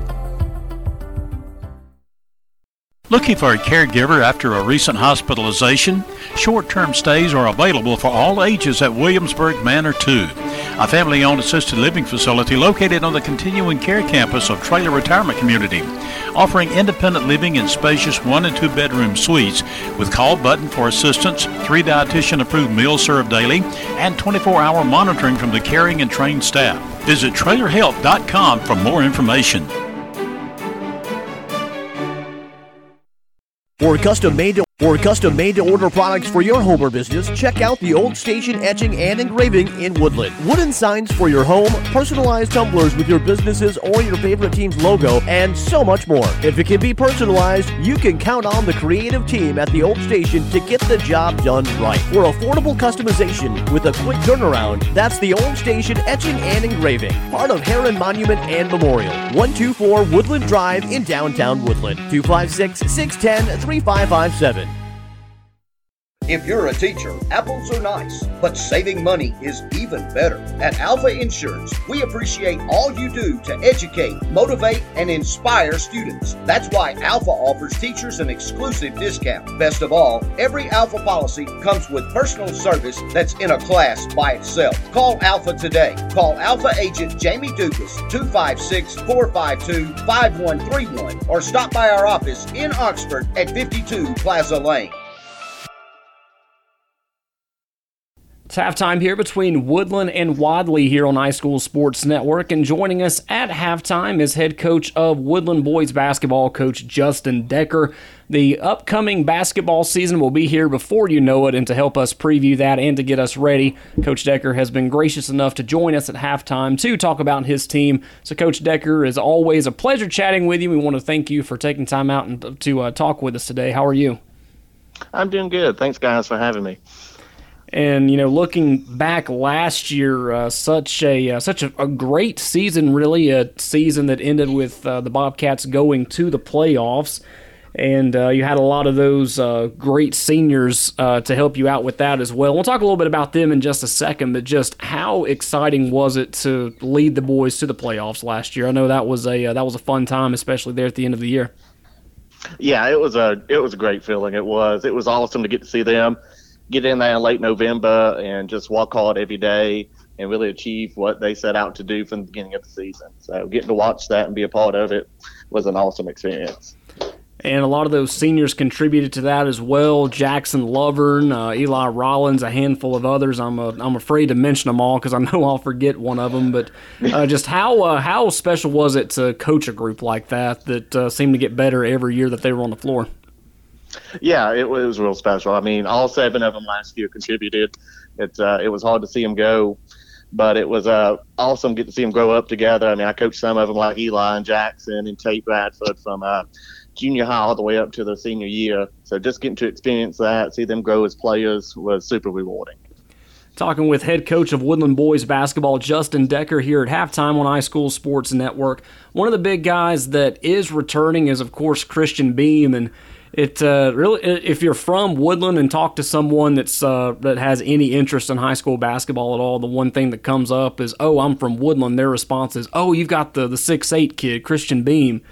Looking for a caregiver after a recent hospitalization? Short term stays are available for all ages at Williamsburg Manor 2, a family owned assisted living facility located on the continuing care campus of Traylor Retirement Community, offering independent living in spacious one and two bedroom suites with call button for assistance, three dietitian approved meals served daily, and 24 hour monitoring from the caring and trained staff. Visit traylorhealth.com for more information. For custom made to for custom made to order products for your home or business, check out the Old Station Etching and Engraving in Woodland. Wooden signs for your home, personalized tumblers with your businesses or your favorite team's logo, and so much more. If it can be personalized, you can count on the creative team at the Old Station to get the job done right. For affordable customization with a quick turnaround, that's the Old Station Etching and Engraving, part of Heron Monument and Memorial. 124 Woodland Drive in downtown Woodland. 256 610 3557. If you're a teacher, apples are nice, but saving money is even better. At Alfa Insurance, we appreciate all you do to educate, motivate, and inspire students. That's why Alfa offers teachers an exclusive discount. Best of all, every Alfa policy comes with personal service that's in a class by itself. Call Alfa today. Call Alfa agent Jamie Dukas 256 452 5131 or stop by our office in Oxford at 52 Plaza Lane. It's halftime here between Woodland and Wadley here on High School Sports Network. And joining us at halftime is head coach of Woodland Boys Basketball, Coach Justin Decker. The upcoming basketball season will be here before you know it. And to help us preview that and to get us ready, Coach Decker has been gracious enough to join us at halftime to talk about his team. So, Coach Decker, is always a pleasure chatting with you. We want to thank you for taking time out and to uh, talk with us today. How are you? I'm doing good. Thanks, guys, for having me. And you know, looking back last year, uh, such a uh, such a, a, great season, really a season that ended with uh, the Bobcats going to the playoffs, and uh, you had a lot of those uh, great seniors uh, to help you out with that as well. We'll talk a little bit about them in just a second, but just how exciting was it to lead the boys to the playoffs last year? I know that was a that was a fun time, especially there at the end of the year. Yeah, it was a it was a great feeling. It was it was awesome to get to see them get in there in late November and just walk hard every day and really achieve what they set out to do from the beginning of the season. So getting to watch that and be a part of it was an awesome experience. And a lot of those seniors contributed to that as well. Jackson Lovern, uh, Eli Rollins, a handful of others. I'm uh, I'm afraid to mention them all because I know I'll forget one of them. But uh, just how uh, how special was it to coach a group like that that uh, seemed to get better every year that they were on the floor? Yeah, it was real special. I mean, all seven of them last year contributed. It's uh, it was hard to see them go, but it was uh, awesome get to see them grow up together. I mean, I coached some of them like Eli and Jackson and Tate Bradford from uh, junior high all the way up to their senior year. So just getting to experience that, see them grow as players, was super rewarding. Talking with head coach of Woodland Boys basketball, Justin Decker, here at halftime on High School Sports Network. One of the big guys that is returning is, of course, Christian Beam, and it uh, really if you're from Woodland and talk to someone that's uh, that has any interest in high school basketball at all, the one thing that comes up is, "Oh, I'm from Woodland." Their response is, "Oh, you've got the the six eight kid, Christian Beam."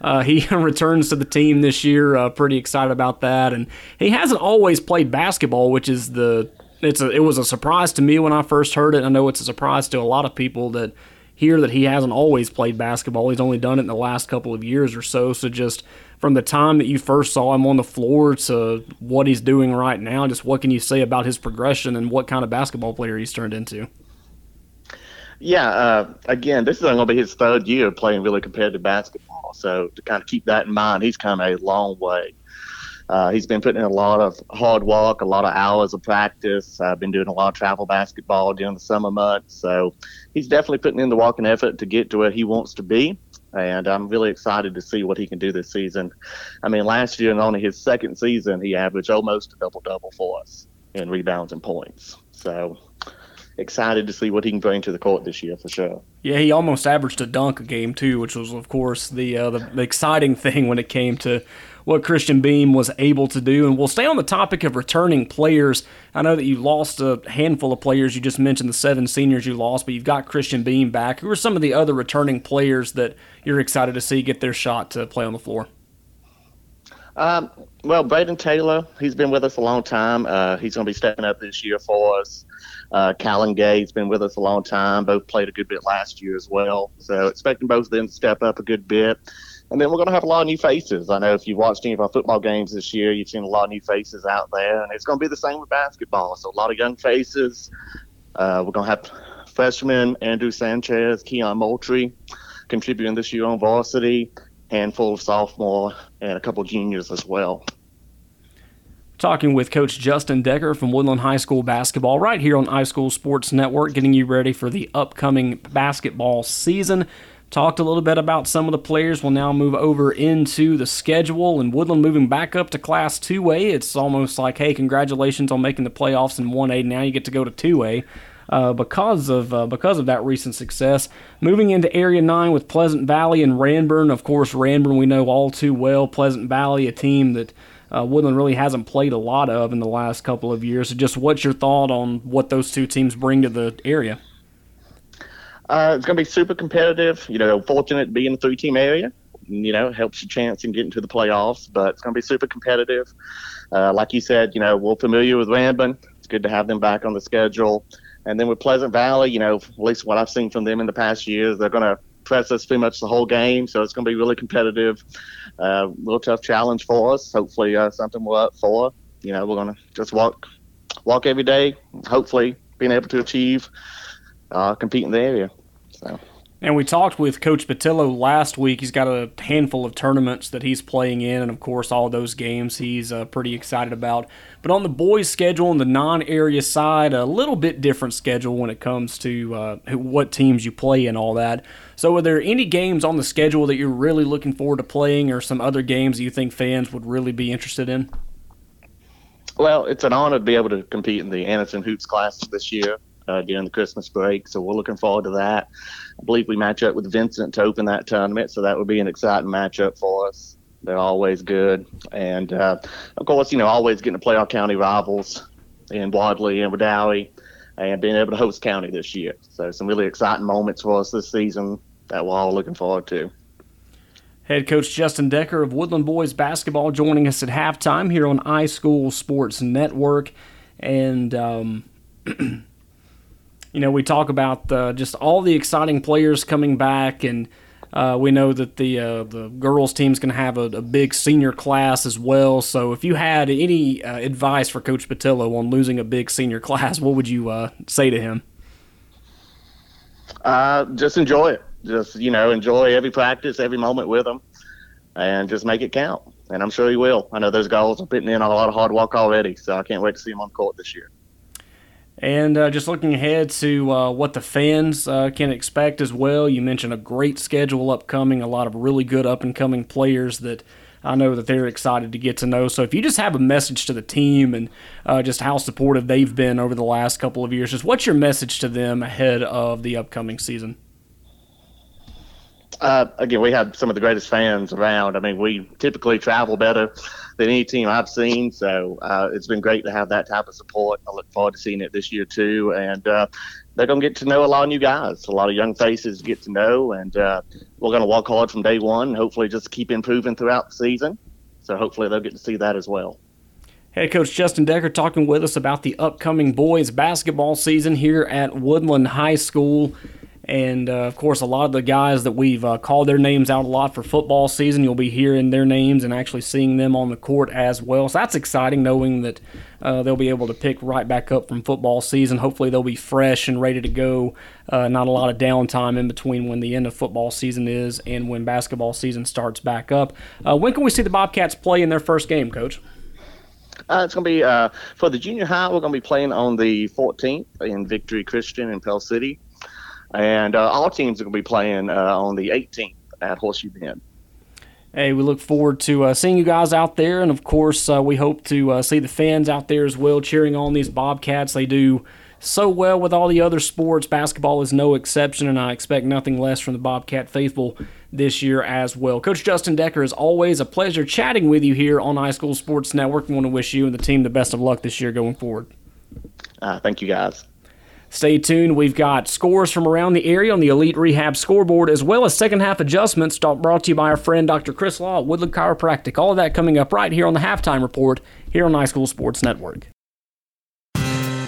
Uh, he returns to the team this year. Uh, pretty excited about that, and he hasn't always played basketball, which is the it's a, it was a surprise to me when I first heard it. I know it's a surprise to a lot of people that hear that he hasn't always played basketball. He's only done it in the last couple of years or so. So just from the time that you first saw him on the floor to what he's doing right now, just what can you say about his progression and what kind of basketball player he's turned into? Yeah, uh, again, this is going to be his third year playing really competitive basketball. So to kind of keep that in mind, he's kind of a long way. Uh, he's been putting in a lot of hard work, a lot of hours of practice. I've been doing a lot of travel basketball during the summer months. So he's definitely putting in the work and effort to get to where he wants to be and I'm really excited to see what he can do this season. I mean, last year and only his second season, he averaged almost a double double for us in rebounds and points. So excited to see what he can bring to the court this year for sure. Yeah, he almost averaged a dunk a game too, which was of course the uh, the, the exciting thing when it came to what Christian Beam was able to do. And we'll stay on the topic of returning players. I know that you lost a handful of players. You just mentioned the seven seniors you lost, but you've got Christian Beam back. Who are some of the other returning players that you're excited to see get their shot to play on the floor? Um, well, Braden Taylor, he's been with us a long time. Uh, he's going to be stepping up this year for us. Uh, Callan Gay's been with us a long time. Both played a good bit last year as well. So expecting both of them to step up a good bit. And then we're going to have a lot of new faces. I know if you've watched any of our football games this year, you've seen a lot of new faces out there, and it's going to be the same with basketball. So a lot of young faces. Uh, we're going to have freshman Andrew Sanchez, Keon Moultrie contributing this year on varsity, handful of sophomore, and a couple juniors as well. Talking with Coach Justin Decker from Woodland High School basketball right here on High School Sports Network, getting you ready for the upcoming basketball season. Talked a little bit about some of the players. We'll now move over into the schedule and Woodland moving back up to Class 2A. It's almost like, hey, congratulations on making the playoffs in 1A. Now you get to go to 2A. Uh, because of uh, because of that recent success. Moving into Area 9 with Pleasant Valley and Ranburne, Of course, Ranburne we know all too well. Pleasant Valley, a team that uh, Woodland really hasn't played a lot of in the last couple of years. So just what's your thought on what those two teams bring to the area? Uh, it's going to be super competitive. You know, fortunate to be in the three team area. You know, helps your chance in getting to the playoffs, but it's going to be super competitive. Uh, like you said, you know, we're familiar with Ranburne. It's good to have them back on the schedule. And then with Pleasant Valley, you know, at least what I've seen from them in the past years, they're going to press us pretty much the whole game. So it's going to be really competitive. A uh, little tough challenge for us. Hopefully, uh, something we're up for. You know, we're going to just walk, walk every day. Hopefully, being able to achieve, uh, compete in the area. So. And we talked with Coach Patillo last week. He's got a handful of tournaments that he's playing in, and of course, all those games he's uh, pretty excited about. But on the boys' schedule, on the non area side, a little bit different schedule when it comes to uh, what teams you play and all that. So, are there any games on the schedule that you're really looking forward to playing, or some other games that you think fans would really be interested in? Well, it's an honor to be able to compete in the Anderson Hoops Classic this year uh, during the Christmas break. So we're looking forward to that. I believe we match up with Vincent to open that tournament, so that would be an exciting matchup for us. They're always good, and uh, of course, you know, always getting to play our county rivals in Wadley and Wedowee, and being able to host county this year. So some really exciting moments for us this season that we're all looking forward to. Head coach Justin Decker of Woodland Boys Basketball joining us at halftime here on High School Sports Network. And, um, you know, we talk about uh, just all the exciting players coming back, and uh, we know that the uh, the girls team's going to have a, a, big senior class as well. So, if you had any uh, advice for Coach Patillo on losing a big senior class, what would you uh, say to him? Uh, just enjoy it just you know enjoy every practice, every moment with them, and just make it count. And I'm sure he will. I know those goals are putting in a lot of hard work already, so I can't wait to see him on court this year. And uh, just looking ahead to uh, what the fans uh, can expect as well. You mentioned a great schedule upcoming, a lot of really good up and coming players that I know that they're excited to get to know. So if you just have a message to the team and uh, just how supportive they've been over the last couple of years, just what's your message to them ahead of the upcoming season? uh, again, we have some of the greatest fans around. I mean, we typically travel better than any team I've seen, so uh, it's been great to have that type of support. I look forward to seeing it this year too, and uh, they're going to get to know a lot of new guys, a lot of young faces to get to know, and uh, we're going to work hard from day one. And hopefully, just keep improving throughout the season. So hopefully, they'll get to see that as well. Head coach Justin Decker talking with us about the upcoming boys basketball season here at Woodland High School. And uh, of course, a lot of the guys that we've uh, called their names out a lot for football season, you'll be hearing their names and actually seeing them on the court as well. So that's exciting knowing that uh, they'll be able to pick right back up from football season. Hopefully, they'll be fresh and ready to go. Uh, not a lot of downtime in between when the end of football season is and when basketball season starts back up. Uh, when can we see the Bobcats play in their first game, Coach? Uh, it's going to be uh, for the junior high. We're going to be playing on the 14th in Victory Christian in Pell City and uh, all teams are going to be playing uh, on the 18th at Horseshoe Bend. Hey, we look forward to uh, seeing you guys out there, and of course, uh, we hope to uh, see the fans out there as well cheering on these Bobcats. They do so well with all the other sports. Basketball is no exception, and I expect nothing less from the Bobcat faithful this year as well. Coach Justin Decker, is always a pleasure chatting with you here on High School Sports Network. I want to wish you and the team the best of luck this year going forward. Uh, thank you, guys. Stay tuned. We've got scores from around the area on the Elite Rehab scoreboard, as well as second half adjustments brought to you by our friend Dr. Chris Law at Woodland Chiropractic. All of that coming up right here on the halftime report here on High School Sports Network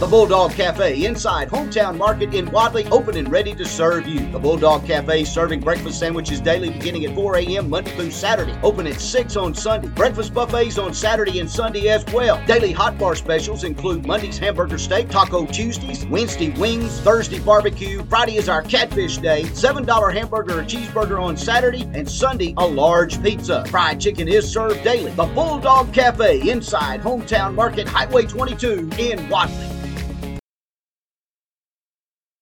The Bulldog Cafe inside Hometown Market in Wadley, open and ready to serve you. The Bulldog Cafe serving breakfast sandwiches daily beginning at 4 a.m. Monday through Saturday. Open at 6 on Sunday. Breakfast buffets on Saturday and Sunday as well. Daily hot bar specials include Monday's hamburger steak, Taco Tuesdays, Wednesday wings, Thursday barbecue. Friday is our catfish day. $7 hamburger or cheeseburger on Saturday, and Sunday a large pizza. Fried chicken is served daily. The Bulldog Cafe inside Hometown Market, Highway 22 in Wadley.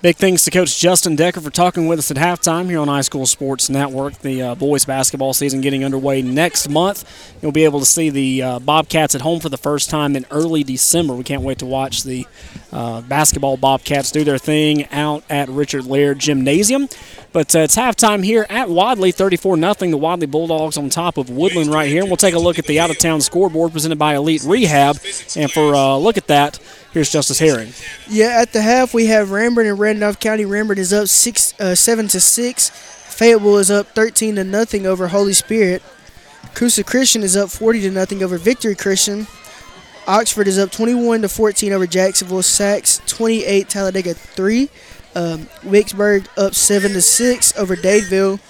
Big thanks to Coach Justin Decker for talking with us at halftime here on High School Sports Network. The uh, boys basketball season getting underway next month. You'll be able to see the uh, Bobcats at home for the first time in early December. We can't wait to watch the uh, basketball Bobcats do their thing out at Richard Laird Gymnasium. But uh, it's halftime here at Wadley, 34 0. The Wadley Bulldogs on top of Woodland right here. And we'll take a look at the out of town scoreboard presented by Elite Rehab. And for a look at that, here's Justice Herring. Yeah, at the half we have Ranburne and Randolph County. Ranburne is up six, uh, seven to six. Fayetteville is up 13 to nothing over Holy Spirit. Coosa Christian is up 40 to nothing over Victory Christian. Oxford is up 21 to 14 over Jacksonville. Saks 28, Talladega 3. Um, up 7 to 6 over Dadeville.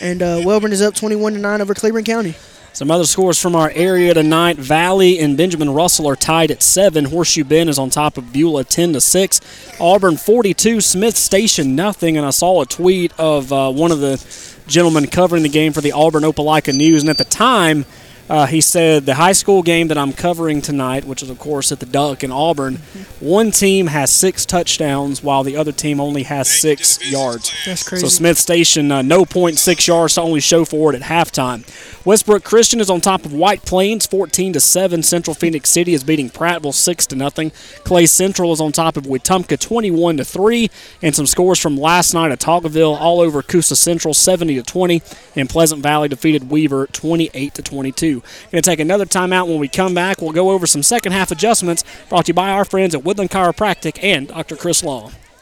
And uh, Wellborn is up 21 to 9 over Cleburne County. Some other scores from our area tonight: Valley and Benjamin Russell are tied at seven. Horseshoe Bend is on top of Beulah, ten to six. Auburn forty-two, Smiths Station nothing. And I saw a tweet of uh, one of the gentlemen covering the game for the Auburn Opelika News, and at the time. Uh, he said the high school game that I'm covering tonight, which is of course at the Duck in Auburn, one team has six touchdowns while the other team only has six yards. That's crazy. So Smiths Station, uh, no point six yards to only show for it at halftime. Westbrook Christian is on top of White Plains, 14 to seven. Central Phenix City is beating Prattville six to nothing. Clay Central is on top of Wetumpka, 21 to three, and some scores from last night at Autaugaville all over Coosa Central, 70 to 20, and Pleasant Valley defeated Weaver, 28 to 22. Going to take another timeout. When we come back, we'll go over some second half adjustments brought to you by our friends at Woodland Chiropractic and Dr. Chris Law.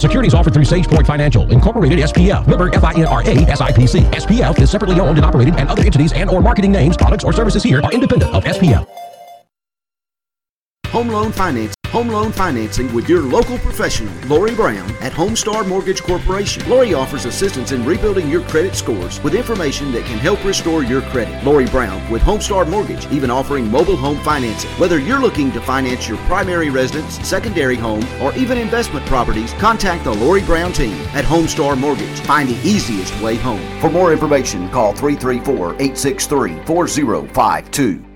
Securities offered through SagePoint Financial, Incorporated SPF, member FINRA SIPC. SPF is separately owned and operated, and other entities and or marketing names, products, or services here are independent of SPF. Home loan finance. Home loan financing with your local professional, Lori Brown at Homestar Mortgage Corporation. Lori offers assistance in rebuilding your credit scores with information that can help restore your credit. Lori Brown with Homestar Mortgage, even offering mobile home financing. Whether you're looking to finance your primary residence, secondary home, or even investment properties, contact the Lori Brown team at Homestar Mortgage. Find the easiest way home. For more information, call 334 863 4052.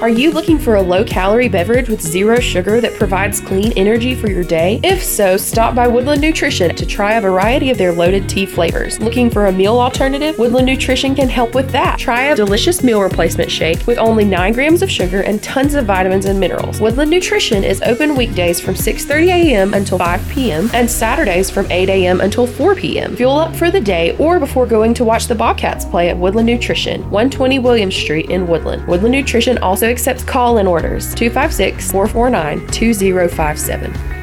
Are you looking for a low calorie beverage with zero sugar that provides clean energy for your day? If so, stop by Woodland Nutrition to try a variety of their loaded tea flavors. Looking for a meal alternative? Woodland Nutrition can help with that. Try a delicious meal replacement shake with only 9 grams of sugar and tons of vitamins and minerals. Woodland Nutrition is open weekdays from 6:30 a.m. until 5 p.m. and Saturdays from 8 a.m. until 4 p.m. Fuel up for the day or before going to watch the Bobcats play at Woodland Nutrition, 120 Williams Street in Woodland. Woodland Nutrition also accepts call in orders 256 449 2057.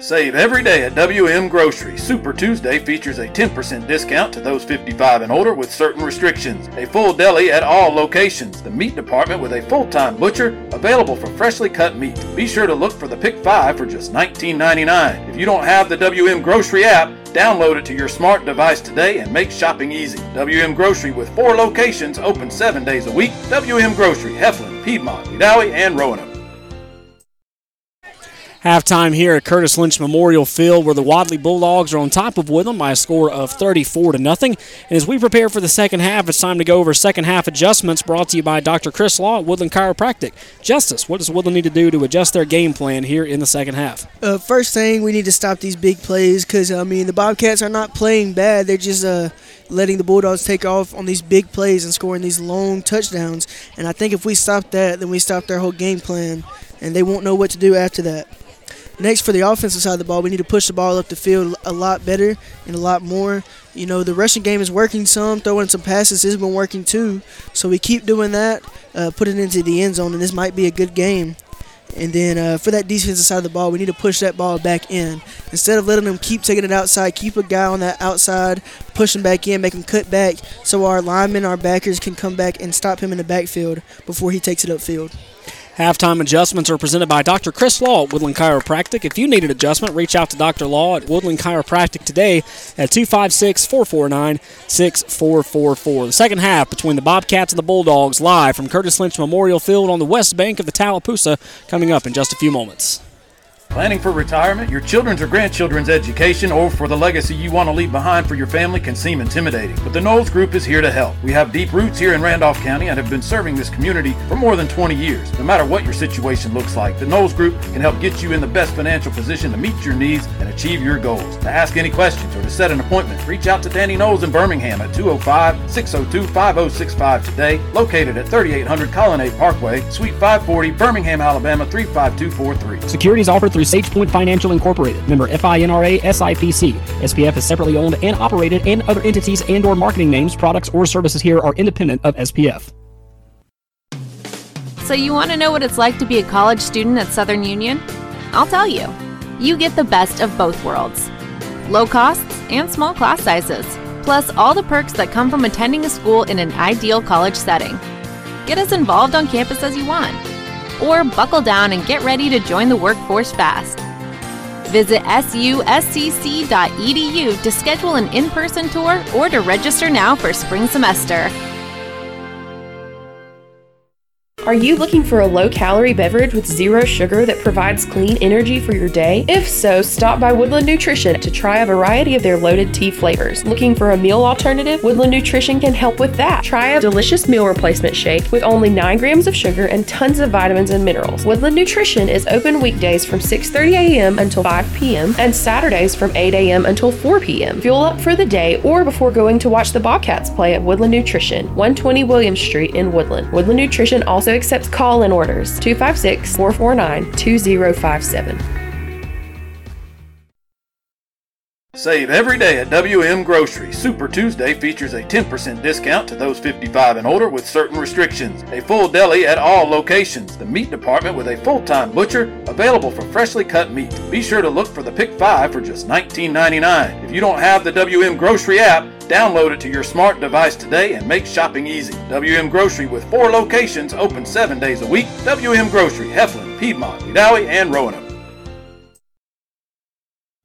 Save every day at WM Grocery. Super Tuesday features a 10% discount to those 55 and older with certain restrictions. A full deli at all locations. The meat department with a full-time butcher available for freshly cut meat. Be sure to look for the Pick 5 for just $19.99. If you don't have the WM Grocery app, download it to your smart device today and make shopping easy. WM Grocery with four locations open seven days a week. WM Grocery, Heflin, Piedmont, Wedowee, and Roanoke. Halftime here at Curtis Lynch Memorial Field, where the Wadley Bulldogs are on top of Woodland by a score of 34 to nothing. And as we prepare for the second half, it's time to go over second half adjustments brought to you by Dr. Chris Law at Woodland Chiropractic. Justice, what does Woodland need to do to adjust their game plan here in the second half? Uh, first thing, we need to stop these big plays because, I mean, the Bobcats are not playing bad. They're just uh, letting the Bulldogs take off on these big plays and scoring these long touchdowns. And I think if we stop that, then we stop their whole game plan, and they won't know what to do after that. Next, for the offensive side of the ball, we need to push the ball up the field a lot better and a lot more. You know, the rushing game is working some, throwing some passes has been working too. So we keep doing that, uh, put it into the end zone, and this might be a good game. And then uh, for that defensive side of the ball, we need to push that ball back in. Instead of letting them keep taking it outside, keep a guy on that outside push him back in, make him cut back, so our linemen, our backers can come back and stop him in the backfield before he takes it upfield. Halftime adjustments are presented by Dr. Chris Law at Woodland Chiropractic. If you need an adjustment, reach out to Dr. Law at Woodland Chiropractic today at 256 449 6444. The second half between the Bobcats and the Bulldogs live from Curtis Lynch Memorial Field on the west bank of the Tallapoosa coming up in just a few moments. Planning for retirement, your children's or grandchildren's education, or for the legacy you want to leave behind for your family can seem intimidating. But the Knowles Group is here to help. We have deep roots here in Randolph County and have been serving this community for more than 20 years. No matter what your situation looks like, the Knowles Group can help get you in the best financial position to meet your needs and achieve your goals. To ask any questions or to set an appointment, reach out to Danny Knowles in Birmingham at 205 602 5065 today, located at 3800 Colonnade Parkway, Suite 540, Birmingham, Alabama 35243. Securities offered SagePoint Financial Incorporated, member FINRA SIPC. SPF is separately owned and operated, and other entities and/or marketing names, products, or services here are independent of SPF. So, you want to know what it's like to be a college student at Southern Union? I'll tell you. You get the best of both worlds low costs and small class sizes, plus all the perks that come from attending a school in an ideal college setting. Get as involved on campus as you want, or buckle down and get ready to join the workforce fast. Visit suscc.edu to schedule an in person tour or to register now for spring semester. Are you looking for a low calorie beverage with zero sugar that provides clean energy for your day? If so, stop by Woodland Nutrition to try a variety of their loaded tea flavors. Looking for a meal alternative? Woodland Nutrition can help with that. Try a delicious meal replacement shake with only 9 grams of sugar and tons of vitamins and minerals. Woodland Nutrition is open weekdays from 6:30 a.m. until 5 p.m. and Saturdays from 8 a.m. until 4 p.m. Fuel up for the day or before going to watch the Bobcats play at Woodland Nutrition, 120 Williams Street in Woodland. Woodland Nutrition also accepts call in orders 256 449 2057. Save every day at WM Grocery. Super Tuesday features a 10% discount to those 55 and older with certain restrictions. A full deli at all locations. The meat department with a full-time butcher available for freshly cut meat. Be sure to look for the Pick 5 for just $19.99. If you don't have the WM Grocery app, download it to your smart device today and make shopping easy. WM Grocery with four locations open seven days a week. WM Grocery, Heflin, Piedmont, Wedowee, and Roanoke.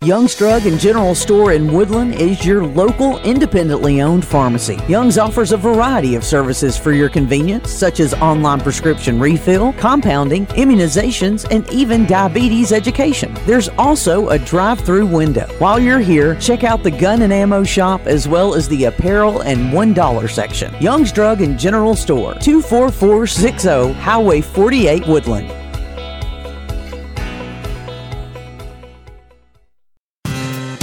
Young's Drug and General Store in Woodland is your local independently owned pharmacy. Young's offers a variety of services for your convenience, such as online prescription refill, compounding, immunizations, and even diabetes education. There's also a drive through window. While you're here, check out the gun and ammo shop as well as the apparel and $1 section. Young's Drug and General Store, 24460 Highway 48 Woodland.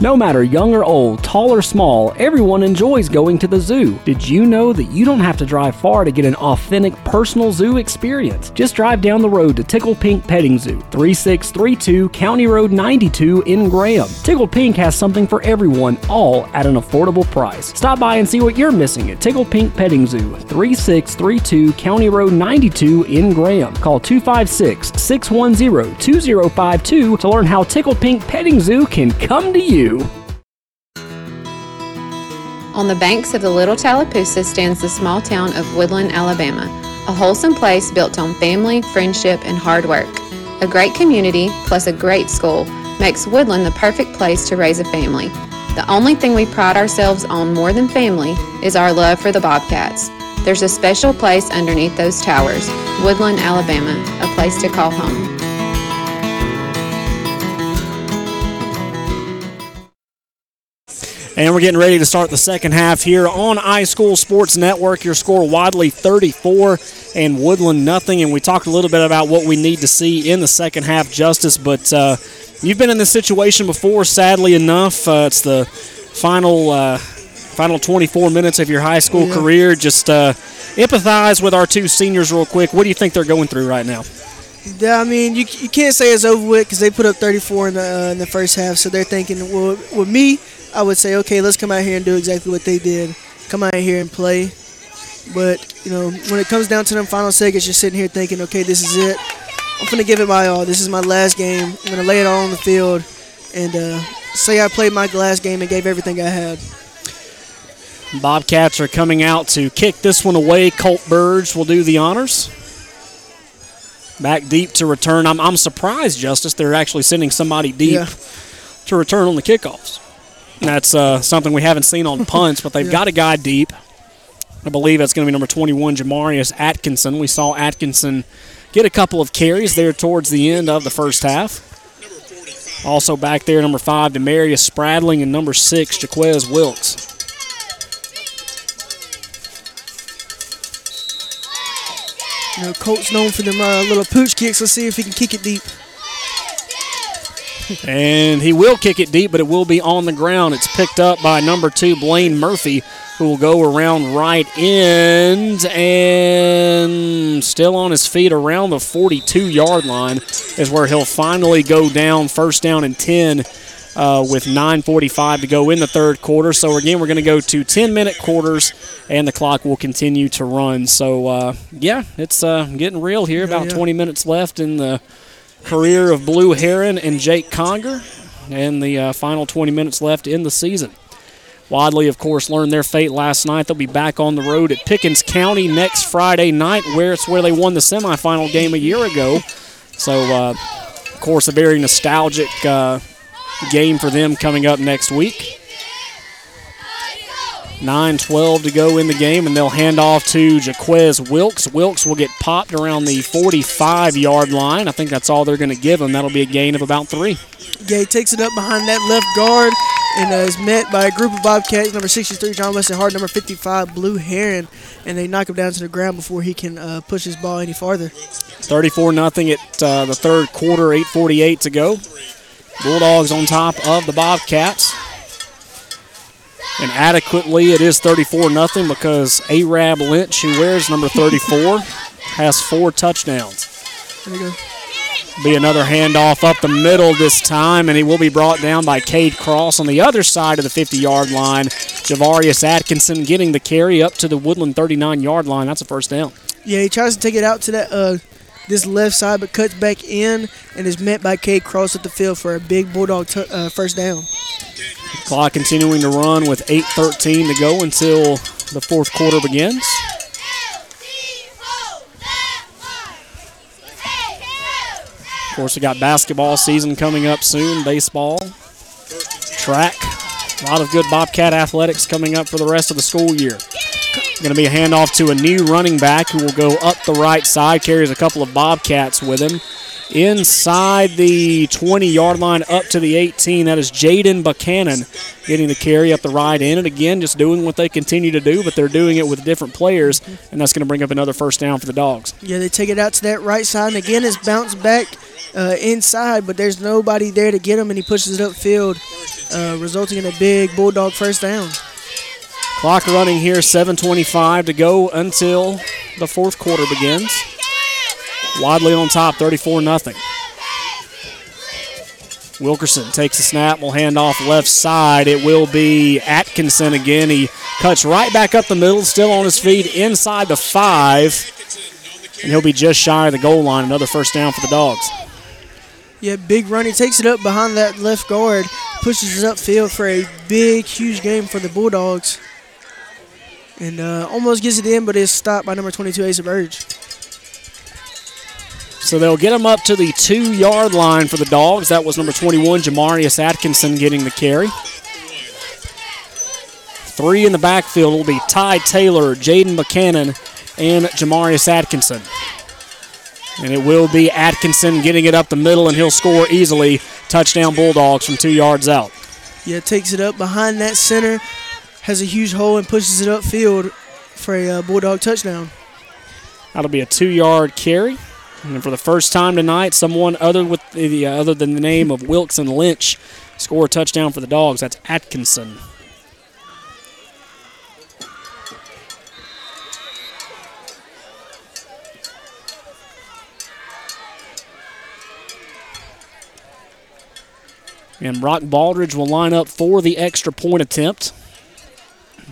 No matter young or old, tall or small, everyone enjoys going to the zoo. Did you know that you don't have to drive far to get an authentic personal zoo experience? Just drive down the road to Tickle Pink Petting Zoo, 3632 County Road 92 in Graham. Tickle Pink has something for everyone, all at an affordable price. Stop by and see what you're missing at Tickle Pink Petting Zoo, 3632 County Road 92 in Graham. Call 256 610 2052 to learn how Tickle Pink Petting Zoo can come to you. On the banks of the Little Tallapoosa stands the small town of Woodland, Alabama, a wholesome place built on family, friendship, and hard work. A great community plus a great school makes Woodland the perfect place to raise a family. The only thing we pride ourselves on more than family is our love for the Bobcats. There's a special place underneath those towers, Woodland, Alabama, a place to call home. And we're getting ready to start the second half here on High School Sports Network. Your score Wadley 34 and Woodland nothing. And we talked a little bit about what we need to see in the second half, Justice. But uh, you've been in this situation before, sadly enough. Uh, it's the final. Uh, final 24 minutes of your high school Yeah. career. Just uh, empathize with our two seniors real quick. What do you think they're going through right now? Yeah, I mean, you, you can't say it's over with because they put up 34 in the uh, in the first half. So they're thinking, well, with me, I would say, okay, let's come out here and do exactly what they did. Come out here and play. But you know, when it comes down to them final seconds, you're sitting here thinking, okay, this is it. I'm gonna give it my all. This is my last game. I'm gonna lay it all on the field and uh, say I played my last game and gave everything I had. Bobcats are coming out to kick this one away. Colt Burge will do the honors. Back deep to return. I'm, I'm surprised, Justice, they're actually sending somebody deep Yeah. to return on the kickoffs. That's uh, something we haven't seen on punts, but they've Yeah. got a guy deep. I believe that's going to be number 21, Jamarius Atkinson. We saw Atkinson get a couple of carries there towards the end of the first half. Also back there, number five, Demarius Spradling, and number six, Jaquez Wilkes. You know, Colt's known for them uh, little pooch kicks. Let's see if he can kick it deep. And he will kick it deep, but it will be on the ground. It's picked up by number two, Blaine Murphy, who will go around right end and still on his feet around the 42 yard line is where he'll finally go down, first down and 10 uh, with 9.45 to go in the third quarter. So, again, we're going to go to 10 minute quarters and the clock will continue to run. So, uh, yeah, it's uh, getting real here. About yeah. 20 minutes left in the career of Blue Heron and Jake Conger, and the uh, final 20 minutes left in the season. Wadley, of course, learned their fate last night. They'll be back on the road at Pickens County next Friday night, where it's where they won the semifinal game a year ago. So, uh, of course, a very nostalgic uh, game for them coming up next week. 9 12 to go in the game, and they'll hand off to Jaquez Wilkes. Wilkes will get popped around the 45 yard line. I think that's all they're going to give him. That'll be a gain of about three. Yeah, he takes it up behind that left guard and uh, is met by a group of Bobcats, number 63, John Weston Hart, number 55, Blue Heron, and they knock him down to the ground before he can uh, push his ball any farther. 34 nothing at uh, the third quarter, 8:48 to go. Bulldogs on top of the Bobcats. And adequately, it is 34 nothing because Arab Lynch, who wears number 34, has four touchdowns. There you go. Be another handoff up the middle this time, and he will be brought down by Cade Cross on the other side of the 50 yard line. Javarius Atkinson getting the carry up to the Woodland 39 yard line. That's a first down. Yeah, he tries to take it out to that uh, this left side, but cuts back in and is met by Cade Cross at the field for a big Bulldog t- uh, first down. Clock continuing to run with 8.13 to go until the fourth quarter begins. Of course, we got basketball season coming up soon, baseball, track. A lot of good Bobcat athletics coming up for the rest of the school year. Going to be a handoff to a new running back who will go up the right side, carries a couple of Bobcats with him. Inside the 20 yard line up to the 18, that is Jaden Buchanan getting the carry up the right end. And again, just doing what they continue to do, but they're doing it with different players, and that's going to bring up another first down for the Dogs. Yeah, they take it out to that right side, and again, it's bounced back uh, inside, but there's nobody there to get him, and he pushes it upfield, uh, resulting in a big Bulldog first down. Clock running here, 7.25 to go until the fourth quarter begins. Wadley on top, 34 0. Wilkerson takes a snap, will hand off left side. It will be Atkinson again. He cuts right back up the middle, still on his feet inside the five. And he'll be just shy of the goal line. Another first down for the Dogs. Yeah, big run. He takes it up behind that left guard, pushes it upfield for a big, huge game for the Bulldogs. And uh, almost gets it in, but is stopped by number 22, Asa Burge. So they'll get him up to the two yard line for the Dogs. That was number 21, Jamarius Atkinson, getting the carry. Three in the backfield will be Ty Taylor, Jaden Buchanan, and Jamarius Atkinson. And it will be Atkinson getting it up the middle, and he'll score easily. Touchdown Bulldogs from two yards out. Yeah, takes it up behind that center, has a huge hole, and pushes it upfield for a uh, Bulldog touchdown. That'll be a two-yard carry. And for the first time tonight, someone other with the uh, other than the name of Wilkes and Lynch score a touchdown for the Dogs. That's Atkinson. And Brock Baldridge will line up for the extra point attempt.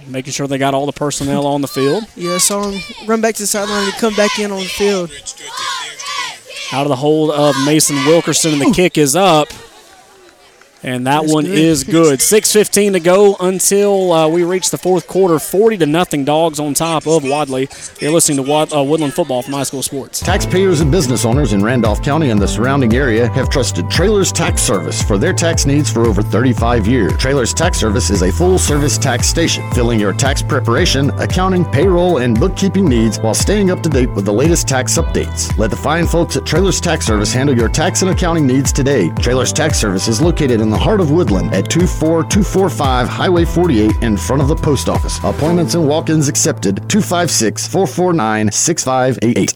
Making sure they got all the personnel on the field. Yeah, saw him run back to the sideline and come back in on the field. Out of the hold of Mason Wilkerson, and the kick is up. And that That's one good. is good. 6.15 to go until uh, we reach the fourth quarter. 40 to nothing dogs on top of Wadley. You're listening to Wad- uh, Woodland Football from High School Sports. Taxpayers and business owners in Randolph County and the surrounding area have trusted Traylor's Tax Service for their tax needs for over 35 years. Traylor's Tax Service is a full service tax station, filling your tax preparation, accounting, payroll, and bookkeeping needs while staying up to date with the latest tax updates. Let the fine folks at Traylor's Tax Service handle your tax and accounting needs today. Traylor's Tax Service is located in the heart of Woodland at 24245 Highway 48 in front of the post office. Appointments and walk ins accepted 256 449 6588.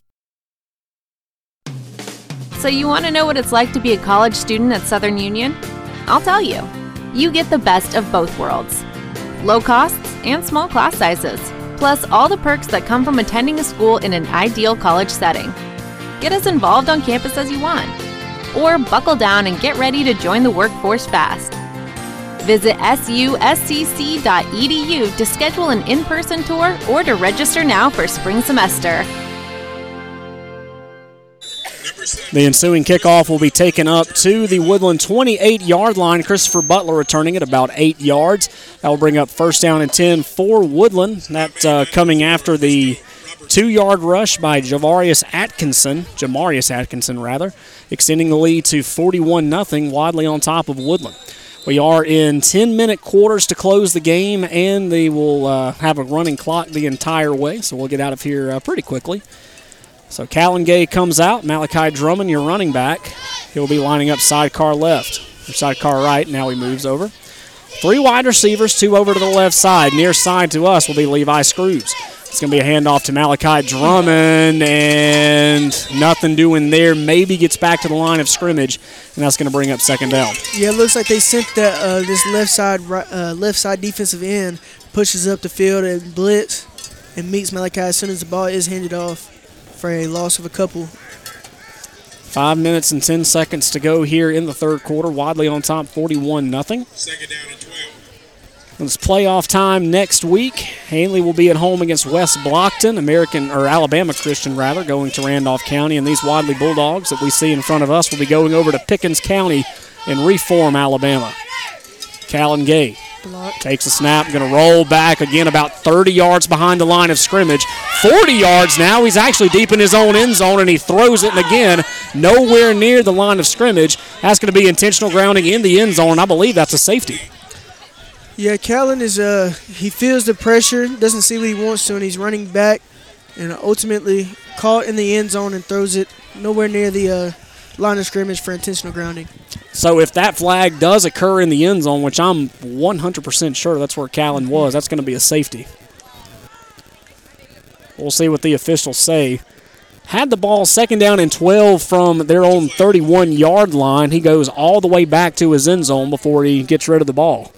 So, you want to know what it's like to be a college student at Southern Union? I'll tell you. You get the best of both worlds low costs and small class sizes, plus all the perks that come from attending a school in an ideal college setting. Get as involved on campus as you want, or buckle down and get ready to join the workforce fast. Visit suscc.edu to schedule an in person tour or to register now for spring semester. The ensuing kickoff will be taken up to the Woodland 28 yard line. Christopher Butler returning at about eight yards. That will bring up first down and 10 for Woodland. That uh, coming after the two yard rush by Javarius Atkinson, Jamarius Atkinson, rather, extending the lead to 41 0. Wadley on top of Woodland. We are in 10 minute quarters to close the game, and they will uh, have a running clock the entire way, so we'll get out of here uh, pretty quickly. So Callan Gay comes out. Malachi Drummond, your running back. He'll be lining up sidecar left or sidecar right. Now he moves over. Three wide receivers, two over to the left side. Near side to us will be Levi Screws. It's going to be a handoff to Malachi Drummond, and nothing doing there. Maybe gets back to the line of scrimmage, and that's going to bring up second down. Yeah, it looks like they sent that uh, this left side ri- uh, left side defensive end pushes up the field and blitz and meets Malachi as soon as the ball is handed off for a loss of a couple. Five minutes and 10 seconds to go here in the third quarter. Wadley on top 41 0. It's playoff time next week. Handley will be at home against West Blockton, American or Alabama Christian rather, going to Randolph County, and these Wadley Bulldogs that we see in front of us will be going over to Pickens County in Reform, Alabama. Callan Gay takes a snap, going to roll back again about 30 yards behind the line of scrimmage. 40 yards now. He's actually deep in his own end zone, and he throws it, and again, nowhere near the line of scrimmage. That's going to be intentional grounding in the end zone, I believe that's a safety. Yeah, Callan is uh he feels the pressure, doesn't see what he wants to, and he's running back, and ultimately caught in the end zone and throws it nowhere near the uh, line of scrimmage for intentional grounding. So if that flag does occur in the end zone, which I'm 100% sure that's where Callan was, that's going to be a safety. We'll see what the officials say. Had the ball second down and 12 from their own 31 yard line. He goes all the way back to his end zone before he gets rid of the ball.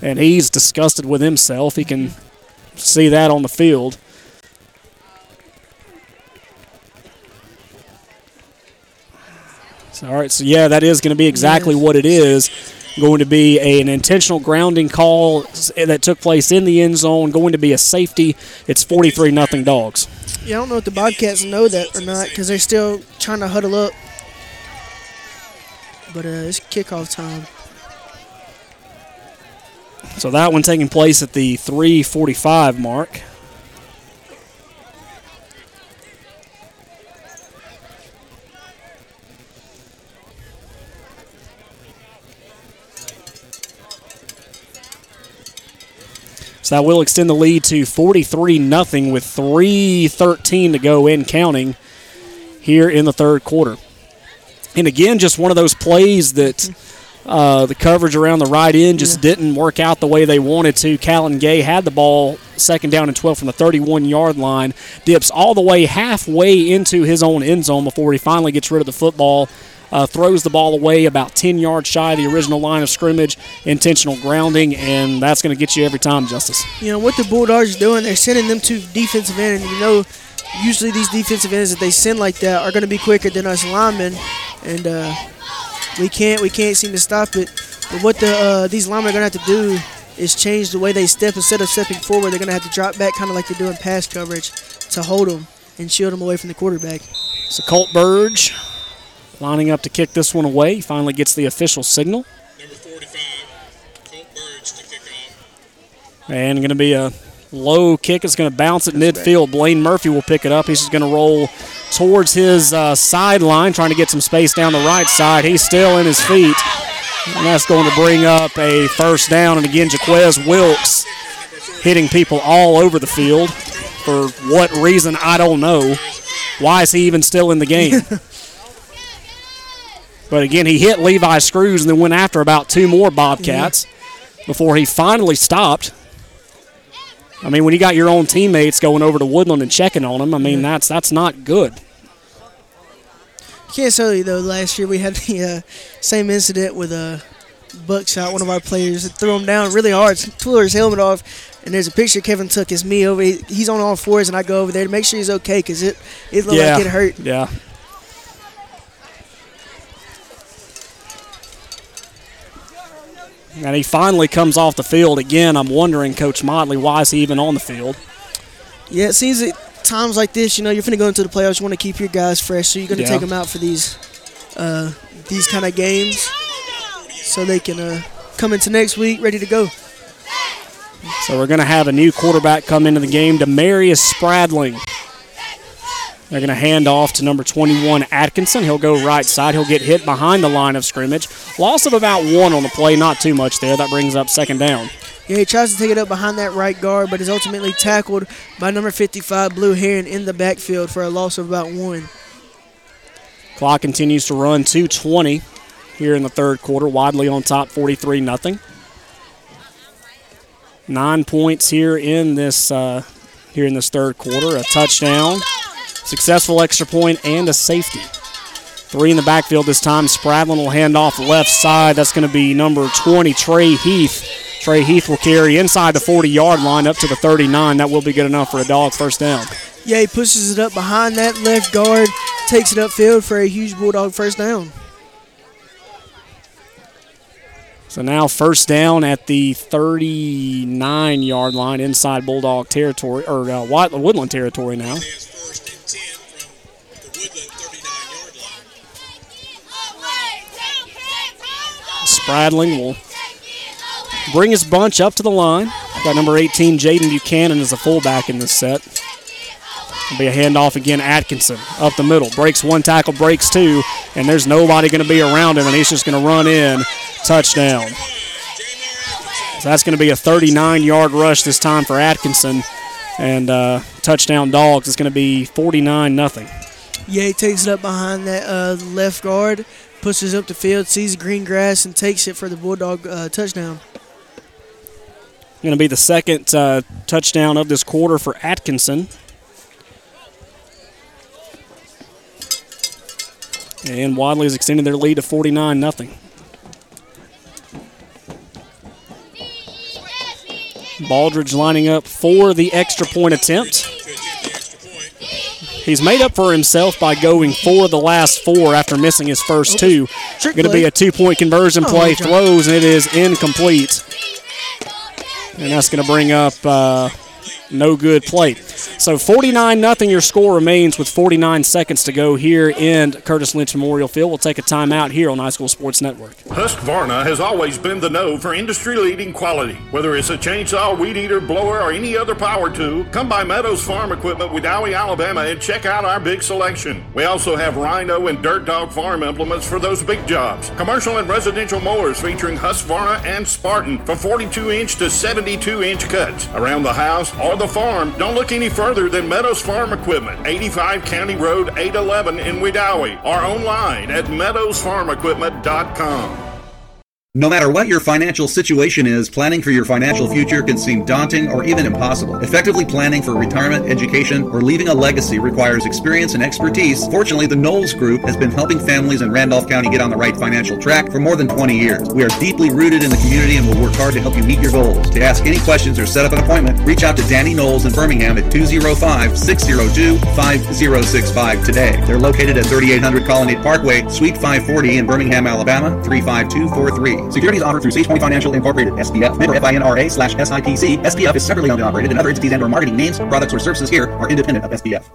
And he's disgusted with himself. He can see that on the field. So, all right, so yeah, that is going to be exactly what it is. Going to be a- an intentional grounding call that took place in the end zone. Going to be a safety. It's 43 nothing dogs. Yeah, I don't know if the Bobcats know that or not because they're still trying to huddle up. But uh, it's kickoff time. So that one taking place at the 345 mark. So that will extend the lead to 43 nothing with 3:13 to go in counting here in the third quarter. And again, just one of those plays that uh, the coverage around the right end just didn't work out the way they wanted to. Callan Gay had the ball second down and 12 from the 31 yard line, dips all the way halfway into his own end zone before he finally gets rid of the football. Uh, throws the ball away about 10 yards shy of the original line of scrimmage, intentional grounding, and that's going to get you every time, Justice. You know what the Bulldogs are doing? They're sending them to defensive end, and you know, usually these defensive ends that they send like that are going to be quicker than us linemen, and uh, we can't we can't seem to stop it. But what the uh, these linemen are going to have to do is change the way they step. Instead of stepping forward, they're going to have to drop back, kind of like they're doing pass coverage, to hold them and shield them away from the quarterback. So Colt Burge lining up to kick this one away. He finally gets the official signal. Number 45, Colt Burge to kick off. And going to be a low kick. is going to bounce at midfield. Blaine Murphy will pick it up. He's just going to roll towards his uh, sideline, trying to get some space down the right side. He's still in his feet. And that's going to bring up a first down. And again, Jaquez Wilkes hitting people all over the field. For what reason, I don't know. Why is he even still in the game? but again, he hit Levi Screws and then went after about two more Bobcats before he finally stopped. I mean, when you got your own teammates going over to Woodland and checking on him, I mean, that's that's not good. Can't tell you though. Last year we had the uh, same incident with a buckshot. One of our players threw him down really hard, tore his helmet off, and there's a picture Kevin took. Is me over. He's on all fours, and I go over there to make sure he's okay because it it looked yeah, like it hurt. Yeah. And he finally comes off the field again. I'm wondering, Coach Motley, why is he even on the field? Yeah, it seems at times like this, you know, you're going to go into the playoffs. You want to keep your guys fresh, so you're going to Yeah. take them out for these uh, these kind of games, so they can uh, come into next week ready to go. So we're going to have a new quarterback come into the game, Demarius Spradling. They're going to hand off to number 21, Atkinson. He'll go right side. He'll get hit behind the line of scrimmage. Loss of about one on the play, not too much there. That brings up second down. Yeah, he tries to take it up behind that right guard, but is ultimately tackled by number 55, Blue Heron, in the backfield for a loss of about one. Clock continues to run 220 here in the third quarter. Wadley on top, 43 nothing. Nine points here in this uh, here in this third quarter. A touchdown, successful extra point, and a safety. Three in the backfield this time. Spradlin will hand off left side. That's going to be number 20, Trey Heath. Trey Heath will carry inside the 40 yard line up to the 39. That will be good enough for a dog first down. Yeah, he pushes it up behind that left guard, takes it upfield for a huge Bulldog first down. So now first down at the 39 yard line inside Bulldog territory, or uh, Woodland territory now. Spradling will bring his bunch up to the line. Got number 18, Jaden Buchanan, as a fullback in this set. It'll be a handoff again. Atkinson up the middle. Breaks one tackle, breaks two, and there's nobody going to be around him, and he's just going to run in. Touchdown. So that's going to be a 39 yard rush this time for Atkinson. And uh, touchdown dogs is going to be 49 nothing. Yeah, he takes it up behind that uh, left guard, pushes up the field, sees green grass, and takes it for the Bulldog uh, touchdown. Going to be the second uh, touchdown of this quarter for Atkinson. And Wadley has extended their lead to 49 nothing. Baldridge lining up for the extra point attempt. He's made up for himself by going for the last four after missing his first two. Going to be a two point conversion Oh, play. Throws, and it is incomplete. And that's going to bring up uh, no good play. So 49 nothing. Your score remains with 49 seconds to go here in Curtis Lynch Memorial Field. We'll take a timeout here on High School Sports Network. Husqvarna has always been the know for industry-leading quality. Whether it's a chainsaw, weed eater, blower, or any other power tool, come by Meadows Farm Equipment Wedowee, Alabama, and check out our big selection. We also have Rhino and Dirt Dog farm implements for those big jobs. Commercial and residential mowers featuring Husqvarna and Spartan for 42-inch to 72-inch cuts. Around the house or the farm, don't look any further than Meadows Farm Equipment, 85 County Road 811 in Wedowee, or online at meadowsfarmequipment.com. No matter what your financial situation is, planning for your financial future can seem daunting or even impossible. Effectively planning for retirement, education, or leaving a legacy requires experience and expertise. Fortunately, the Knowles Group has been helping families in Randolph County get on the right financial track for more than 20 years. We are deeply rooted in the community and will work hard to help you meet your goals. To ask any questions or set up an appointment, reach out to Danny Knowles in Birmingham at 205 602 5065 today. They're located at 3800 Colonnade Parkway, Suite 540 in Birmingham, Alabama 35243. Securities offered through SagePoint Financial Incorporated, SPF, member FINRA slash SIPC. SPF is separately owned and operated, and other entities and or marketing names, products, or services here are independent of SPF.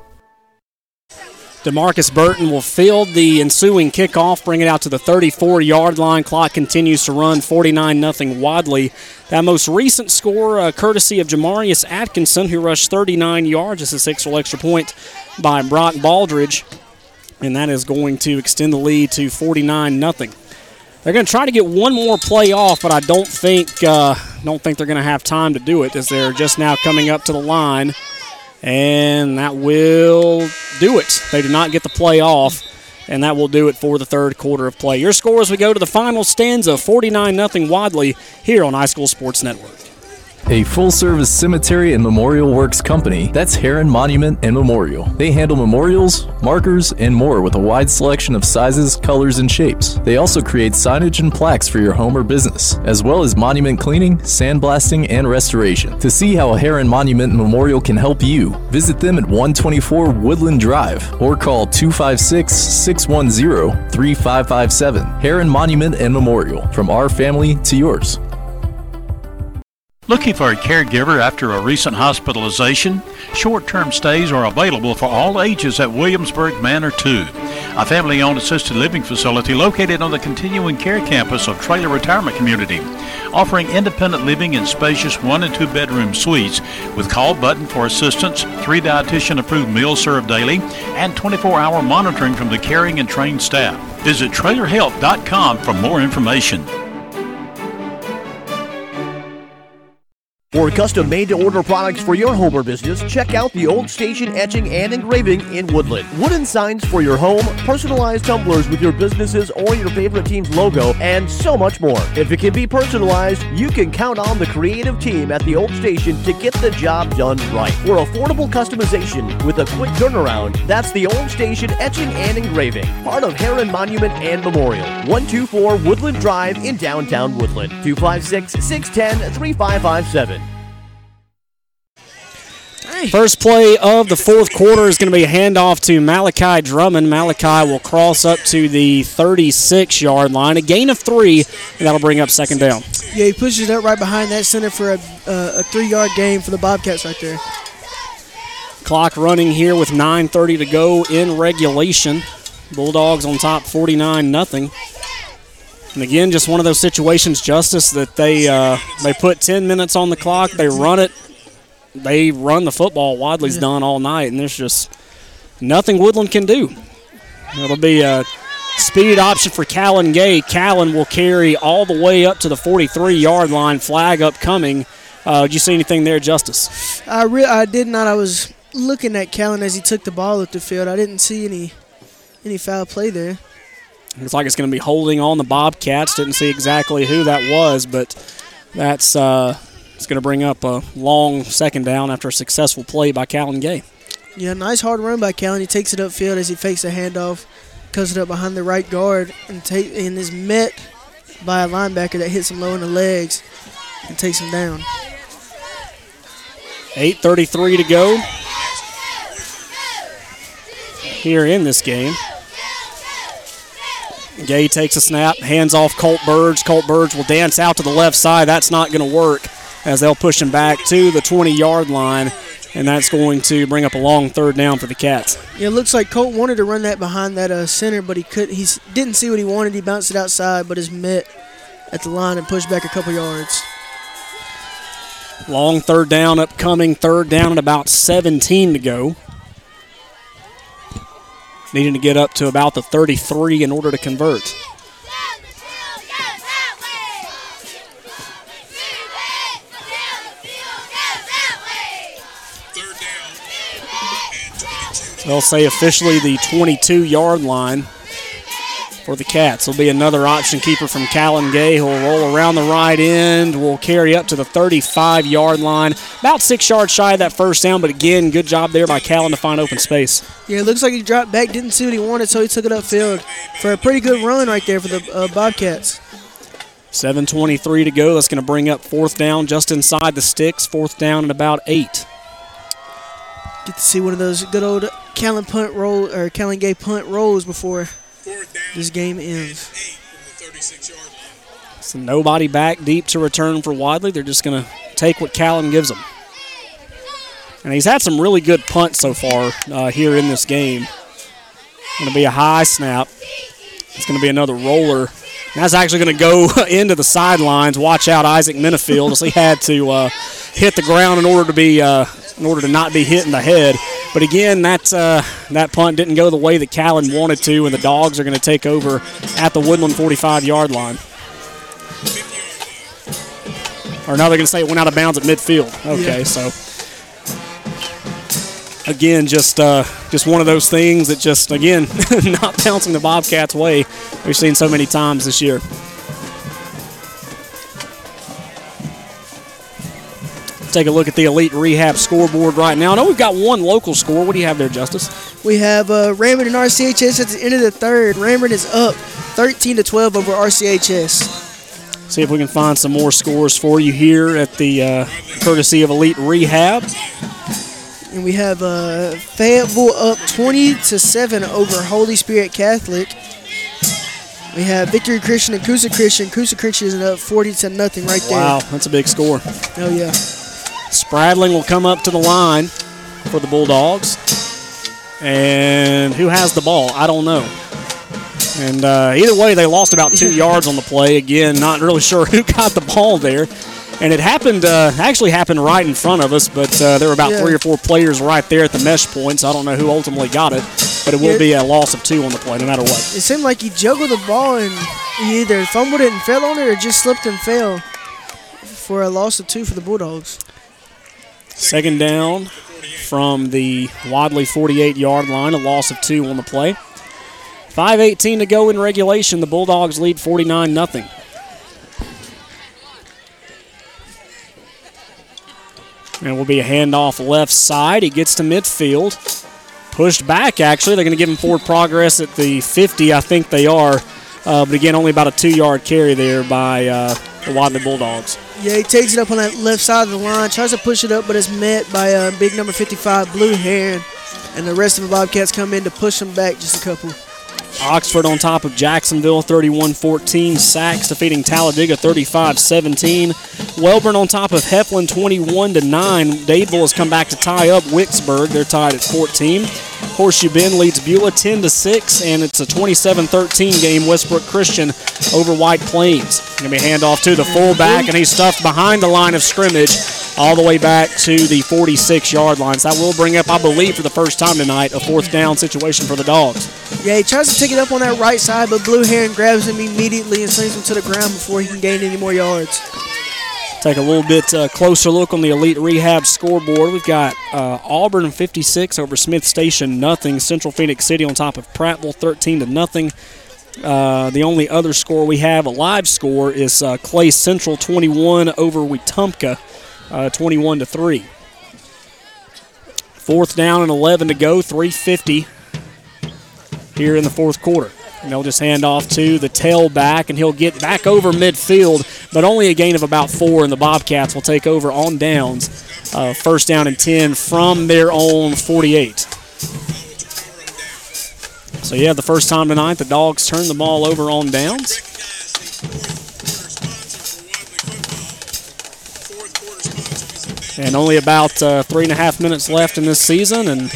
Demarcus Burton will field the ensuing kickoff, bring it out to the 34 yard line. Clock continues to run 49 0 Wadley. That most recent score, uh, courtesy of Jamarius Atkinson, who rushed 39 yards. It's a six extra point by Brock Baldridge, and that is going to extend the lead to 49 0 They're going to try to get one more play off, but I don't think uh, don't think they're going to have time to do it as they're just now coming up to the line. And that will do it. They did not get the play off, and that will do it for the third quarter of play. Your score as we go to the final stanza 49 0 Wadley here on High School Sports Network. A full service cemetery and memorial works company, that's Heron Monument and Memorial. They handle memorials, markers, and more with a wide selection of sizes, colors, and shapes. They also create signage and plaques for your home or business, as well as monument cleaning, sandblasting, and restoration. To see how Heron Monument and Memorial can help you, visit them at 124 Woodland Drive or call 256 610 3557. Heron Monument and Memorial, from our family to yours. Looking for a caregiver after a recent hospitalization? Short term stays are available for all ages at Williamsburg Manor 2, a family owned assisted living facility located on the continuing care campus of Traylor Retirement Community, offering independent living in spacious one and two bedroom suites with call button for assistance, three dietitian approved meals served daily, and 24 hour monitoring from the caring and trained staff. Visit traylorhealth.com for more information. For custom made to order products for your home or business, check out the Old Station Etching and Engraving in Woodland. Wooden signs for your home, personalized tumblers with your businesses or your favorite team's logo, and so much more. If it can be personalized, you can count on the creative team at the Old Station to get the job done right. For affordable customization with a quick turnaround, that's the Old Station Etching and Engraving, part of Heron Monument and Memorial. 124 Woodland Drive in downtown Woodland. 256 610 3557. First play of the fourth quarter is going to be a handoff to Malachi Drummond. Malachi will cross up to the 36 yard line, a gain of three, and that'll bring up second down. Yeah, he pushes it up right behind that center for a, uh, a three yard gain for the Bobcats right there. Clock running here with 9.30 to go in regulation. Bulldogs on top 49 nothing. And again, just one of those situations, Justice, that they uh, they put 10 minutes on the clock, they run it, they run the football. Wadley's done all night, and there's just nothing Woodland can do. It'll be a speed option for Callan Gay. Callan will carry all the way up to the 43 yard line. Flag upcoming. Uh, did you see anything there, Justice? I re- I did not. I was looking at Callan as he took the ball up the field. I didn't see any any foul play there. Looks like it's going to be holding on the Bobcats. Didn't see exactly who that was, but that's uh, it's going to bring up a long second down after a successful play by Callan Gay. Yeah, nice hard run by Callan. He takes it upfield as he fakes a handoff, cuts it up behind the right guard, and take and is met by a linebacker that hits him low in the legs and takes him down. 8.33 to go here in this game. Gay takes a snap, hands off Colt Burge. Colt Burge will dance out to the left side. That's not going to work as they'll push him back to the 20 yard line. and that's going to bring up a long third down for the Cats. Yeah, it looks like Colt wanted to run that behind that uh, center, but he could. He didn't see what he wanted. He bounced it outside, but his mitt at the line and pushed back a couple yards. Long third down upcoming, third down at about 17 to go. Needing to get up to about the 33 in order to convert. They'll say officially the 22 yard line for the Cats. Will be another option keeper from Callan Gay who will roll around the right end, will carry up to the 35 yard line. About six yards shy of that first down, but again, good job there by Callan to find open space. Yeah, it looks like he dropped back, didn't see what he wanted, so he took it upfield for a pretty good run right there for the uh, Bobcats. 7.23 to go. That's going to bring up fourth down just inside the sticks. Fourth down at about eight. Get to see one of those good old Callan punt roll or Callan Gay punt rolls before this game ends. So nobody back deep to return for Wadley. They're just going to take what Callan gives them. And he's had some really good punts so far uh, here in this game. Going to be a high snap. It's going to be another roller. And that's actually going to go into the sidelines. Watch out, Isaac Minifield, as he had to uh, hit the ground in order to be uh, in order to not be hit in the head. But again, that uh, that punt didn't go the way that Callan wanted to, and the Dogs are going to take over at the Woodland 45-yard line. Or now they're going to say it went out of bounds at midfield. Okay, Yeah. so again, just uh, just one of those things that just again not bouncing the Bobcats' way. We've seen so many times this year. Take a look at the Elite Rehab scoreboard right now. I know we've got one local score. What do you have there, Justice? We have uh, Raymond and RCHS at the end of the third. Raymond is up 13 to 12 over RCHS. See if we can find some more scores for you here at the uh, courtesy of Elite Rehab. And we have uh, Fayetteville up 20 to 7 over Holy Spirit Catholic. We have Victory Christian and Coosa Christian. Coosa Christian is up 40 to nothing right there. Wow, that's a big score. Oh, yeah. Spradling will come up to the line for the Bulldogs. And who has the ball? I don't know. And uh, either way, they lost about two yards on the play. Again, not really sure who got the ball there. And it happened, uh, actually happened right in front of us, but uh, there were about Yeah. three or four players right there at the mesh points. I don't know who ultimately got it, but it will Yeah. be a loss of two on the play, no matter what. It seemed like he juggled the ball and he either fumbled it and fell on it or just slipped and fell for a loss of two for the Bulldogs. Second down from the Wadley 48 yard line, a loss of two on the play. 5.18 to go in regulation. The Bulldogs lead 49 0. And will be a handoff left side. He gets to midfield. Pushed back, actually. They're going to give him forward progress at the 50, I think they are. Uh, but again, only about a two yard carry there by uh, the Wadley Bulldogs. Yeah, he takes it up on that left side of the line, tries to push it up, but it's met by uh, big number 55, Blue Heron. And the rest of the Bobcats come in to push him back just a couple. Oxford on top of Jacksonville 31 14. Saks defeating Talladega 35 17. Wellborn on top of Heflin 21 9. Dadeville has come back to tie up Wicksburg. They're tied at 14. Horseshoe Bend leads Beulah 10 6, and it's a 27 13 game. Westbrook Christian over White Plains. Going to be handoff to the fullback, and he's stuffed behind the line of scrimmage all the way back to the 46 yard line. So that will bring up, I believe, for the first time tonight, a fourth down situation for the Dogs. Yeah, he tries to take it up on that right side, but Blue Heron grabs him immediately and slings him to the ground before he can gain any more yards. Take a little bit uh, closer look on the Elite Rehab scoreboard. We've got uh, Auburn 56 over Smiths Station, nothing. Central Phenix City on top of Prattville, 13 to nothing. Uh, the only other score we have, a live score, is uh, Clay Central 21 over Wetumpka, uh, 21 to 3. Fourth down and 11 to go, 350 here in the fourth quarter. And they'll just hand off to the tailback, and he'll get back over midfield, but only a gain of about four, and the Bobcats will take over on downs. Uh, first down and 10 from their own 48. So, yeah, the first time tonight, the Dogs turn the ball over on downs. and only about uh, three and a half minutes left in this season, and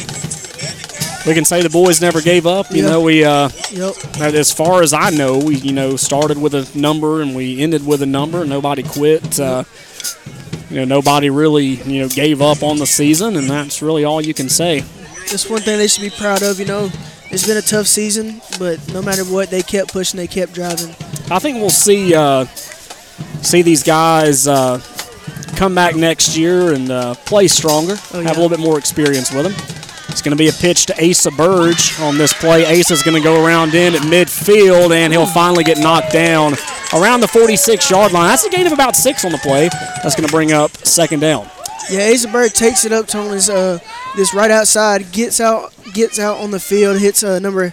we can say the boys never gave up. You Yep. know, we uh, Yep. as far as I know, we you know started with a number and we ended with a number. Nobody quit. Uh, you know, nobody really you know gave up on the season, and that's really all you can say. Just one thing they should be proud of. You know, it's been a tough season, but no matter what, they kept pushing, they kept driving. I think we'll see uh, see these guys uh, come back next year and uh, play stronger, Oh, have a little bit more experience with them. It's going to be a pitch to Asa Burge on this play. Asa's going to go around in at midfield, and he'll finally get knocked down around the 46 yard line. That's a gain of about six on the play. That's going to bring up second down. Yeah, Asa Burge takes it up to his, uh, this right outside, gets out, gets out on the field, hits uh, number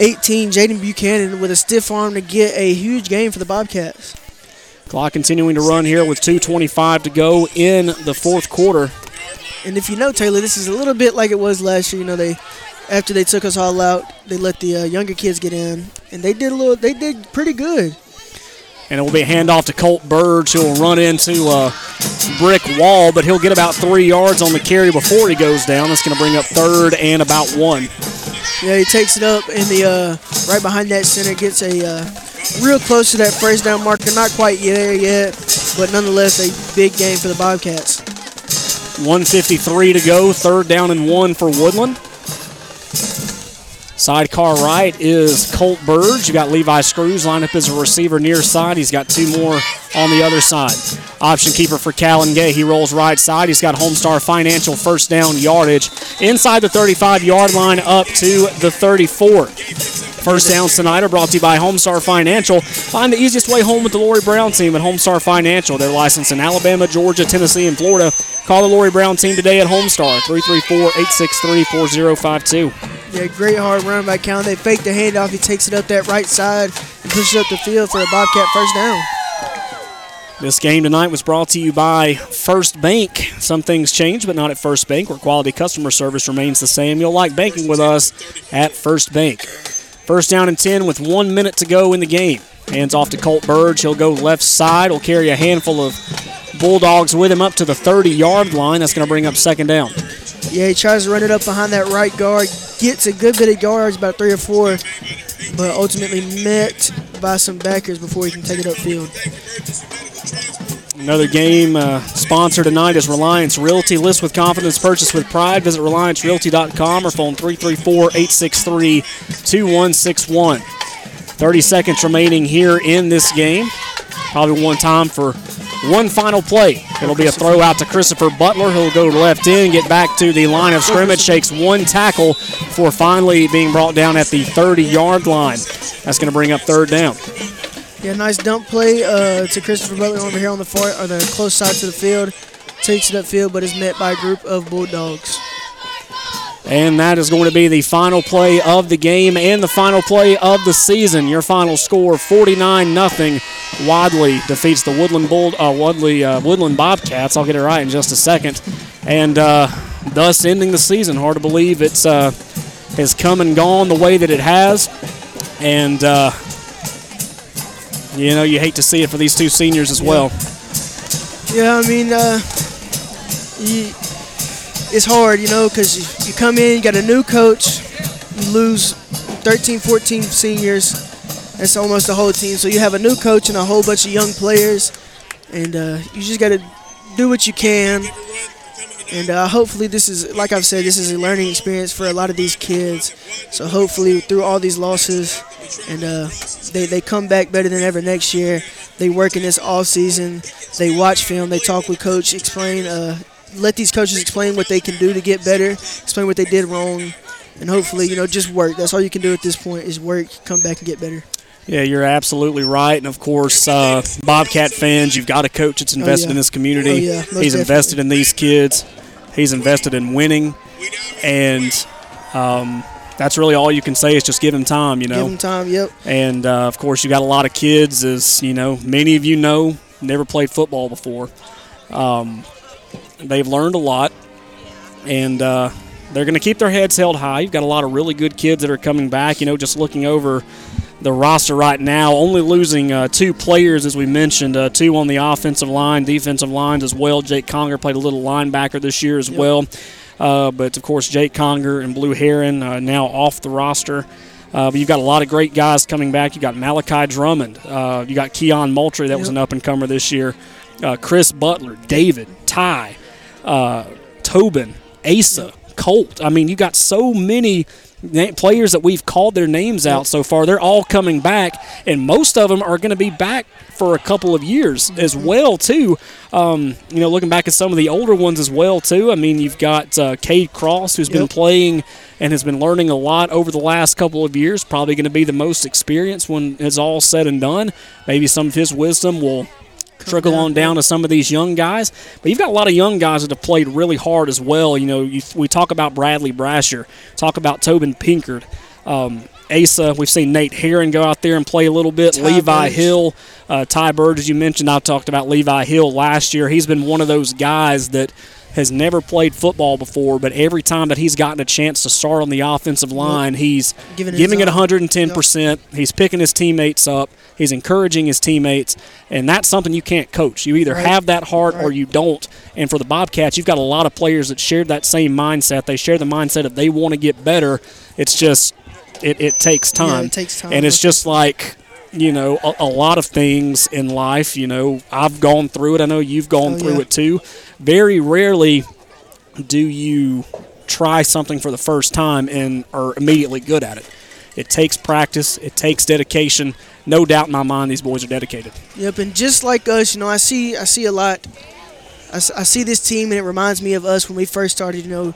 18, Jaden Buchanan, with a stiff arm to get a huge game for the Bobcats. Clock continuing to run here with 2.25 to go in the fourth quarter. And if you know Taylor, this is a little bit like it was last year. You know, they after they took us all out, they let the uh, younger kids get in, and they did a little. They did pretty good. And it will be a handoff to Colt Burge, who will run into a brick wall, but he'll get about three yards on the carry before he goes down. That's going to bring up third and about one. Yeah, he takes it up in the uh, right behind that center, gets a uh, real close to that first down marker. Not quite there yet, but nonetheless a big game for the Bobcats. 153 to go, third down and one for Woodland. Sidecar right is Colt Burge. You got Levi Screws lined up as a receiver near side. He's got two more on the other side. Option keeper for Callan Gay. He rolls right side. He's got Homestar Financial first down yardage inside the 35 yard line up to the 34. First downs tonight are brought to you by Homestar Financial. Find the easiest way home with the Lori Brown team at Homestar Financial. They're licensed in Alabama, Georgia, Tennessee, and Florida. Call the Lori Brown team today at Homestar 334-863-4052. Yeah, great hard run by Count. They fake the handoff. He takes it up that right side and pushes up the field for a Bobcat first down. This game tonight was brought to you by First Bank. Some things change, but not at First Bank, where quality customer service remains the same. You'll like banking with us at First Bank. First down and 10 with one minute to go in the game. Hands off to Colt Burge. He'll go left side. He'll carry a handful of Bulldogs with him up to the 30 yard line. That's going to bring up second down. Yeah, he tries to run it up behind that right guard. Gets a good bit of yards, about three or four, but ultimately met by some backers before he can take it upfield. Another game uh, sponsor tonight is Reliance Realty. List with confidence, purchase with pride. Visit RelianceRealty.com or phone 334-863-2161. 30 seconds remaining here in this game. Probably one time for one final play. It'll be a throw out to Christopher Butler. He'll go left in, get back to the line of scrimmage, shakes one tackle before finally being brought down at the 30-yard line. That's going to bring up third down. Yeah, nice dump play uh, to Christopher Butler over here on the far or the close side to the field. Takes it upfield, but is met by a group of Bulldogs. And that is going to be the final play of the game and the final play of the season. Your final score 49 0. Wadley defeats the Woodland Bull, uh, uh, Woodland Bobcats. I'll get it right in just a second. And uh, thus ending the season. Hard to believe it's uh, has come and gone the way that it has. And, uh, you know, you hate to see it for these two seniors as well. Yeah, I mean, uh, you, it's hard, you know, because you, you come in, you got a new coach, you lose 13, 14 seniors. That's almost the whole team. So you have a new coach and a whole bunch of young players, and uh, you just got to do what you can. And uh, hopefully, this is, like I've said, this is a learning experience for a lot of these kids. So hopefully, through all these losses, and uh, they, they come back better than ever next year. They work in this off season. They watch film. They talk with coach. Explain. Uh, let these coaches explain what they can do to get better. Explain what they did wrong, and hopefully, you know, just work. That's all you can do at this point is work. Come back and get better. Yeah, you're absolutely right. And of course, uh, Bobcat fans, you've got a coach that's invested yeah. in this community. Oh, yeah, He's definitely. invested in these kids. He's invested in winning, and um, that's really all you can say is just give him time. You know, Give them time. Yep. and uh, of course, you got a lot of kids, as you know, many of you know, never played football before. Um, they've learned a lot, and uh, they're going to keep their heads held high. You've got a lot of really good kids that are coming back. You know, just looking over the roster right now, only losing uh, two players, as we mentioned, uh, two on the offensive line, defensive lines as well. Jake Conger played a little linebacker this year as well. Uh, but of course, Jake Conger and Blue Heron uh, now off the roster. Uh, but you've got a lot of great guys coming back. You got Malachi Drummond. Uh, you got Keon Moultrie, that was an up and comer this year. Uh, Chris Butler, David, Ty, uh, Tobin, Asa, Colt. I mean, you got so many players that we've called their names out so far. They're all coming back, and most of them are going to be back for a couple of years as well too. Um, you know, looking back at some of the older ones as well too. I mean, you've got uh, Cade Cross, who's been playing and has been learning a lot over the last couple of years. Probably going to be the most experienced when it's all said and done. Maybe some of his wisdom will trickle on down to some of these young guys. But you've got a lot of young guys that have played really hard as well. You know, you, we talk about Bradley Brasher, talk about Tobin Pinkard. Um, Asa, we've seen Nate Heron go out there and play a little bit. Ty Levi Burge. Hill, uh, Ty Bird, as you mentioned, I talked about Levi Hill last year. He's been one of those guys that has never played football before, but every time that he's gotten a chance to start on the offensive line, he's Giving giving, it his it 110%. He's picking his teammates up. He's encouraging his teammates, and that's something you can't coach. You either Right. have that heart or you don't. And for the Bobcats, you've got a lot of players that share that same mindset. They share the mindset of they want to get better. It's just it, it takes Yeah, time. it takes time. And it's just like you know a, a lot of things in life. You know, I've gone through it. I know you've gone Oh, through yeah. it too. Very rarely do you try something for the first time and are immediately good at it. It takes practice. It takes dedication. No doubt in my mind, these boys are dedicated. Yep, and just like us, you know, I see I see a lot. I see this team, and it reminds me of us when we first started. You know,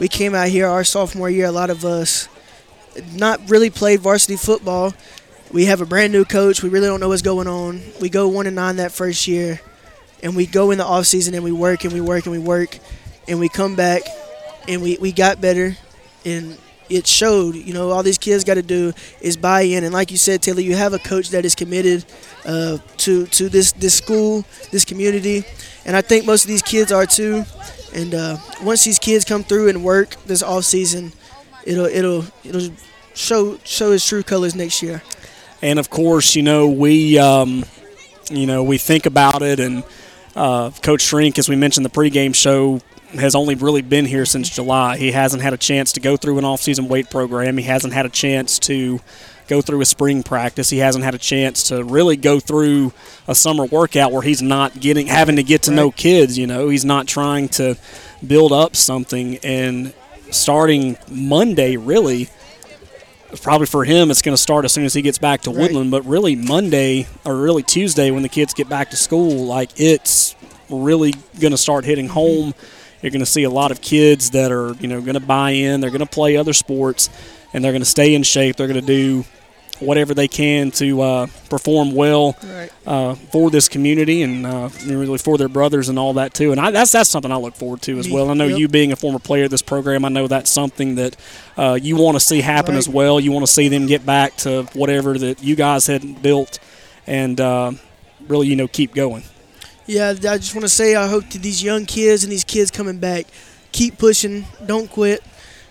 we came out here our sophomore year. A lot of us not really played varsity football. We have a brand new coach. We really don't know what's going on. We go one and nine that first year, and we go in the off season and we work and we work and we work, and we come back, and we, we got better, and it showed. You know, all these kids got to do is buy in, and like you said, Taylor, you have a coach that is committed uh, to to this this school, this community, and I think most of these kids are too. And uh, once these kids come through and work this off season, it'll it'll it'll show show his true colors next year. And of course, you know we, um, you know, we think about it, and uh, Coach Shrink, as we mentioned, the pregame show has only really been here since July. He hasn't had a chance to go through an off-season weight program. He hasn't had a chance to go through a spring practice. He hasn't had a chance to really go through a summer workout where he's not getting having to get to know kids. You know, he's not trying to build up something. And starting Monday, really, probably for him, it's going to start as soon as he gets back to Right. Woodland. But really, Monday or really Tuesday when the kids get back to school, like it's really going to start hitting home. Mm-hmm. You're going to see a lot of kids that are you know going to buy in. They're going to play other sports, and they're going to stay in shape. They're going to do whatever they can to uh, perform well Right. uh, for this community and uh, really for their brothers and all that too. And I, that's that's something I look forward to as Me- well. I know yep. you being a former player of this program, I know that's something that uh, you want to see happen Right. as well. You want to see them get back to whatever that you guys had built, and uh, really you know keep going. Yeah, I just want to say I hope to these young kids and these kids coming back, keep pushing, don't quit.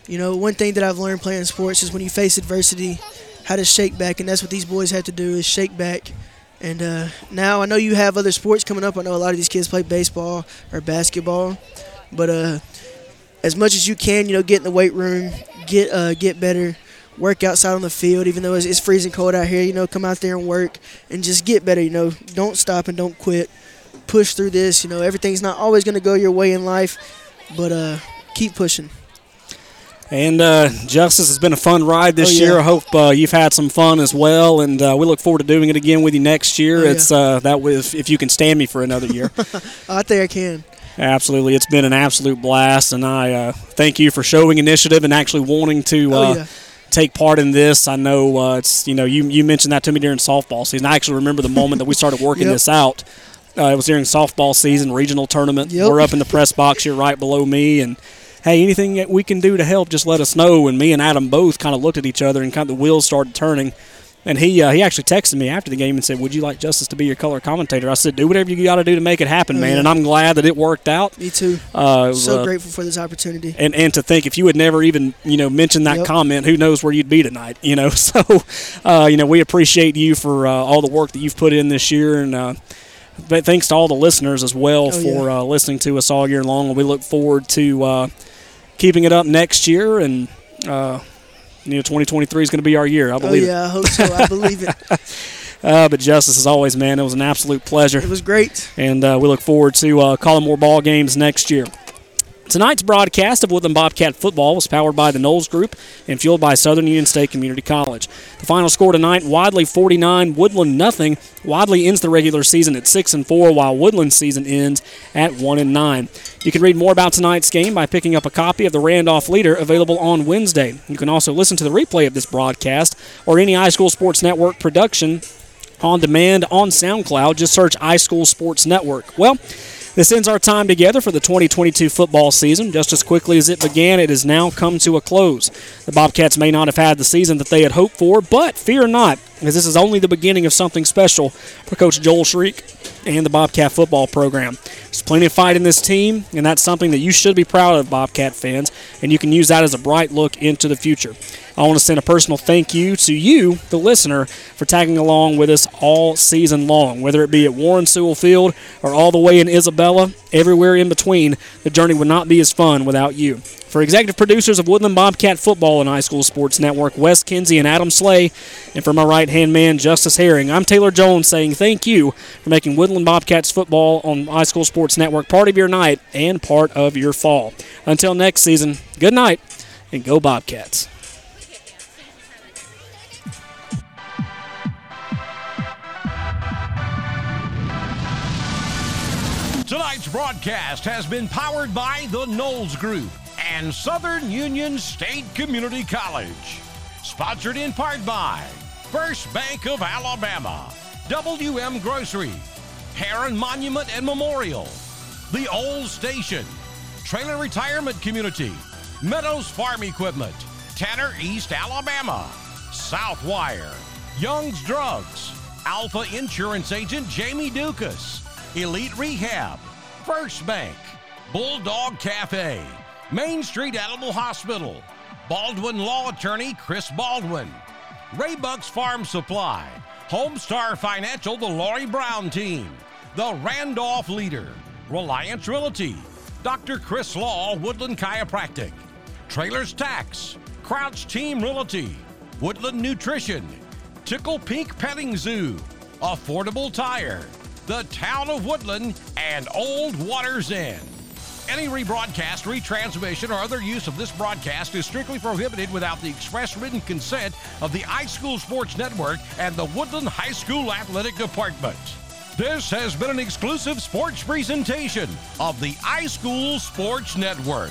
You know, one thing that I've learned playing sports is when you face adversity, how to shake back, and that's what these boys have to do is shake back. And uh, now I know you have other sports coming up. I know a lot of these kids play baseball or basketball, but uh, as much as you can, you know, get in the weight room, get uh, get better, work outside on the field, even though it's, it's freezing cold out here. You know, come out there and work and just get better. You know, don't stop and don't quit. Push through this. You know, everything's not always going to go your way in life, but uh, keep pushing. And uh, Justice has been a fun ride this Oh, yeah. year. I hope uh, you've had some fun as well, and uh, we look forward to doing it again with you next year. Oh, yeah. it's uh, that was if you can stand me for another year. I think I can. Absolutely, it's been an absolute blast, and I uh, thank you for showing initiative and actually wanting to Oh, uh, yeah. take part in this. I know uh, it's you know you you mentioned that to me during softball season. I actually remember the moment that we started working Yep. this out. Uh, it was during softball season, regional tournament. Yep. We're up in the press box here, right below me, and hey, anything that we can do to help, just let us know. And me and Adam both kind of looked at each other, and kind of the wheels started turning. And he uh, he actually texted me after the game and said, "Would you like Justice to be your color commentator?" I said, "Do whatever you got to do to make it happen, Oh, man." yeah. And I'm glad that it worked out. Me too. Uh, was, so uh, grateful for this opportunity. And and to think if you had never even you know mentioned that Yep. comment, who knows where you'd be tonight? You know, so uh, you know we appreciate you for uh, all the work that you've put in this year, and uh, thanks to all the listeners as well Oh, for uh, listening to us all year long. And we look forward to uh, keeping it up next year, and uh, you know 2023 is going to be our year. I believe Oh believe yeah, I hope so. I believe it. it. Uh, but Justice, as always, man, it was an absolute pleasure. It was great, and uh, we look forward to uh, calling more ball games next year. Tonight's broadcast of Woodland Bobcat football was powered by the Knowles Group and fueled by Southern Union State Community College. The final score tonight: Wadley 49, Woodland nothing. Wadley ends the regular season at six and four, while Woodland's season ends at one and nine. You can read more about tonight's game by picking up a copy of the Randolph Leader, available on Wednesday. You can also listen to the replay of this broadcast or any High School Sports Network production on demand on SoundCloud. Just search High School Sports Network. Well, this ends our time together for the 2022 football season. Just as quickly as it began, it has now come to a close. The Bobcats may not have had the season that they had hoped for, but fear not, as this is only the beginning of something special for Coach Joel Shriek and the Bobcat football program. There's plenty of fight in this team, and that's something that you should be proud of, Bobcat fans, and you can use that as a bright look into the future. I want to send a personal thank you to you, the listener, for tagging along with us all season long. Whether it be at Warren Sewell Field or all the way in Isabella, everywhere in between, the journey would not be as fun without you. For executive producers of Woodland Bobcat Football and High School Sports Network, Wes Kinsey and Adam Slay, and for my right hand man, Justice Herring, I'm Taylor Jones saying thank you for making Woodland Bobcats football on High School Sports Network part of your night and part of your fall. Until next season, good night and go Bobcats. Broadcast has been powered by the Knowles Group and Southern Union State Community College. Sponsored in part by First Bank of Alabama, WM Grocery, Heron Monument and Memorial, The Old Station, Traylor Retirement Community, Meadows Farm Equipment, Tanner East, Alabama, Southwire, Young's Drugs, Alfa Insurance Agent Jamie Dukas, Elite Rehab, First Bank, Bulldog Cafe, Main Street Animal Hospital, Baldwin Law Attorney Chris Baldwin, Raybuck's Farm Supply, Homestar Financial, the Lori Brown Team, the Randolph Leader, Reliance Realty, Dr. Chris Law, Woodland Chiropractic, Traylor's Tax, Crouch Team Realty, Woodland Nutrition, Tickle Pink Petting Zoo, Affordable Tire, the Town of Woodland, and Old Waters Inn. Any rebroadcast, retransmission, or other use of this broadcast is strictly prohibited without the express written consent of the High School Sports Network and the Woodland High School Athletic Department. This has been an exclusive sports presentation of the High School Sports Network.